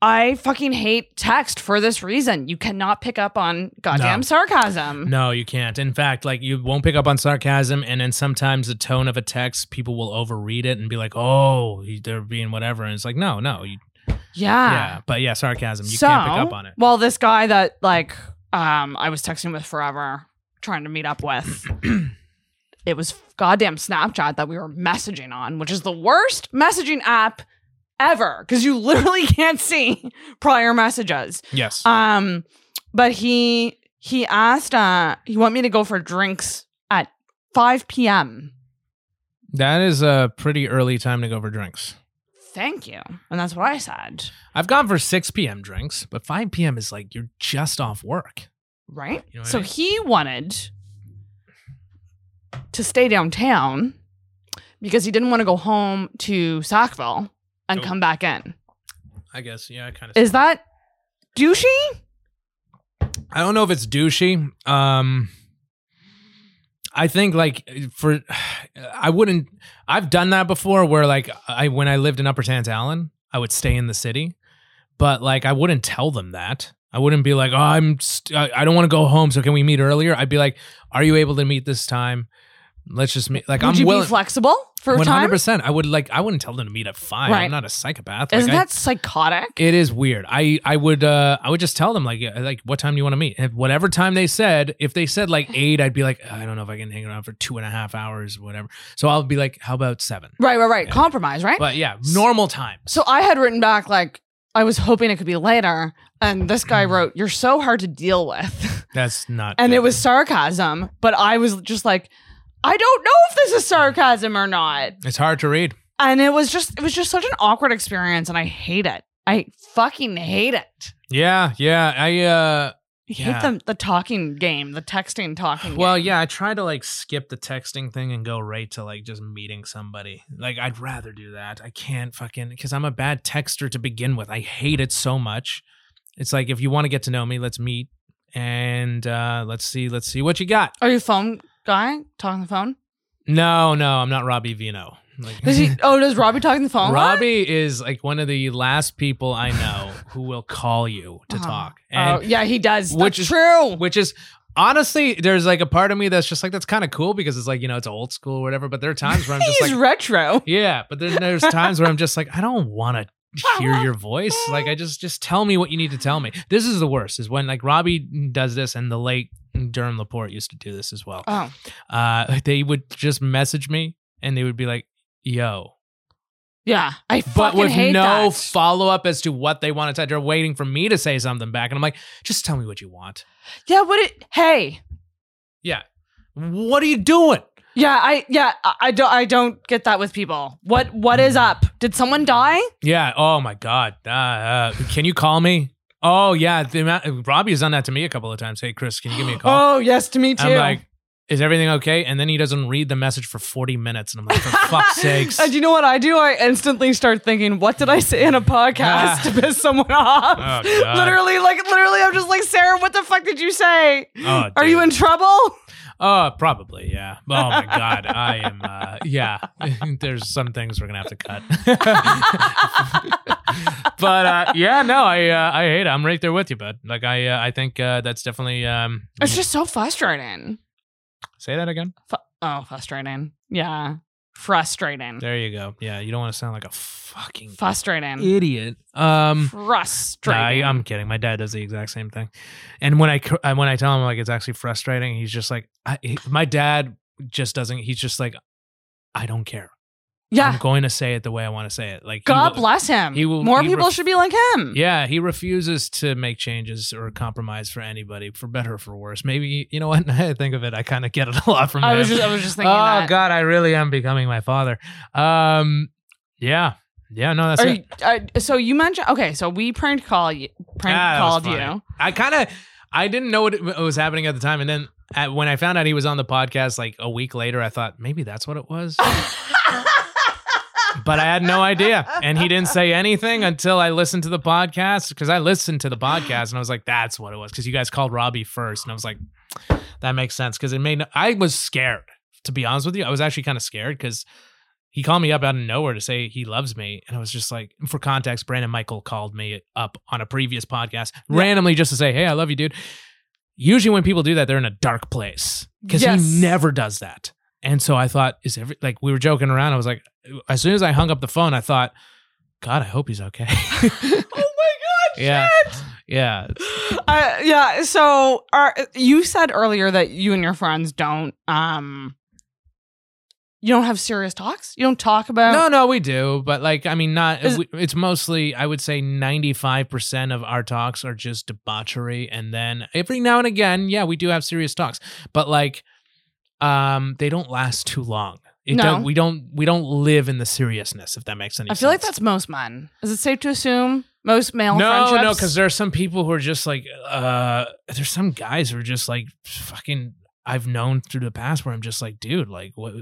I fucking hate text for this reason. You cannot pick up on goddamn No. sarcasm. No, you can't. In fact, like you won't pick up on sarcasm, and then sometimes the tone of a text, people will overread it and be like, "Oh, they're being whatever," and it's like, no, no, you, Yeah. yeah, but yeah, sarcasm, you so, can't pick up on it. Well, this guy that like um I was texting with forever, trying to meet up with. it was goddamn Snapchat that we were messaging on, which is the worst messaging app ever because you literally can't see prior messages. Yes, Um, but he he asked uh he want me to go for drinks at 5 p.m. that is a pretty early time to go for drinks. Thank you. And that's what I said. I've gone for six p.m. drinks, but five p.m. is like you're just off work. Right? You know what I so mean? he wanted to stay downtown because he didn't want to go home to Sackville and Nope. come back in. I guess, yeah, I kind of. Is that douchey? I don't know if it's douchey. Um, I think like for, I wouldn't. I've done that before, where like I when I lived in Upper Tantallon, I would stay in the city, but like I wouldn't tell them that. I wouldn't be like, oh, I'm, st- I don't want to go home, so can we meet earlier? I'd be like, are you able to meet this time? Let's just meet. Like Would I'm you willing. be flexible for One hundred time? percent. I would like. I wouldn't tell them to meet at five. Right. I'm not a psychopath. Like, Isn't I- that psychotic? it is weird. I I would uh I would just tell them like like what time do you want to meet? And whatever time they said, if they said like eight, I'd be like I don't know if I can hang around for two and a half hours, or whatever. So I'll be like, how about seven? right, right, right. Compromise, right? But yeah, normal time. So I had written back like I was hoping it could be later, and this guy Mm. wrote, "You're so hard to deal with," That's not. and good. it was sarcasm. But I was just like, I don't know if this is sarcasm or not. It's hard to read. and it was just it was just such an awkward experience, and I hate it. I fucking hate it. Yeah, yeah. I uh I Yeah. hate the the talking game, the texting talking. well, game. yeah, I try to like skip the texting thing and go right to like just meeting somebody. Like I'd rather do that. I can't fucking cuz I'm a bad texter to begin with. I hate it so much. It's like if you want to get to know me, let's meet and uh let's see let's see what you got. Are you phone guy? Talk on the phone? No, no, I'm not Robbie Vino. Like Does he? Oh, does Robbie talk on the phone? Robbie is like one of the last people I know who will call you to Uh-huh. talk. Oh, yeah, he does. Which That's is- true. which is honestly there's like a part of me that's just like that's kind of cool because it's like you know it's old school or whatever but there are times where i'm just He's like retro. yeah but then there's times where i'm just like i don't want to hear your voice like i just just tell me what you need to tell me this is the worst is when like robbie does this and the late durham laporte used to do this as well Oh, uh they would just message me and they would be like yo yeah. I but with no that. follow up as to what they want to say. They're waiting for me to say something back. And I'm like, just tell me what you want. yeah. What? It, hey. Yeah. What are you doing? Yeah. I. Yeah. I, I don't. I don't get that with people. What? What is up? Did someone die? Yeah. Oh my God. Uh, uh, can you call me? Oh yeah. The amount, Robbie has done that to me a couple of times. Hey Chris, can you give me a call? Oh yes, to me too. I'm like, is everything okay? And then he doesn't read the message for 40 minutes, and I'm like, for fuck's sakes. And you know what I do? I instantly start thinking, what did I say in a podcast Ah. to piss someone off? Oh, literally, like literally, I'm just like, Sarah, what the fuck did you say? Oh, Are you in trouble? Oh, probably, yeah. Oh my god, I am. Uh, yeah, there's some things we're gonna have to cut. but uh, yeah, no, I uh, I hate it. I'm right there with you, bud. Like I uh, I think uh, that's definitely. Um, It's just so frustrating. Say that again. Fu- oh, frustrating. Yeah, frustrating. There you go. Yeah, you don't want to sound like a fucking Frustrating. idiot. Um. Frustrating. Nah, I'm kidding. My dad does the exact same thing, and when I when I tell him like it's actually frustrating, he's just like, I, he- my dad just doesn't. He's just like, I don't care. Yeah. I'm going to say it the way I want to say it. Like God will- bless him. he will- More he people ref- should be like him. Yeah, he refuses to make changes or compromise for anybody, for better or for worse. Maybe you know what? I think of it, I kind of get it a lot from I him. was just, I was just thinking oh that. God, I really am becoming my father. Um, yeah, yeah, no, that's Are it. you, uh, so you mentioned okay, so we prank call you, prank Ah, called you. I kind of, I didn't know what, what was happening at the time, and then at, when I found out he was on the podcast like a week later, I thought maybe that's what it was. but I had no idea. And he didn't say anything until I listened to the podcast because I listened to the podcast and I was like, that's what it was. Because you guys called Robbie first. And I was like, that makes sense. Because it made, no- I was scared, to be honest with you. I was actually kind of scared because he called me up out of nowhere to say he loves me. And I was just like, for context, Brandon Michael called me up on a previous podcast randomly just to say, hey, I love you, dude. Usually when people do that, they're in a dark place because Yes. he never does that. And so I thought, is every like we were joking around? I was like, as soon as I hung up the phone, I thought, God, I hope he's okay. oh my god! yeah, yeah. Uh, yeah. So, are, you said earlier that you and your friends don't um, you don't have serious talks. You don't talk about. No, no, we do, but like, I mean, not. Is- we, it's mostly, I would say, ninety-five percent of our talks are just debauchery, and then every now and again, yeah, we do have serious talks, but like, um, they don't last too long. It No. don't, we don't, we don't live in the seriousness. If that makes any I sense. feel like that's most men. Is it safe to assume most male no, friendships? no, because there are some people who are just like, uh, there's some guys who are just like fucking. I've known through the past where I'm just like, dude, like what.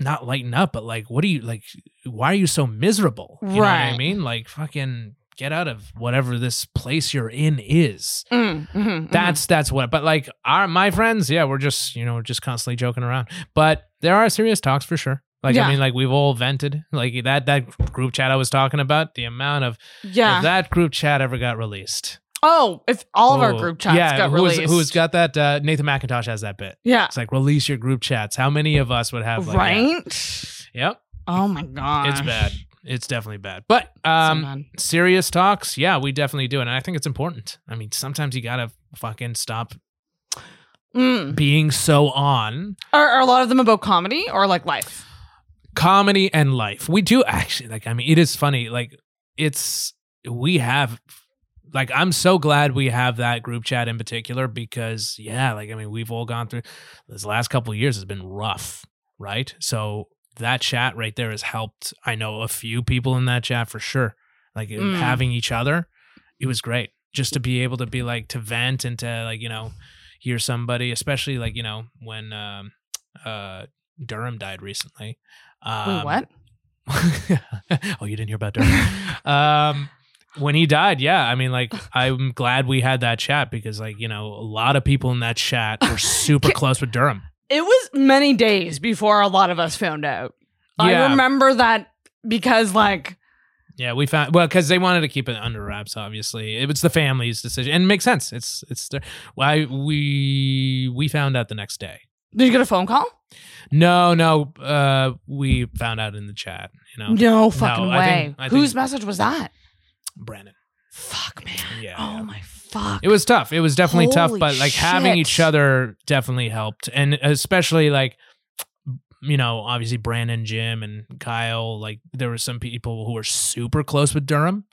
Not lighten up, but like, what do you like? Why are you so miserable? You know what I Right. mean? Like, fucking get out of whatever this place you're in is. Mm, mhm, mhm. That's that's what. But like our my friends, yeah, we're just you know just constantly joking around. But there are serious talks for sure. Like Yeah. I mean, like we've all vented. Like that that group chat I was talking about. The amount of yeah. if that group chat ever got released. oh, if all of our Oh, group chats yeah, got who's, released, Who's got that? Uh, Nathan Macintosh has that bit. yeah, It's like release your group chats. How many of us would have like that? right? Yep, Oh my god, it's bad. It's definitely bad. But um, serious talks, yeah, we definitely do, and I think it's important. I mean, sometimes you gotta fucking stop Mm. being so on Are, are a lot of them about comedy or like life? comedy and life. We do actually like. I mean, it is funny. Like it's we have. Like I'm so glad we have that group chat in particular because yeah, like I mean we've all gone through this last couple of years has been rough, right? So that chat right there has helped. I know a few people in that chat for sure. Like Mm. having each other, it was great just to be able to be like to vent and to like you know hear somebody, especially like you know when um, uh, Durham died recently. Um, Wait, what? oh, you didn't hear about Durham? um, when he died, yeah. I mean, like, I'm glad we had that chat because, like, you know, a lot of people in that chat were super close with Durham. It was many days before a lot of us found out. I remember that because, like, Yeah, we found well because they wanted to keep it under wraps. Obviously, it was the family's decision, and it makes sense. It's it's their, why we we found out the next day. did you get a phone call? No, no, uh, we found out in the chat. You know, No fucking I way. think- I Whose think- message was that? Brandon. Fuck, man. Yeah, Oh yeah. my fuck. It was tough. It was definitely tough, but like having shit. each other definitely helped. And especially like you know, obviously Brandon, Jim, and Kyle, like there were some people who were super close with Durham.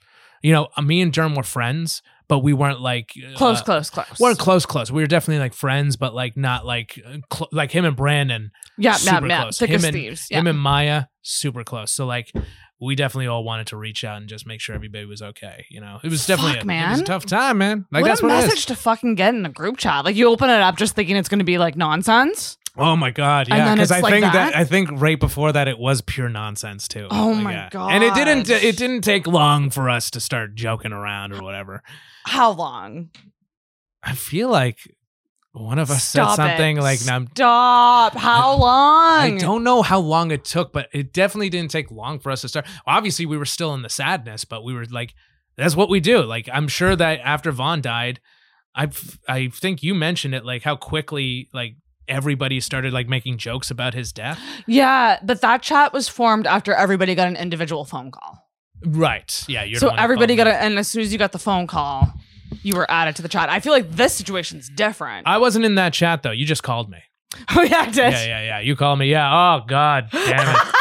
You know, me and Durham were friends, but we weren't like close, uh, close, close. weren't close, close. We were definitely like friends, but like not like uh, cl- like him and Brandon, yeah, yeah, super yeah. close. Thick Him and- thieves. Yeah. him and Maya, super close. So like we definitely all wanted to reach out and just make sure everybody was okay. You know, it was definitely Fuck, a, it was a tough time, man. Like what that's a what message to fucking get in a group chat. Like you open it up just thinking it's going to be like nonsense. Oh my god, yeah. Because I like think that? that? I think right before that it was pure nonsense too. Oh Like, my yeah. And it didn't. It didn't take long for us to start joking around or whatever. How long? I feel like one of us Stop said something it. like, "I'm." Stop. How long? I don't know how long it took, but it definitely didn't take long for us to start. Obviously, we were still in the sadness, but we were like, "That's what we do." Like, I'm sure that after Vaughn died, I I think you mentioned it, like how quickly like everybody started like making jokes about his death. Yeah, but that chat was formed after everybody got an individual phone call. Right. Yeah. You're the so everybody got it, and as soon as you got the phone call, you were added to the chat. I feel like this situation's different. I wasn't in that chat though. You just called me. oh yeah, I did. Yeah, yeah, yeah. You called me. Yeah. Oh God, damn it.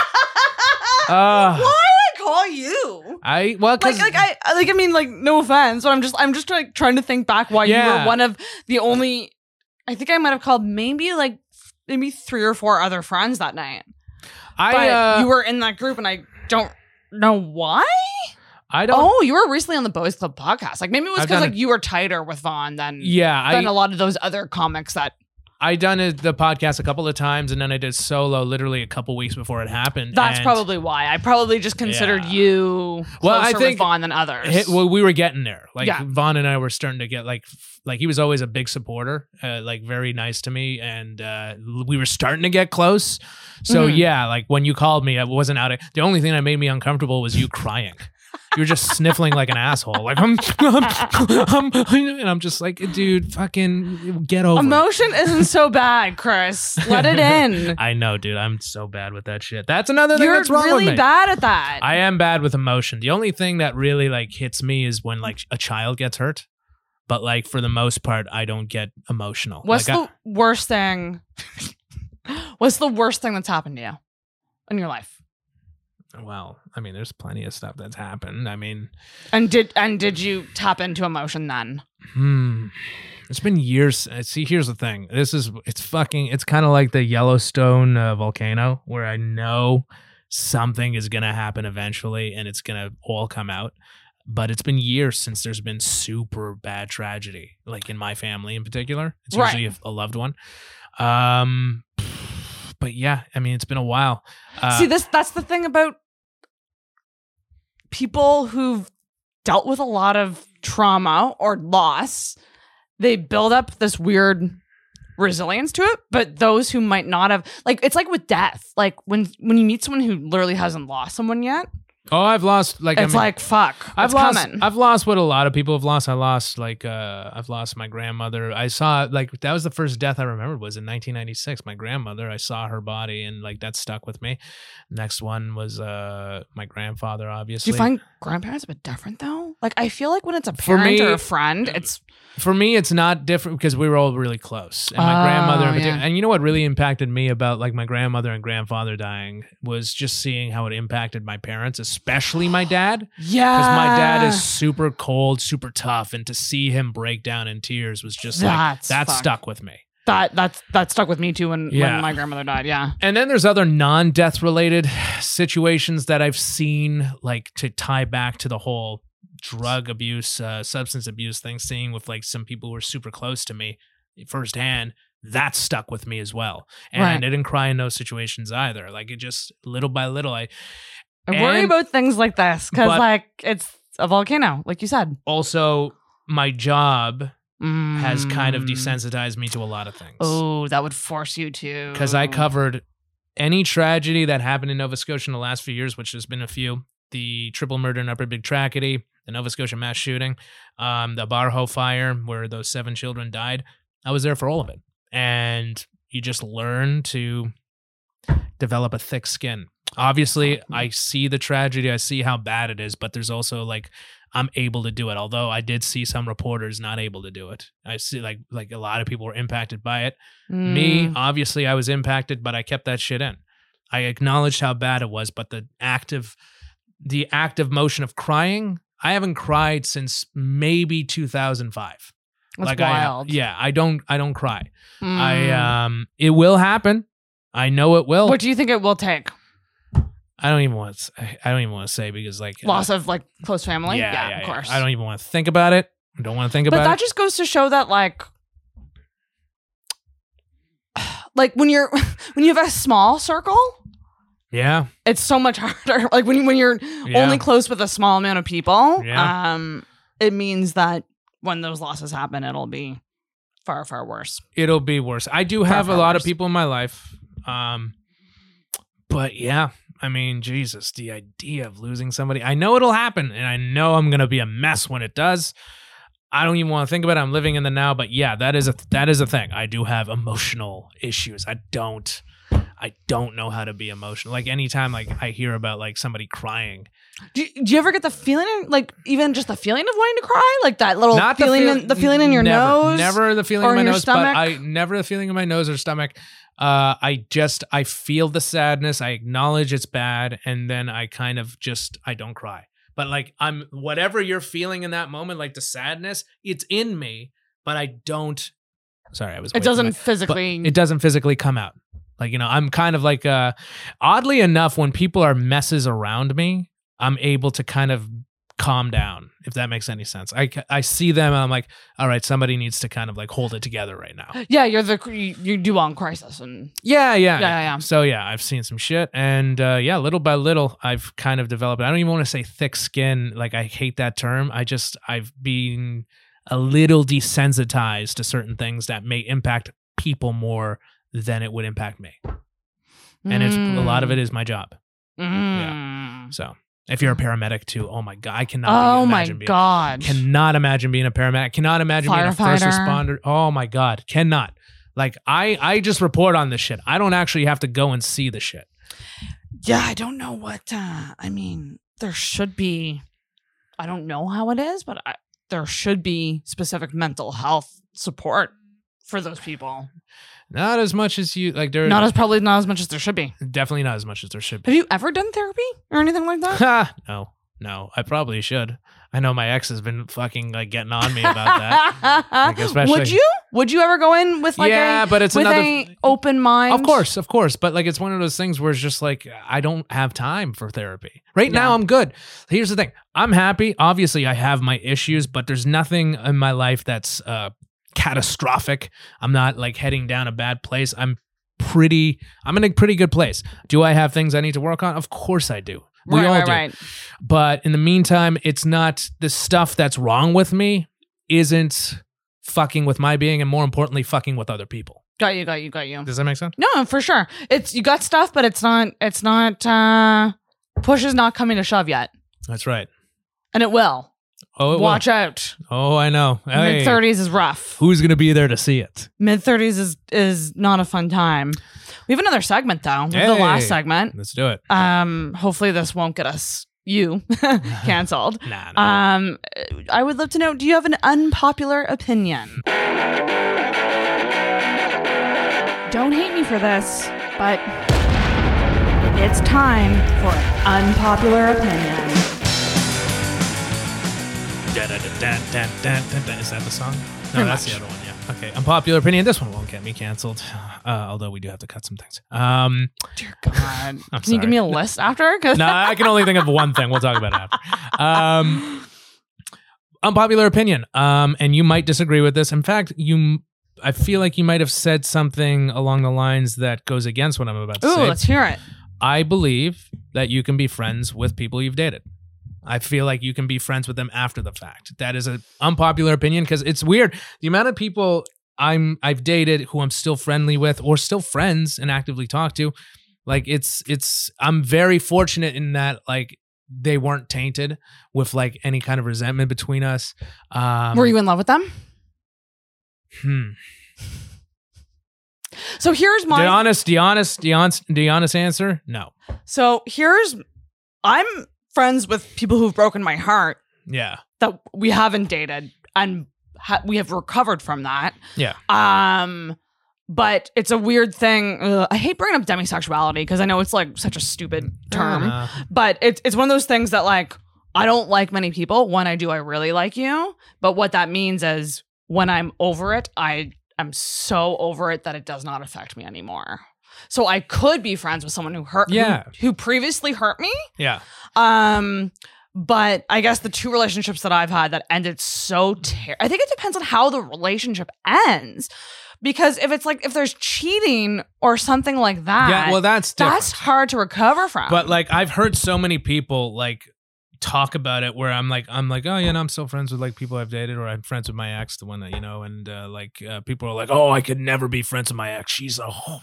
Why Uh, did I call you? I well, Like, like I I- like. I mean, like, no offense, but I'm just, I'm just like trying to think back why you Yeah. were one of the only. I think I might have called maybe like maybe three or four other friends that night. I But uh, you were in that group, and I don't know why. I don't. Oh, you were recently on the Boys Club podcast. Like maybe it was I've because done like you were tighter with Vaughn than yeah, than a I lot of those other comics that. I done it, the podcast a couple of times, and then I did solo literally a couple weeks before it happened. That's and probably why. I probably just considered Yeah. you closer Well, I with think Vaughn than others. Hit, well, we were getting there. Like Yeah. Vaughn and I were starting to get like, like he was always a big supporter, uh, like very nice to me, and uh, we were starting to get close. So Mhm. yeah, like when you called me, I wasn't out. Of, the only thing that made me uncomfortable was you crying. You were just sniffling like an asshole, like I'm, I'm, I'm, and I'm just like, dude, fucking get over. it. Emotion isn't so bad, Chris. Let it in. I know, dude. I'm so bad with that shit. That's another thing You're that's wrong really with me. bad at that. I am bad with emotion. The only thing that really like hits me is when like a child gets hurt. But like for the most part, I don't get emotional. What's like, the worst thing? What's the worst thing that's happened to you in your life? Well, I mean, there's plenty of stuff that's happened. I mean, And did and did you tap into emotion then? hmm. It's been years. uh, See, here's the thing. This is it's fucking. It's kind of like the Yellowstone uh, volcano, where I know something is gonna happen eventually, and it's gonna all come out. But it's been years since there's been super bad tragedy, like in my family in particular. It's Right. usually a, a loved one. Um, but yeah, I mean, it's been a while. Uh, See, this that's the thing about people who've dealt with a lot of trauma or loss. They build up this weird resilience to it, but those who might not have like it's like with death. Like when when you meet someone who literally hasn't lost someone yet, oh, I've lost like I it's mean, like fuck. I've lost. coming. I've lost what a lot of people have lost. I lost like uh, I've lost my grandmother. I saw like that was the first death I remembered was in 1996. My grandmother. I saw her body and like that stuck with me. Next one was uh my grandfather. Obviously, do you find grandparents a bit different though? Like I feel like when it's a For parent me- or a friend, it's for me it's not different because we were all really close and my Oh, grandmother in yeah. and you know what really impacted me about like my grandmother and grandfather dying was just seeing how it impacted my parents especially my dad yeah. because my dad is super cold super tough and to see him break down in tears was just like that fucked. stuck with me that that's that stuck with me too when, Yeah. when my grandmother died. Yeah. And then there's other non-death related situations that I've seen, like to tie back to the whole drug abuse, uh, substance abuse thing, seeing with like some people who were super close to me firsthand. That stuck with me as well, and I didn't cry in those situations either. Like it just little by little, I I worry And- about things like this because like it's a volcano, like you said. also my job has kind of Mm. desensitized me to a lot of things. Oh, that would force you to. because I covered any tragedy that happened in Nova Scotia in the last few years, which has been a few. The triple murder in Upper Big Tracadie, the Nova Scotia mass shooting, um, the Barho fire where those seven children died. I was there for all of it, and you just learn to develop a thick skin. Obviously, I see the tragedy, I see how bad it is, but there's also like I'm able to do it. Although I did see some reporters not able to do it. I see like like a lot of people were impacted by it. Me, Mm. obviously, I was impacted, but I kept that shit in. I acknowledged how bad it was, but the active, the active motion of crying, I haven't cried since maybe 2005. That's like wild. I, yeah, I don't, I don't cry. I, Mm. um, it will happen. I know it will. what do you think it will take? I don't even want to. I don't even want to say because like Loss of like close family? Yeah, Yeah, yeah, of yeah. course. I don't even want to think about it. I don't want to think but about it. But that just goes to show that like like when you're when you have a small circle yeah, it's so much harder like when when you're yeah. only close with a small amount of people Yeah. um it means that when those losses happen it'll be far far worse it'll be worse. I do have a far lot of people in my life. Um but yeah, I mean, Jesus, the idea of losing somebody. I know it'll happen and I know I'm going to be a mess when it does. I don't even want to think about it. I'm living in the now, but yeah, that is a that is a thing. I do have emotional issues. I don't I don't know how to be emotional. Like anytime like I hear about like somebody crying. do you, do you ever get the feeling like even just the feeling of wanting to cry like that little Not the feeling feel- in, the feeling in your never, nose Never the feeling in my your nose, stomach? but I never the feeling in my nose or stomach. Uh, I just I feel the sadness. I acknowledge it's bad, and then I kind of just I don't cry. But like I'm whatever you're feeling in that moment, like the sadness, it's in me, but I don't. Sorry, I was. it doesn't physically but it doesn't physically come out. Like you know, I'm kind of like uh, oddly enough, when people are messes around me, I'm able to kind of calm down. If that makes any sense, I I see them, and I'm like, all right, somebody needs to kind of like hold it together right now. yeah you're the you, do on crisis and Yeah, yeah, Yeah, yeah, yeah. So yeah, I've seen some shit, and uh, yeah, little by little, I've kind of developed. I don't even want to say thick skin. Like I hate that term. I just I've been a little desensitized to certain things that may impact people more than it would impact me, and it's a lot of it is my job. Mm. So if you're a paramedic too, oh my god, I cannot. oh my imagine being, god Cannot imagine being a paramedic. Cannot imagine being a first responder. Oh my god, cannot. Like I, I just report on this shit. I don't actually have to go and see the shit. Yeah, I don't know what. Uh, I mean, there should be. I don't know how it is, but I, there should be specific mental health support for those people. Not as much as you like. There, Not as probably not as much as there should be. definitely not as much as there should be. Have you ever done therapy or anything like that? Ha! no, no. I probably should. I know my ex has been fucking like getting on me about that. Like, especially- Would you? Would you ever go in with like yeah, a but it's with another. a open mind? Of course, of course. But like, it's one of those things where it's just like, I don't have time for therapy. Right now, I'm good. Here's the thing I'm happy. Obviously, I have my issues, but there's nothing in my life that's uh, catastrophic. I'm not like heading down a bad place. I'm pretty, I'm in a pretty good place. Do I have things I need to work on? Of course, I do. We right, all right, do. right. But in the meantime, it's not the stuff that's wrong with me isn't fucking with my being and more importantly, fucking with other people. Got you. Got you. Got you. Does that make sense? No, for sure. It's you got stuff, but it's not. It's not. uh Push is not coming to shove yet, That's right. and it will. Oh, it will. Watch out. Oh, I know. Hey, Mid thirties is rough. Who's gonna be there to see it? Mid thirties is is not a fun time. We have another segment though. Have the last segment. Let's do it. Um, hopefully this won't get us you canceled. Nah, nah. Um, I would love to know. Do you have an unpopular opinion? Don't hate me for this, but it's time for an unpopular opinion. Is that the song? No, that's the other one. Yeah. Okay, unpopular opinion. This one won't get me canceled, uh, although we do have to cut some things. Um, Dear God. Can you give me a list after? no, I can only think of one thing. We'll talk about it after. Um, unpopular opinion. Um, and you might disagree with this. In fact, you, I feel like you might have said something along the lines that goes against what I'm about to Ooh, say. Ooh, let's hear it. I believe that you can be friends with people you've dated. I feel like you can be friends with them after the fact. That is an unpopular opinion because it's weird. The amount of people I'm I've dated who I'm still friendly with or still friends and actively talk to, like it's it's I'm very fortunate in that like they weren't tainted with like any kind of resentment between us. Um, Were you in love with them? Hmm. So here's my The honest, the honest, the honest, the honest answer: No. So here's I'm friends with people who've broken my heart Yeah. that we haven't dated and ha- we have recovered from that. Yeah. Um but it's a weird thing. Ugh, I hate bringing up demisexuality because I know it's like such a stupid term. Uh, but it's it's one of those things that like I don't like many people. When I do, I really like you. But what that means is when I'm over it, I am so over it that it does not affect me anymore. So I could be friends with someone who hurt, Yeah. who, previously hurt me. yeah. Um, but I guess the two relationships that I've had that ended so ter- I think it depends on how the relationship ends. Because if it's like if there's cheating or something like that, Yeah. Well, that's different. that's hard to recover from. But like I've heard so many people like talk about it where I'm like I'm like oh yeah no, I'm still friends with like people I've dated or I'm friends with my ex the one that you know and uh, like uh, people are like oh I could never be friends with my ex she's a whole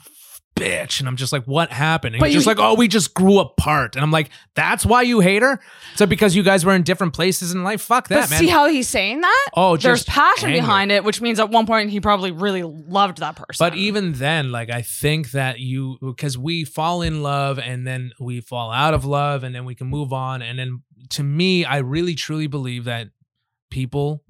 bitch and I'm just like what happened and But he's you- just like oh we just grew apart and I'm like that's why you hate her so because you guys were in different places in life fuck that but man see how he's saying that? oh There's passion anger. behind it, which means at one point he probably really loved that person. But even then, like I think that you because we fall in love and then we fall out of love and then we can move on. And then to me, I really truly believe that people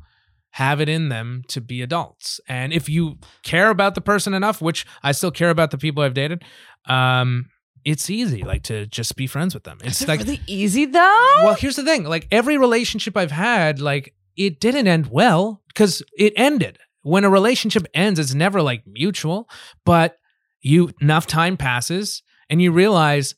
have it in them to be adults. And if you care about the person enough, which I still care about the people I've dated, um, it's easy like to just be friends with them. It's is it like really easy though. well, here's the thing. Like every relationship I've had, like it didn't end well because it ended. When a relationship ends, it's never like mutual, but you enough time passes and you realize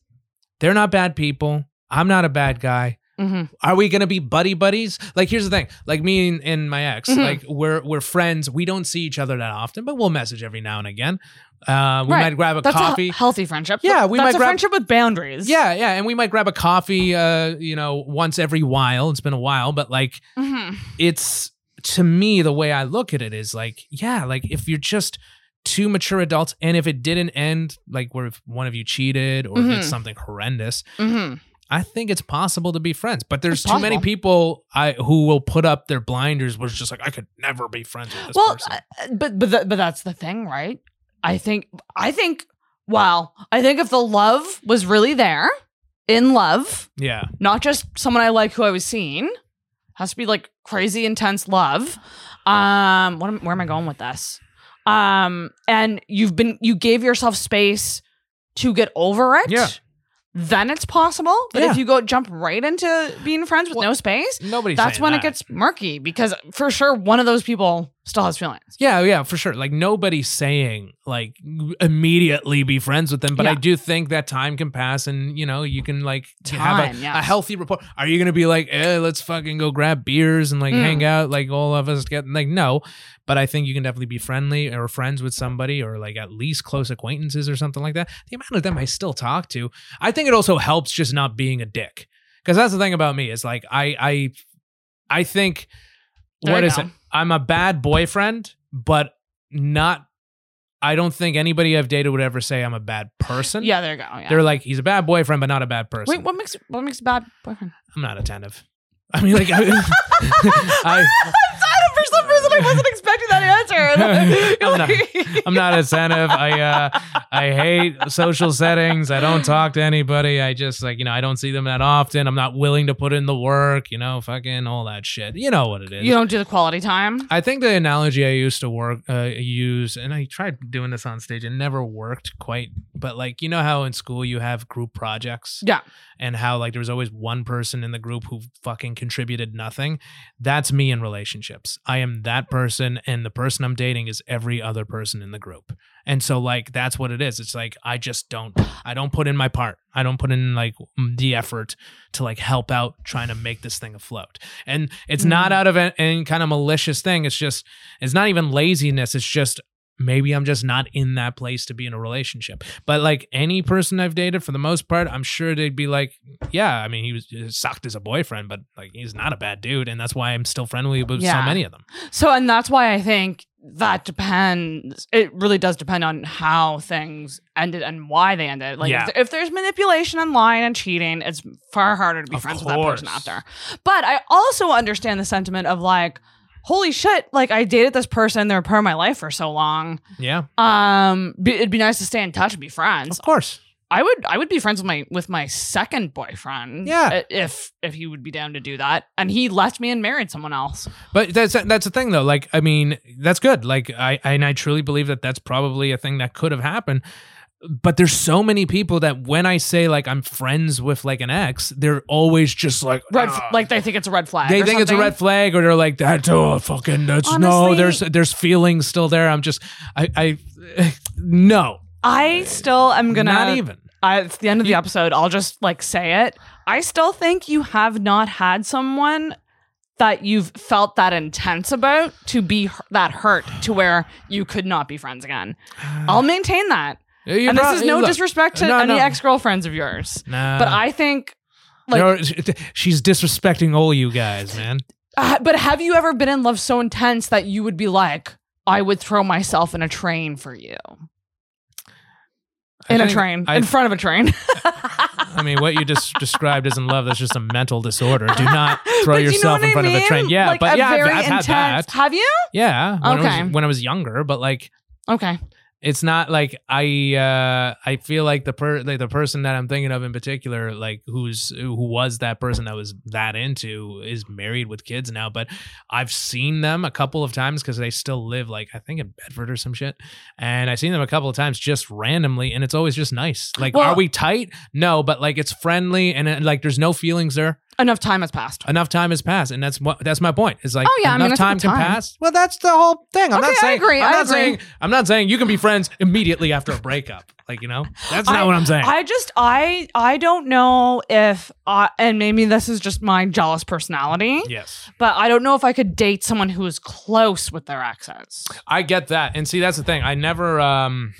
they're not bad people. I'm not a bad guy. Mhm. Are we gonna be buddy buddies? Like, here's the thing. Like me and, and my ex, Mhm. like we're we're friends. We don't see each other that often, but we'll message every now and again. Uh, we Right. might grab a That's coffee. a healthy friendship. Yeah, we That's might a grab- friendship with boundaries. yeah, yeah, and we might grab a coffee, uh, you know, once every while. It's been a while, but like Mhm. it's to me the way I look at it is like, yeah, like if you're just two mature adults, and if it didn't end like where if one of you cheated or did something horrendous, Mhm. I think it's possible to be friends. But there's It's too many people I who will put up their blinders, was just like I could never be friends with this well, person. uh, but but th- but that's the thing, right? I think I think wow, I think if the love was really there, in love, yeah, not just someone I like who I was seeing, has to be like crazy intense love. Um, what am, where am I going with this? Um, and you've been you gave yourself space to get over it. Yeah. Then it's possible. But Yeah. if you go jump right into being friends with Well, no space, nobody's. that's when that. it gets murky because for sure one of those people still has feelings. Yeah, yeah, for sure. Like nobody's saying like immediately be friends with them, but I do think that time can pass, and you know you can like have a, yes. a healthy report. Are you gonna be like, eh, let's fucking go grab beers and like Mm. hang out, like all of us get like no, but I think you can definitely be friendly or friends with somebody or like at least close acquaintances or something like that. The amount of them I still talk to, I think it also helps just not being a dick because that's the thing about me is like I I I think There what is go. it? I'm a bad boyfriend, but not. I don't think anybody I've dated would ever say I'm a bad person. Yeah, there you go. Yeah. They're like, he's a bad boyfriend, but not a bad person. Wait, what makes what makes a bad boyfriend? I'm not attentive. I mean, like, I, I, For some reason, I wasn't expecting that answer. I'm not- I'm not attentive. I, uh, I hate social settings. I don't talk to anybody. I just like, you know, I don't see them that often. I'm not willing to put in the work, you know, fucking all that shit. You know what it is. You don't do the quality time. I think the analogy I used to work uh, use, and I tried doing this on stage, it never worked quite but like you know how in school you have group projects Yeah. And how like there was always one person in the group who fucking contributed nothing that's me in relationships. I am that person and the person i'm dating is every other person in the group. And so like that's what it is. It's like i just don't i don't put in my part. I don't put in like the effort to like help out trying to make this thing afloat. And it's not Mhm. out of any kind of malicious thing. It's just it's not even laziness. It's just maybe i'm just not in that place to be in a relationship but like any person i've dated for the most part i'm sure they'd be like yeah i mean he was he sucked as a boyfriend but like he's not a bad dude and that's why i'm still friendly with so many of them So, and that's why I think that depends. It really does depend on how things ended and why they ended. Like, Yeah. if, if there's manipulation and lying and cheating, it's far harder to be Of friends with that person course. after. But I also understand the sentiment of like, holy shit, like I dated this person, they're a part of my life for so long. yeah Um, be, it'd be nice to stay in touch and be friends. of course I would I would be friends with my with my second boyfriend. Yeah. If if he would be down to do that. And he left me and married someone else. But that's that's the thing though. Like I mean, that's good. Like I and I truly believe that that's probably a thing that could have happened. But there's so many people that when I say like I'm friends with like an ex, they're always just like Red "Ah." like they think it's a red flag. they think it's a red flag, or they're like that's oh fucking that's no. There's there's feelings still there. I'm just I I no, I still am gonna not even. I, it's the end of the episode. I'll just like say it. I still think you have not had someone that you've felt that intense about to be that hurt to where you could not be friends again. I'll maintain that. You and this is no look, disrespect to no, any no. ex girlfriends of yours, Nah. but I think like No, she's disrespecting all you guys, man. Uh, but have you ever been in love so intense that you would be like, I would throw myself in a train for you? I In a train, I- in front of a train. I mean, what you just described isn't love. That's just a mental disorder. Do not throw But you know yourself in I front of a train. Yeah, Like but yeah, I've, I've had that. Have you? Yeah, when, I Okay. was, when I was younger, but like Okay. It's not like I uh I feel like the per like the person that I'm thinking of in particular, like who's who was that person that was that into is married with kids now. But I've seen them a couple of times because they still live like I think in Bedford or some shit. And I've seen them a couple of times just randomly, and it's always just nice. Like, Well- are we tight? No, but like it's friendly and uh, like there's no feelings there. Enough time has passed. Enough time has passed, and that's what that's my point. It's like Oh, yeah, I enough mean, time can time. pass. Well, that's the whole thing. I'm Okay, not I saying. agree, I'm I not agree. saying. I'm not saying you can be friends immediately after a breakup. Like you know, that's not I- what I'm saying. I just I I don't know if uh, and maybe this is just my jealous personality, yes, but I don't know if I could date someone who is close with their exes. I get that, and see, that's the thing. I never. um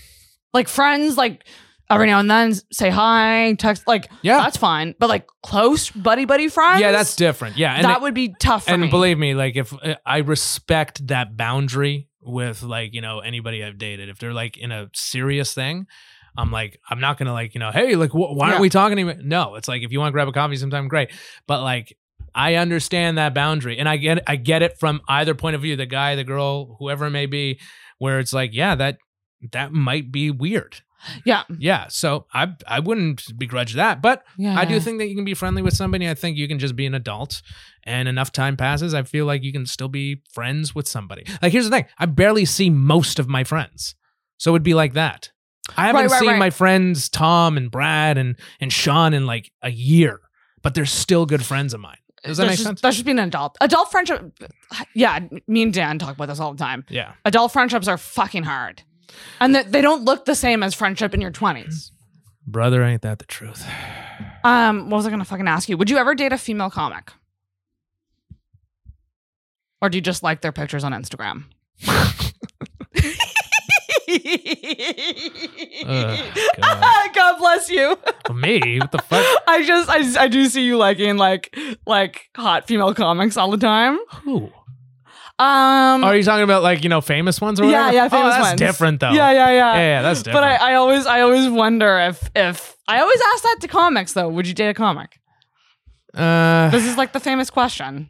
Like friends, like every now and then say hi, text, like Yeah. that's fine. But like close buddy buddy friends, Yeah, that's different. Yeah, and that it- would be tough for and me. believe me, like if uh, I respect that boundary with like you know anybody I've dated, if they're like in a serious thing. I'm like, I'm not gonna like, you know, hey, like, wh- why Yeah. aren't we talking? Even? No, it's like if you want to grab a coffee sometime, great. But like, I understand that boundary, and I get, I get it from either point of view, the guy, the girl, whoever it may be, where it's like, yeah, that that might be weird. Yeah, Yeah, so I I wouldn't begrudge that, but yeah. I do think that you can be friendly with somebody. I think you can just be an adult, and enough time passes. I feel like you can still be friends with somebody. Like here's the thing: I barely see most of my friends, so it'd be like that. I haven't Right, right, seen right. my friends Tom and Brad and and Sean in like a year, but they're still good friends of mine. Does that that's make just, sense? That's just being an adult. Adult friendship. Yeah, me and Dan talk about this all the time. Yeah. Adult friendships are fucking hard, and that they don't look the same as friendship in your twenties. Brother, ain't that the truth? Um, what was I gonna fucking ask you? Would you ever date a female comic, or do you just like their pictures on Instagram? God. God bless you. Me? What the fuck? I just, I, I do see you liking like, like hot female comics all the time. Who? Um, Are you talking about like you know famous ones or yeah, whatever? yeah, oh, famous that's ones. different though. Yeah, yeah, yeah. yeah, yeah, that's different. But I, I always, I always wonder if, if I always ask that to comics though. Would you date a comic? uh, This is like the famous question.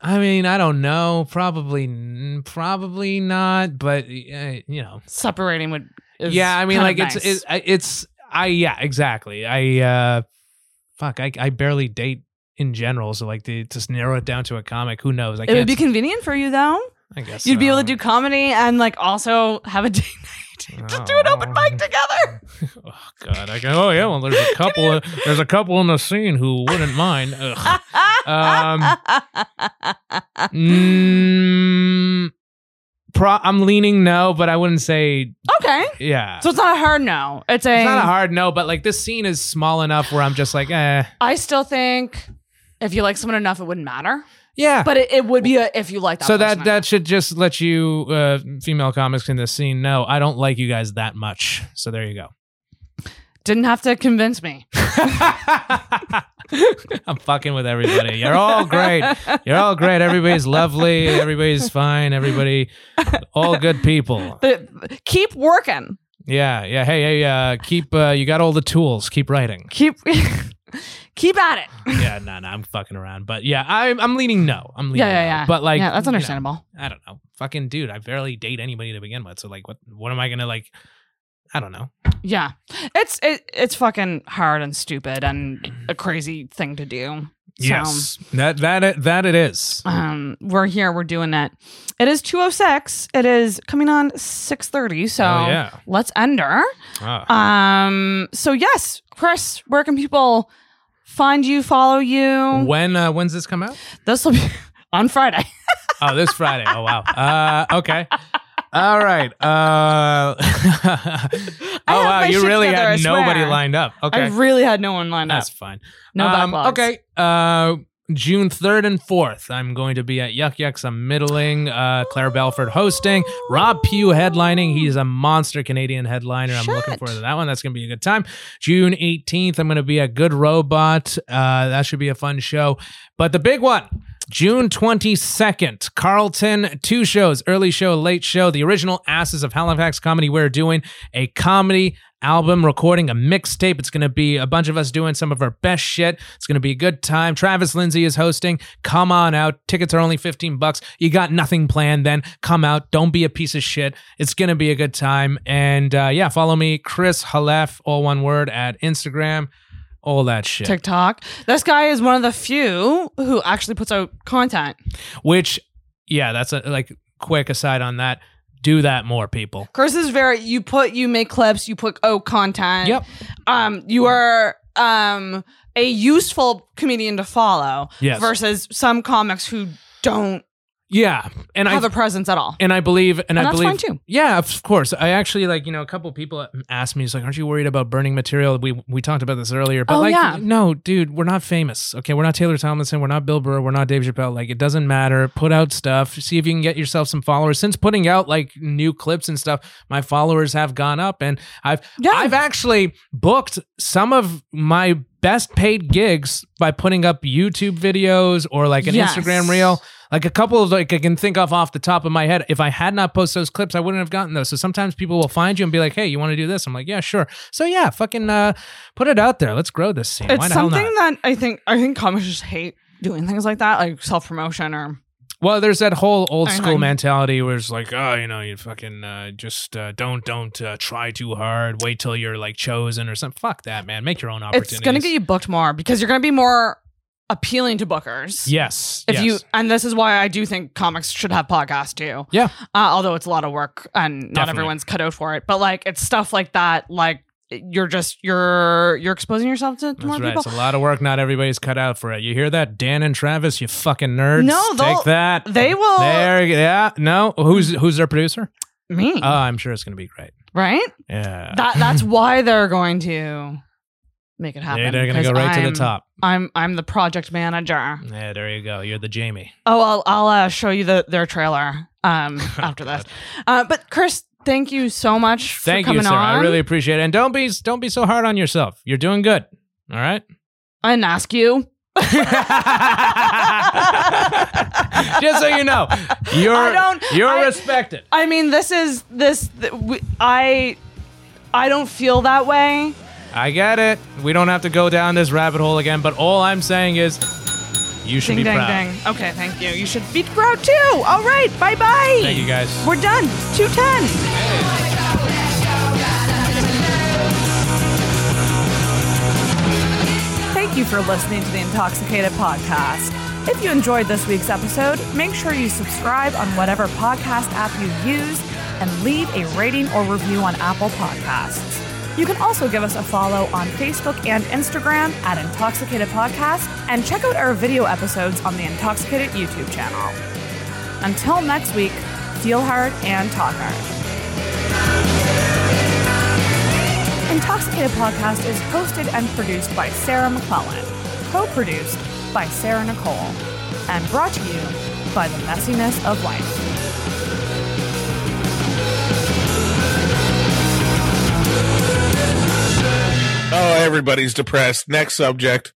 I mean, I don't know. Probably, probably not. But uh, you know, Separating would. Is yeah. I mean, like it's, nice. it's, I- it's, I, yeah, exactly. I, uh, fuck, I, I barely date in general. So like to just narrow it down to a comic, who knows? I it would be convenient for you though. I guess You'd be able to do comedy and like also have a date to do an open mic together. Oh God! I go. Oh yeah. Well, there's a couple. Of, there's a couple in the scene who wouldn't mind. Ugh. Um, mm, pro- I'm leaning no, but I wouldn't say okay. yeah. So it's not a hard no. It's a. it's not a hard no, but like this scene is small enough where I'm just like, eh, I still think if you like someone enough, it wouldn't matter. yeah. But it, it would be a, if you like that. so that enough. that should just let you uh, female comics in this scene know I don't like you guys that much. So there you go. didn't have to convince me. I'm fucking with everybody. You're all great. You're all great. Everybody's lovely. Everybody's fine. Everybody, all good people. Keep working. Yeah, yeah. Hey, hey. Uh, keep. Uh, you got all the tools. Keep writing. Keep keep at it. Yeah, no, no. I'm fucking around. But yeah, I'm. I'm leaning no. I'm leaning. Yeah, yeah, no. yeah. But like, yeah, that's you know, understandable. I don't know. Fucking dude, I barely date anybody to begin with. So like, what? What am I gonna like? I don't know. Yeah, it's it, it's fucking hard and stupid and a crazy thing to do. So, Yes, that that it, that it is. um, we're here. We're doing it. It is two oh six. It is coming on six thirty. So Oh, yeah. let's end her. Ah. Um. So yes, Chris, where can people find you? Follow you? when uh, when's this come out? This will be on Friday. Oh, this Friday. Oh wow. Uh, okay. All right. Uh, oh wow, you really together, had nobody lined up. Okay, I really had no one lined that's up. That's fine. No Um, backlogs. Okay. Uh, June third and fourth, I'm going to be at Yuk Yuk's. I'm middling. Uh, Claire Belford hosting. Rob Pugh headlining. He's a monster Canadian headliner. I'm looking forward to that one. That's going to be a good time. June 18th, I'm going to be at Good Robot. Uh, that should be a fun show. But the big one. June 22nd, Carleton, two shows, early show, late show, the original Asses of Halifax Comedy. We're doing a comedy album recording, a mixtape. It's going to be a bunch of us doing some of our best shit. It's going to be a good time. Travis Lindsay is hosting. Come on out. Tickets are only 15 bucks. You got nothing planned then. Come out. Don't be a piece of shit. It's going to be a good time. And uh, yeah, follow me, Chris Halef, all one word, at Instagram. All that shit. TikTok. This guy is one of the few who actually puts out content. Which, yeah, that's a like quick aside on that. Do that more, people. Chris is very you put you make clips, you put oh content. Yep. Um you are um a useful comedian to follow Yes. versus some comics who don't Yeah, and I have a presence at all. and I believe and, And I that's believe fine too. Yeah, of course. I actually like you know a couple people asked me, "It's like, aren't you worried about burning material?" We we talked about this earlier, but Oh, like, yeah. no, dude, we're not famous. Okay, we're not Taylor Tomlinson, we're not Bill Burr, we're not Dave Chappelle. Like, it doesn't matter. Put out stuff. See if you can get yourself some followers. Since putting out like new clips and stuff, my followers have gone up, and I've Yeah. I've actually booked some of my best paid gigs by putting up YouTube videos or like an Yes. Instagram reel. Like a couple of like I can think of off the top of my head. If I had not posted those clips, I wouldn't have gotten those. So sometimes people will find you and be like, "Hey, you want to do this?" I'm like, "Yeah, sure." So yeah, fucking uh, put it out there. Let's grow this scene. Why It's something not? that I think I think comics just hate doing things like that, like self promotion or Well, there's that whole old school mentality where it's like, oh, you know, you fucking uh, just uh, don't don't uh, try too hard. Wait till you're like chosen or something. Fuck that, man. Make your own opportunities. it's gonna get you booked more because you're gonna be more appealing to bookers. Yes. If yes. you and this is why I do think comics should have podcasts too. Yeah. Uh, although it's a lot of work and not Definitely. everyone's cut out for it. But like it's stuff like that, like you're just you're you're exposing yourself to, to more right. people. It's a lot of work. Not everybody's cut out for it. You hear that, Dan and Travis? You fucking nerds. No, take that. They will There, yeah. No, who's who's their producer? me, Oh, I'm sure it's gonna be great. right? Yeah, That that's why they're going to make it happen. yeah, they're gonna go right to I'm- the top. I'm I'm the project manager. Yeah, there you go. You're the Jamie. Oh, I'll I'll uh, show you the their trailer um after this. Uh, but Chris, thank you so much for Thank you, coming sir. on. I really appreciate it. And don't be don't be so hard on yourself. You're doing good. All right. I didn't ask you. Just so you know, you're you're I- respected. I mean, this is this. th- we- I I don't feel that way. I get it. We don't have to go down this rabbit hole again. But all I'm saying is, you should Ding be ding proud. ding. Okay, thank you. You should be proud too. All right, bye bye. Thank you, guys. We're done. Two ten. Thank you for listening to the Intoxicated Podcast. If you enjoyed this week's episode, make sure you subscribe on whatever podcast app you use and leave a rating or review on Apple Podcasts. You can also give us a follow on Facebook and Instagram at Intoxicated Podcast and check out our video episodes on the Intoxicated YouTube channel. Until next week, feel hard and talk hard. Intoxicated Podcast is hosted and produced by Sarah McClellan, co produced by Sarah Nicole, and brought to you by the messiness of life. Oh, everybody's depressed. Next subject.